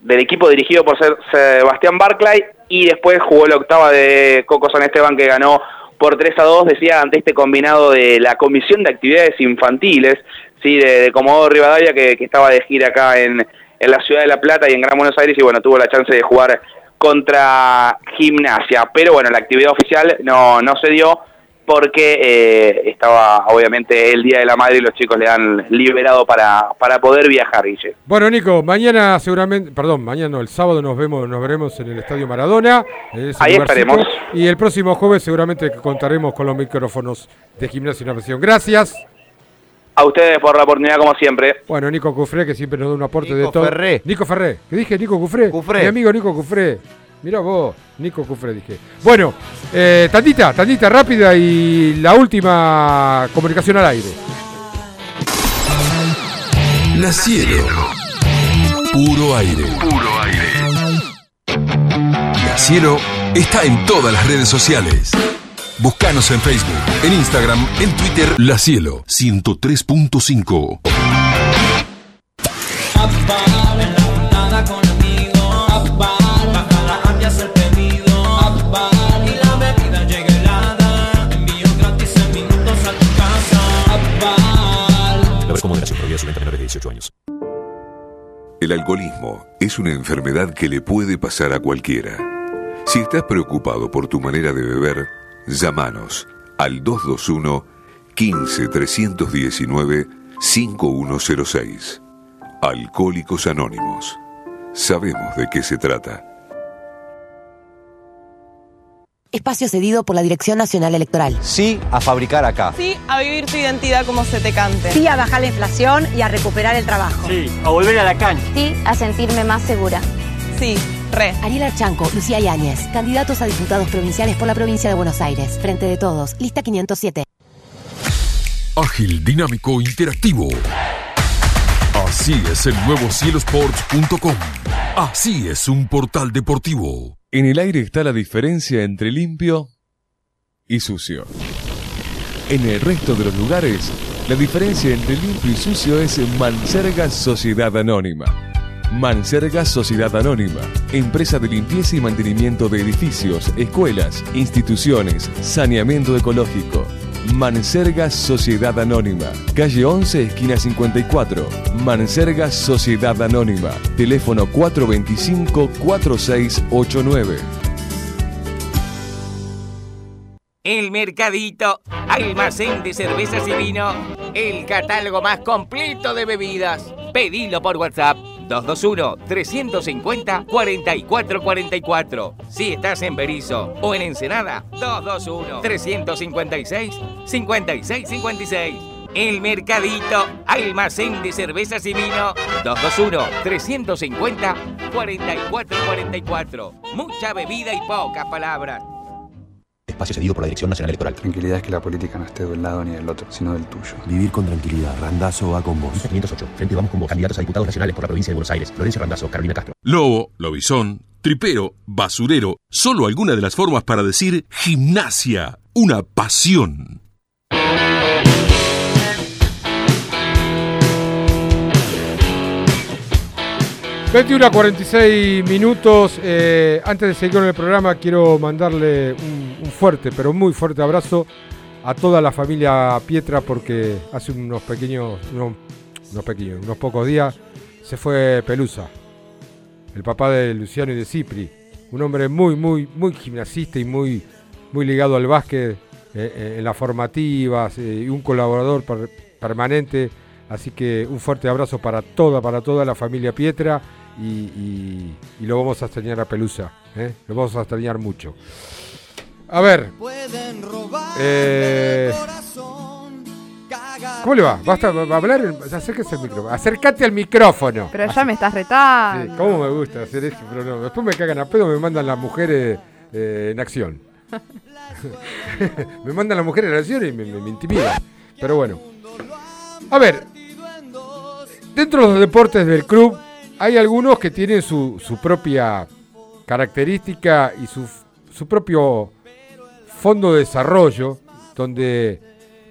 del equipo dirigido por Sebastián Barclay y después jugó la octava de Coco San Esteban que ganó por 3 a 2, decía, ante este combinado de la Comisión de Actividades Infantiles, sí, de, de Comodoro Rivadavia que, que estaba de gira acá en, en la ciudad de La Plata y en Gran Buenos Aires y bueno, tuvo la chance de jugar contra Gimnasia, pero bueno, la actividad oficial no, no se dio porque eh, estaba obviamente el Día de la Madre y los chicos le han liberado para, para poder viajar, Guille. Bueno, Nico, mañana seguramente, perdón, mañana no, el sábado nos vemos, nos veremos en el Estadio Maradona. ese Ahí estaremos. Y el próximo jueves seguramente contaremos con los micrófonos de Gimnasia y Natación. Gracias. A ustedes por la oportunidad como siempre. Bueno, Nico Cufré, que siempre nos da un aporte de Nico todo. Ferré. Nico Ferré. ¿Qué dije? Nico Cufré. Cufré. Mi amigo Nico Cufré. Mirá vos, Nico Cufré dije. Bueno, eh, tantita, tantita rápida y la última comunicación al aire. La Cielo. Puro aire. Puro aire. La Cielo está en todas las redes sociales. Búscanos en Facebook, en Instagram, en Twitter. La Cielo 103.5. en la juntada con amigos. Baja la app y haz el pedido. Y la bebida llega helada. Envío gratis en minutos a tu casa. La ves con moderación, prohibida su venta a menores de 18 años. El alcoholismo es una enfermedad que le puede pasar a cualquiera. Si estás preocupado por tu manera de beber, llámanos al 221 15 319 5106. Alcohólicos Anónimos. Sabemos de qué se trata. Espacio cedido por la Dirección Nacional Electoral. Sí a fabricar acá. Sí a vivir tu identidad como se te cante. Sí a bajar la inflación y a recuperar el trabajo. Sí a volver a la cancha. Sí a sentirme más segura. Sí, re. Ariel Archanco, Lucía Yáñez, candidatos a diputados provinciales por la provincia de Buenos Aires. Frente de todos, lista 507. Ágil, dinámico, interactivo. Así es el nuevo cielosports.com. Así es un portal deportivo. En el aire está la diferencia entre limpio y sucio. En el resto de los lugares, la diferencia entre limpio y sucio es Manserga Sociedad Anónima. Manserga Sociedad Anónima, empresa de limpieza y mantenimiento de edificios, escuelas, instituciones, saneamiento ecológico. Manserga Sociedad Anónima, calle 11, esquina 54. Manserga Sociedad Anónima, teléfono 425-4689. El Mercadito, almacén de cervezas y vino, el catálogo más completo de bebidas. Pedilo por WhatsApp 221-350-4444. Si estás en Berizo o en Ensenada, 221-356-5656. El Mercadito, almacén de cervezas y vino, 221-350-4444. Mucha bebida y pocas palabras. Espacio cedido por la Dirección Nacional Electoral. Tranquilidad es que la política no esté de un lado ni del otro, sino del tuyo. Vivir con tranquilidad. Randazo va con vos. 508. Frente vamos con vos. Candidatos a diputados nacionales por la provincia de Buenos Aires. Florencia Randazo, Carolina Castro. Lobo, lobizón, tripero, basurero, solo alguna de las formas para decir gimnasia, una pasión. 21 a 46 minutos. Eh, antes de seguir con el programa, quiero mandarle un, un fuerte, pero muy fuerte abrazo a toda la familia Pietra porque hace unos pequeños, unos, unos pequeños, unos pocos días se fue Pelusa, el papá de Luciano y de Cipri, un hombre muy, muy, muy gimnasista y muy, muy ligado al básquet eh, eh, en las formativas eh, y un colaborador per- permanente. Así que un fuerte abrazo para toda, para toda la familia Pietra y, y- lo vamos a extrañar a Pelusa, lo vamos a extrañar mucho. A ver, eh, ¿cómo le va? ¿Basta va a hablar? Acérquese al micrófono. Acércate al micrófono. Pero ya me estás retando. Sí, ¿Cómo me gusta hacer eso? Pero no, después me cagan a pedo, me mandan las mujeres eh, en acción. me mandan las mujeres en acción y me, me- me intimidan. Pero bueno. A ver, dentro de los deportes del club hay algunos que tienen su, su propia característica y su, su propio fondo de desarrollo, donde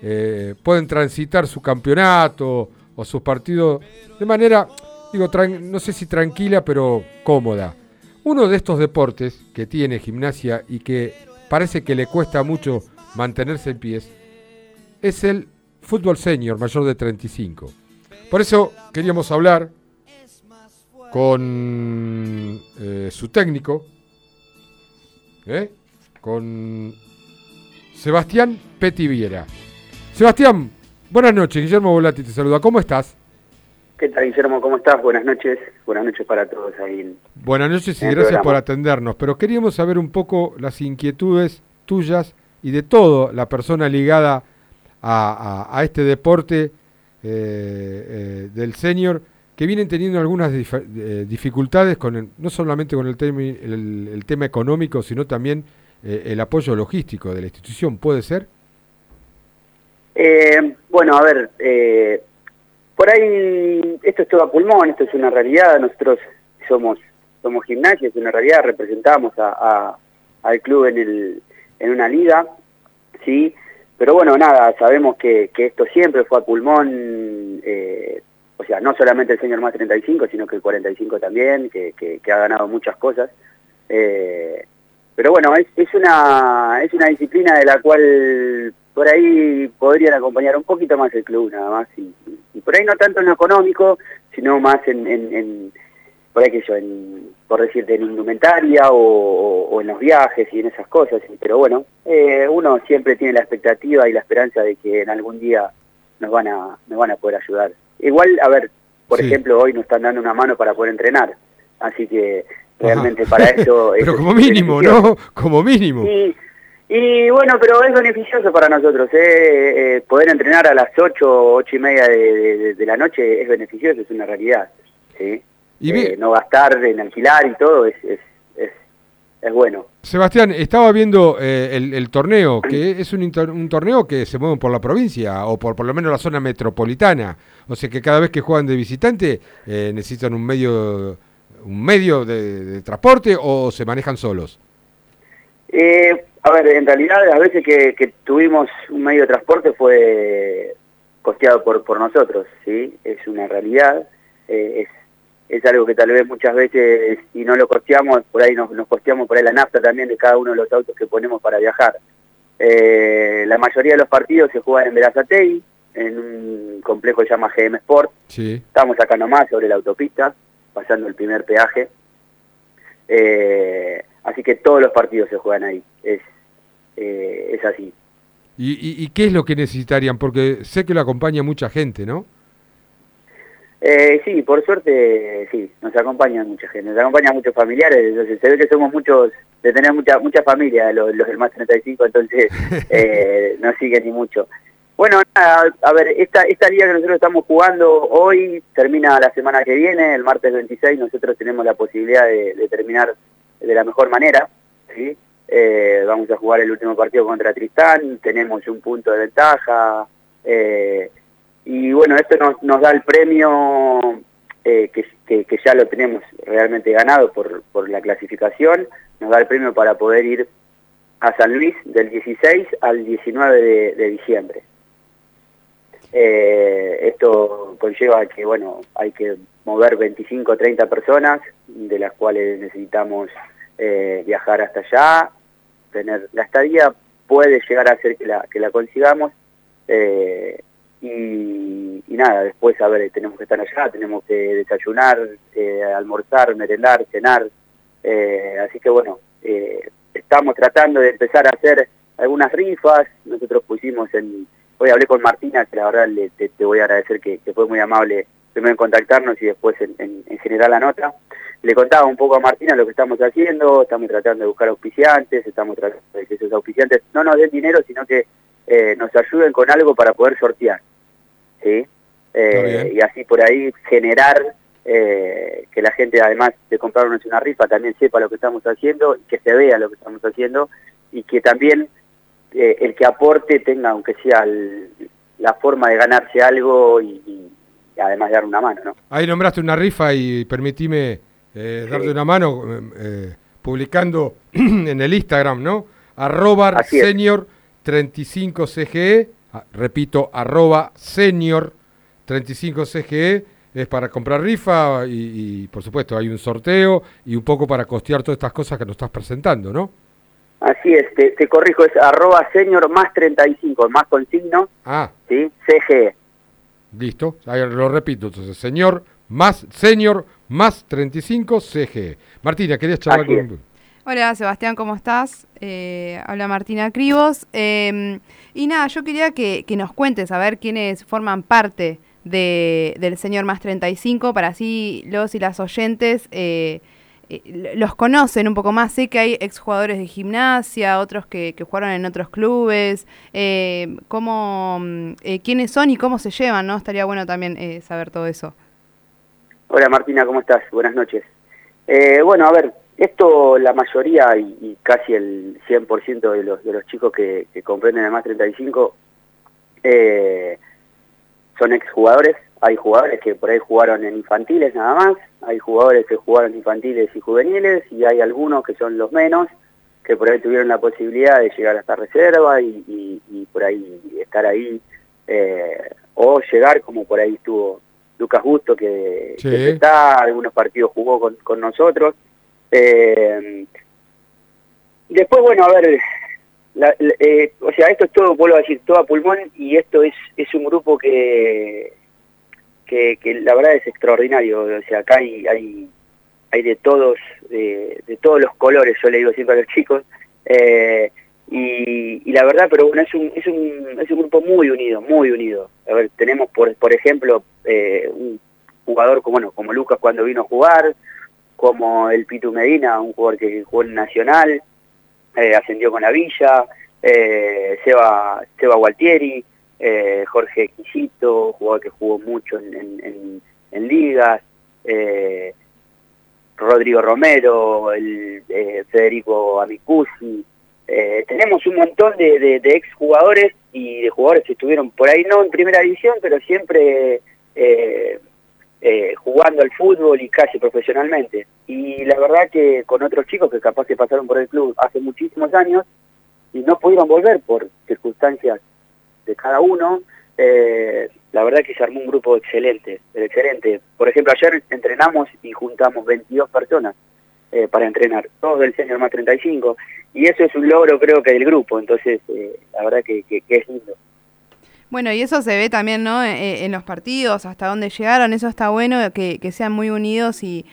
eh, pueden transitar su campeonato o sus partidos de manera, digo, no sé si tranquila, pero cómoda. Uno de estos deportes que tiene gimnasia y que parece que le cuesta mucho mantenerse en pies es el fútbol senior mayor de 35. Por eso queríamos hablar con eh, su técnico, ¿eh? con Sebastián Petiviera. Sebastián, buenas noches, Guillermo Volati te saluda, ¿cómo estás? ¿Qué tal, Guillermo? ¿Cómo estás? Buenas noches. Buenas noches para todos ahí. en- Buenas noches y gracias por atendernos, pero queríamos saber un poco las inquietudes tuyas y de toda la persona ligada a, a- a este deporte eh, eh, del senior que vienen teniendo algunas dif- eh, dificultades con el- no solamente con el- el tema económico, sino también eh, el apoyo logístico de la institución, ¿puede ser? Eh, bueno, a ver, eh, por ahí esto es todo a pulmón, esto es una realidad. Nosotros somos somos gimnasia, es una realidad, representamos a, al club en, el, en una liga, sí, pero bueno, nada, sabemos que, que esto siempre fue a pulmón, eh, o sea, no solamente el señor más 35, sino que el 45 también, que, que, que ha ganado muchas cosas. Eh, pero bueno, es, es, una, es una disciplina de la cual por ahí podrían acompañar un poquito más el club nada más, y, y- por ahí no tanto en lo económico, sino más en, en, en, por ahí que yo, en, por decirte, en indumentaria o, o- o en los viajes y en esas cosas, pero bueno, eh, uno siempre tiene la expectativa y la esperanza de que en algún día nos van a, nos van a poder ayudar. Igual, a ver, por Sí. ejemplo, hoy nos están dando una mano para poder entrenar, así que realmente para eso... Pero es- como mínimo. ¿no? Como mínimo. Y, y bueno, pero es beneficioso para nosotros. ¿eh? Eh, poder entrenar a las 8, 8 y media de, de- de la noche es beneficioso, es una realidad. ¿sí? Y Eh, no gastar en alquilar y todo es, es, es, es bueno. Sebastián, estaba viendo eh, el, el torneo, que es un, un torneo que se mueve por la provincia, o por, por lo menos la zona metropolitana. O sea que cada vez que juegan de visitante eh, necesitan un medio, un medio de, de transporte o se manejan solos. Eh, a ver, en realidad las veces que, que tuvimos un medio de transporte fue costeado por, por nosotros, ¿sí? Es una realidad, eh, es, es algo que tal vez muchas veces, si no lo costeamos, por ahí nos, nos costeamos por ahí la nafta también de cada uno de los autos que ponemos para viajar. Eh, la mayoría de los partidos se juegan en Verazatei, en un complejo que se llama GM Sport, Sí. Estamos acá nomás sobre la autopista, pasando el primer peaje. Eh, así que todos los partidos se juegan ahí. Es, eh, es así. ¿Y, y, y qué es lo que necesitarían? Porque sé que lo acompaña mucha gente, ¿no? Eh, sí, por suerte, sí, nos acompañan mucha gente, nos acompañan muchos familiares, entonces se ve que somos muchos, de tener mucha mucha familia, los, los del más 35, entonces eh, no siguen ni mucho. Bueno, nada, a ver, esta, esta liga que nosotros estamos jugando hoy termina la semana que viene, el martes 26, nosotros tenemos la posibilidad de, terminar de la mejor manera, ¿sí? Eh, vamos a jugar el último partido contra Tristán, tenemos un punto de ventaja, eh, y bueno, esto nos, da el premio eh, que, que- ya lo tenemos realmente ganado por, por la clasificación, nos da el premio para poder ir a San Luis del 16 al 19 de, de diciembre. Eh, esto conlleva que, bueno, hay que mover 25 o 30 personas, de las cuales necesitamos eh, viajar hasta allá, tener la estadía, puede llegar a ser que la, que la consigamos, eh, y, y nada, después, a ver, tenemos que estar allá, tenemos que desayunar, eh, almorzar, merendar, cenar, eh, así que bueno, eh, estamos tratando de empezar a hacer algunas rifas, nosotros pusimos en, hoy hablé con Martina, que la verdad le, te, te voy a agradecer que, que fue muy amable primero en contactarnos y después en, en- en generar la nota. Le contaba un poco a Martina lo que estamos haciendo, estamos tratando de buscar auspiciantes, estamos tratando de que esos auspiciantes no nos den dinero, sino que eh, nos ayuden con algo para poder sortear. ¿sí? Eh, y así por ahí generar eh, que la gente además de comprarnos una rifa también sepa lo que estamos haciendo que se vea lo que estamos haciendo y que también eh, el que aporte tenga aunque sea el- la forma de ganarse algo y, y además de dar una mano, ¿no? Ahí nombraste una rifa y permitime eh, darte una mano eh, eh, publicando en el Instagram, ¿no? Arroba senior 35 CGE, ah, repito, arroba senior 35 CGE, es para comprar rifa y, y, por supuesto hay un sorteo y un poco para costear todas estas cosas que nos estás presentando, ¿no? Así es, te, te corrijo, es arroba senior más 35, más con signo, Ah, ¿sí? CGE. listo, ahí lo repito, entonces, señor más senior más 35 CGE. Martina, ¿querías charlar Así con Hola Sebastián, ¿cómo estás? Eh, habla Martina Cribos. Eh, y nada, yo quería que, que nos cuentes a ver quiénes forman parte de, del Señor Más 35 para así los y las oyentes eh, los conocen un poco más. Sé que hay exjugadores de gimnasia, otros que, jugaron en otros clubes. Eh, cómo, mm, eh, ¿Quiénes son y cómo se llevan? ¿no? Estaría bueno también eh, saber todo eso. Hola Martina, ¿cómo estás? Buenas noches. Eh, bueno, a ver, esto la mayoría y, casi el 100% de los, de los chicos que, que comprenden el más 35 eh, son exjugadores. Hay jugadores que por ahí jugaron en infantiles nada más, hay jugadores que jugaron infantiles y juveniles y hay algunos que son los menos, que por ahí tuvieron la posibilidad de llegar hasta reserva y, y- y por ahí estar ahí, eh, o llegar como por ahí estuvo Lucas Justo, que, Sí. que está, algunos partidos jugó con, con nosotros. Eh, después, bueno, a ver, la- la- eh, o sea, esto es todo, vuelvo a decir, todo a pulmón y esto es, es un grupo que, que, la verdad es extraordinario. O sea, acá hay, hay hay de todos, de todos los colores, yo le digo siempre a los chicos, eh, y, y la verdad, pero bueno, es un, es un, es un grupo muy unido, muy unido. A ver, tenemos por, por ejemplo eh, un jugador como, bueno, como Lucas cuando vino a jugar, como el Pitu Medina, un jugador que jugó en Nacional, eh, ascendió con la Villa, eh, Seba, Seba Gualtieri, eh, Jorge Quisito, jugador que jugó mucho en, ligas, eh, Rodrigo Romero, el, eh, Federico Amicusi. Eh, tenemos un montón de, de, de exjugadores y de jugadores que estuvieron por ahí, no en primera división, pero siempre eh, eh, jugando al fútbol y casi profesionalmente. Y la verdad que con otros chicos que capaz que pasaron por el club hace muchísimos años y no pudieron volver por circunstancias de cada uno, eh, la verdad que se armó un grupo excelente, excelente. Por ejemplo, ayer entrenamos y juntamos 22 personas eh, para entrenar, todos del senior más 35, y eso es un logro creo que del grupo, entonces eh, la verdad que, que- es lindo. Bueno, y eso se ve también, ¿no? Eh, en los partidos, hasta dónde llegaron, eso está bueno, que, que sean muy unidos y,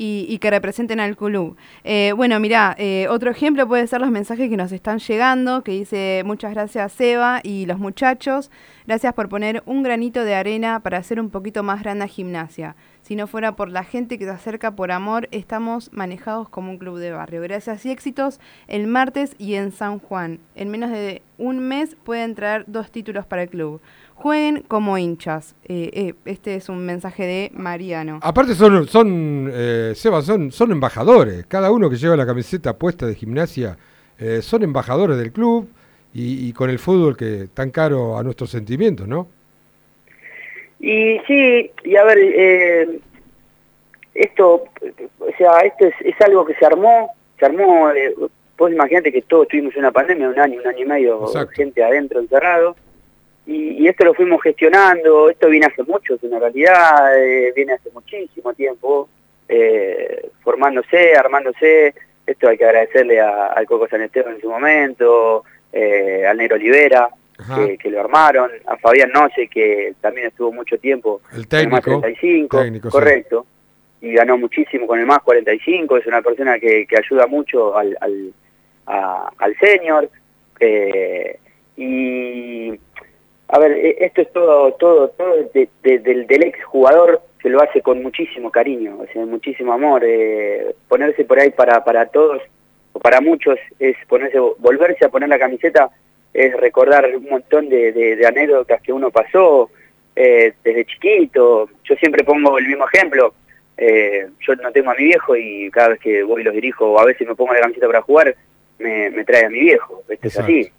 y, y que representen al club. Eh, bueno, mirá, eh, otro ejemplo puede ser los mensajes que nos están llegando, que dice muchas gracias Seba y los muchachos, gracias por poner un granito de arena para hacer un poquito más grande a gimnasia. Si no fuera por la gente que se acerca por amor, estamos manejados como un club de barrio. Gracias y éxitos el martes y en San Juan. En menos de un mes pueden traer dos títulos para el club. Jueguen como hinchas. Eh, eh, este es un mensaje de Mariano. Aparte son, son eh, Seba, son, son embajadores. Cada uno que lleva la camiseta puesta de gimnasia eh, son embajadores del club y, y con el fútbol que tan caro a nuestros sentimientos, ¿no? Y sí, y a ver, eh, esto, o sea, esto es, es algo que se armó, se armó, eh, vos imaginate que todos tuvimos una pandemia, un año, un año y medio, Exacto. gente adentro encerrado, y, y esto lo fuimos gestionando, esto viene hace mucho, es una realidad, eh, viene hace muchísimo tiempo, eh, formándose, armándose, esto hay que agradecerle a- al Coco San Esteban en su momento, eh, al Negro Olivera, que, que lo armaron, a Fabián Noce, que también estuvo mucho tiempo El el técnico. 35, técnico, sí. correcto, y ganó muchísimo con el más 45, es una persona que, que ayuda mucho al, al, a- al senior, eh, y a ver, e- esto es todo, todo, todo de- de- del, del ex jugador que lo hace con muchísimo cariño, o sea, muchísimo amor, eh, ponerse por ahí para, para todos, o para muchos, es ponerse, volverse a poner la camiseta, es recordar un montón de, anécdotas que uno pasó eh, desde chiquito. Yo siempre pongo el mismo ejemplo. Eh, yo no tengo a mi viejo y cada vez que voy y los dirijo o a veces me pongo la camiseta para jugar, me, me trae a mi viejo. Esto es así.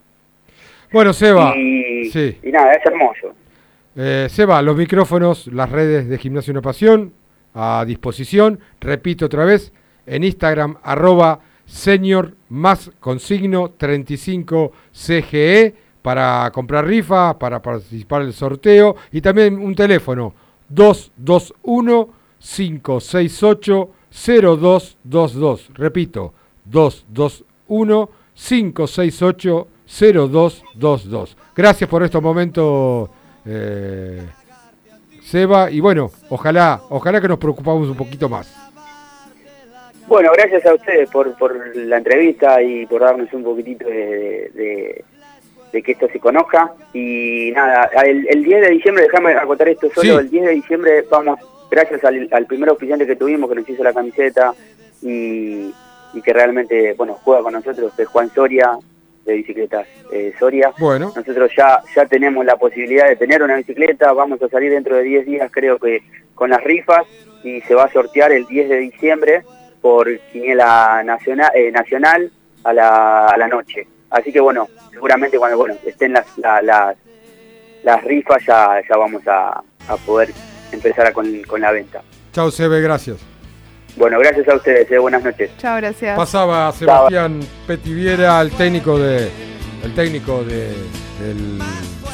Bueno, Seba, Y, sí. y nada, es hermoso. Eh, Seba, los micrófonos, las redes de Gimnasio Una Pasión a disposición. Repito otra vez, en Instagram, arroba senior más consigno 35 CGE para comprar rifa, para participar en el sorteo y también un teléfono 221 568 0222. Repito, 221 568 0222. Gracias por estos momentos, eh, Seba. Y bueno, ojalá, ojalá que nos preocupamos un poquito más. Bueno, gracias a ustedes por, por la entrevista y por darnos un poquitito de, de- de que esto se conozca. Y nada, el, el 10 de diciembre, déjame acotar esto solo, Sí. el 10 de diciembre vamos, gracias al, al primer oficiante que tuvimos que nos hizo la camiseta y, y que realmente, bueno, juega con nosotros, que es Juan Soria, de bicicletas eh, Soria. Bueno, Nosotros ya, ya tenemos la posibilidad de tener una bicicleta, vamos a salir dentro de 10 días creo que con las rifas y se va a sortear el 10 de diciembre por quiniela nacional, eh, nacional a la, a la noche. Así que bueno, seguramente cuando bueno estén las, la- las, las rifas ya, ya vamos a, a poder empezar a con, con la venta. chao Sebe, gracias. Bueno, gracias a ustedes, eh, buenas noches. Chao, gracias. Pasaba Sebastián Petiviera, el técnico de el técnico de, del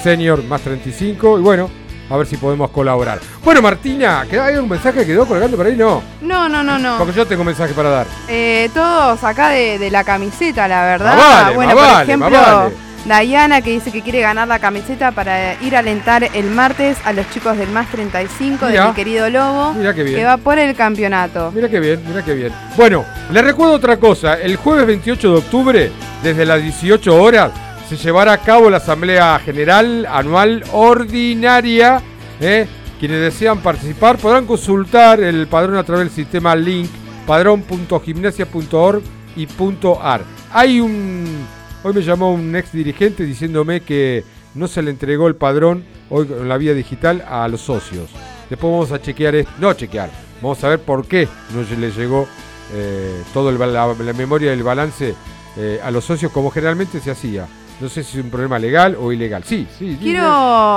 senior más 35 y bueno, a ver si podemos colaborar. Bueno, Martina, ¿queda- ¿hay un mensaje que quedó colgando por ahí? No, No, no, no, no. porque yo tengo mensaje para dar. Eh, todos acá de, de la camiseta, la verdad. Más vale, bueno, más por vale, ejemplo, más vale. Dayana que dice que quiere ganar la camiseta para ir a alentar el martes a los chicos del más 35 de Mirá. mi querido Lobo. Mirá qué bien. Que va por el campeonato. Mira qué bien, mira qué bien. Bueno, les recuerdo otra cosa. El jueves 28 de octubre, desde las 18 horas, se llevará a cabo la Asamblea General Anual Ordinaria. ¿eh? Quienes desean participar podrán consultar el padrón a través del sistema link padrón.gimnasia.org y .ar. Hay un... Hoy me llamó un ex dirigente diciéndome que no se le entregó el padrón hoy en la vía digital a los socios. Después vamos a chequear esto. No chequear. Vamos a ver por qué no se le llegó eh, todo el, la, la memoria del balance eh, a los socios como generalmente se hacía. No sé si es un problema legal o ilegal. Sí, sí. Quiero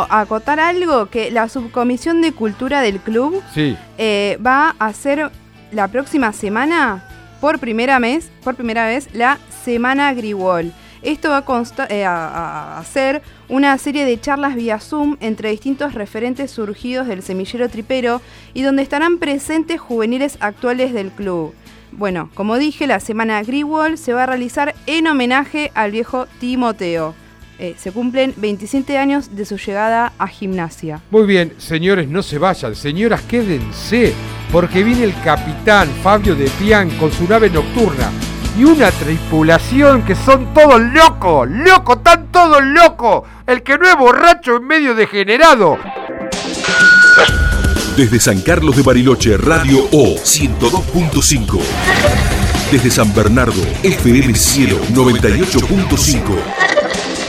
acotar algo, que la subcomisión de cultura del club Sí. eh, va a hacer la próxima semana, por primera vez, por primera vez, la Semana Griwall. Esto va a, consta- eh, a- hacer una serie de charlas vía Zoom entre distintos referentes surgidos del semillero tripero y donde estarán presentes juveniles actuales del club. Bueno, como dije, la semana Griwall se va a realizar en homenaje al viejo Timoteo. Eh, se cumplen 27 años de su llegada a gimnasia. Muy bien, señores, no se vayan. Señoras, quédense. Porque viene el capitán Fabio de Pian con su nave nocturna. Y una tripulación que son todos locos. ¡Locos! ¡Están todos locos! El que no es borracho es medio degenerado. Desde San Carlos de Bariloche, Radio O 102.5. Desde San Bernardo, FM Cielo 98.5.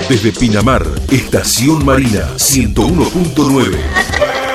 Desde Pinamar, Estación Marina 101.9.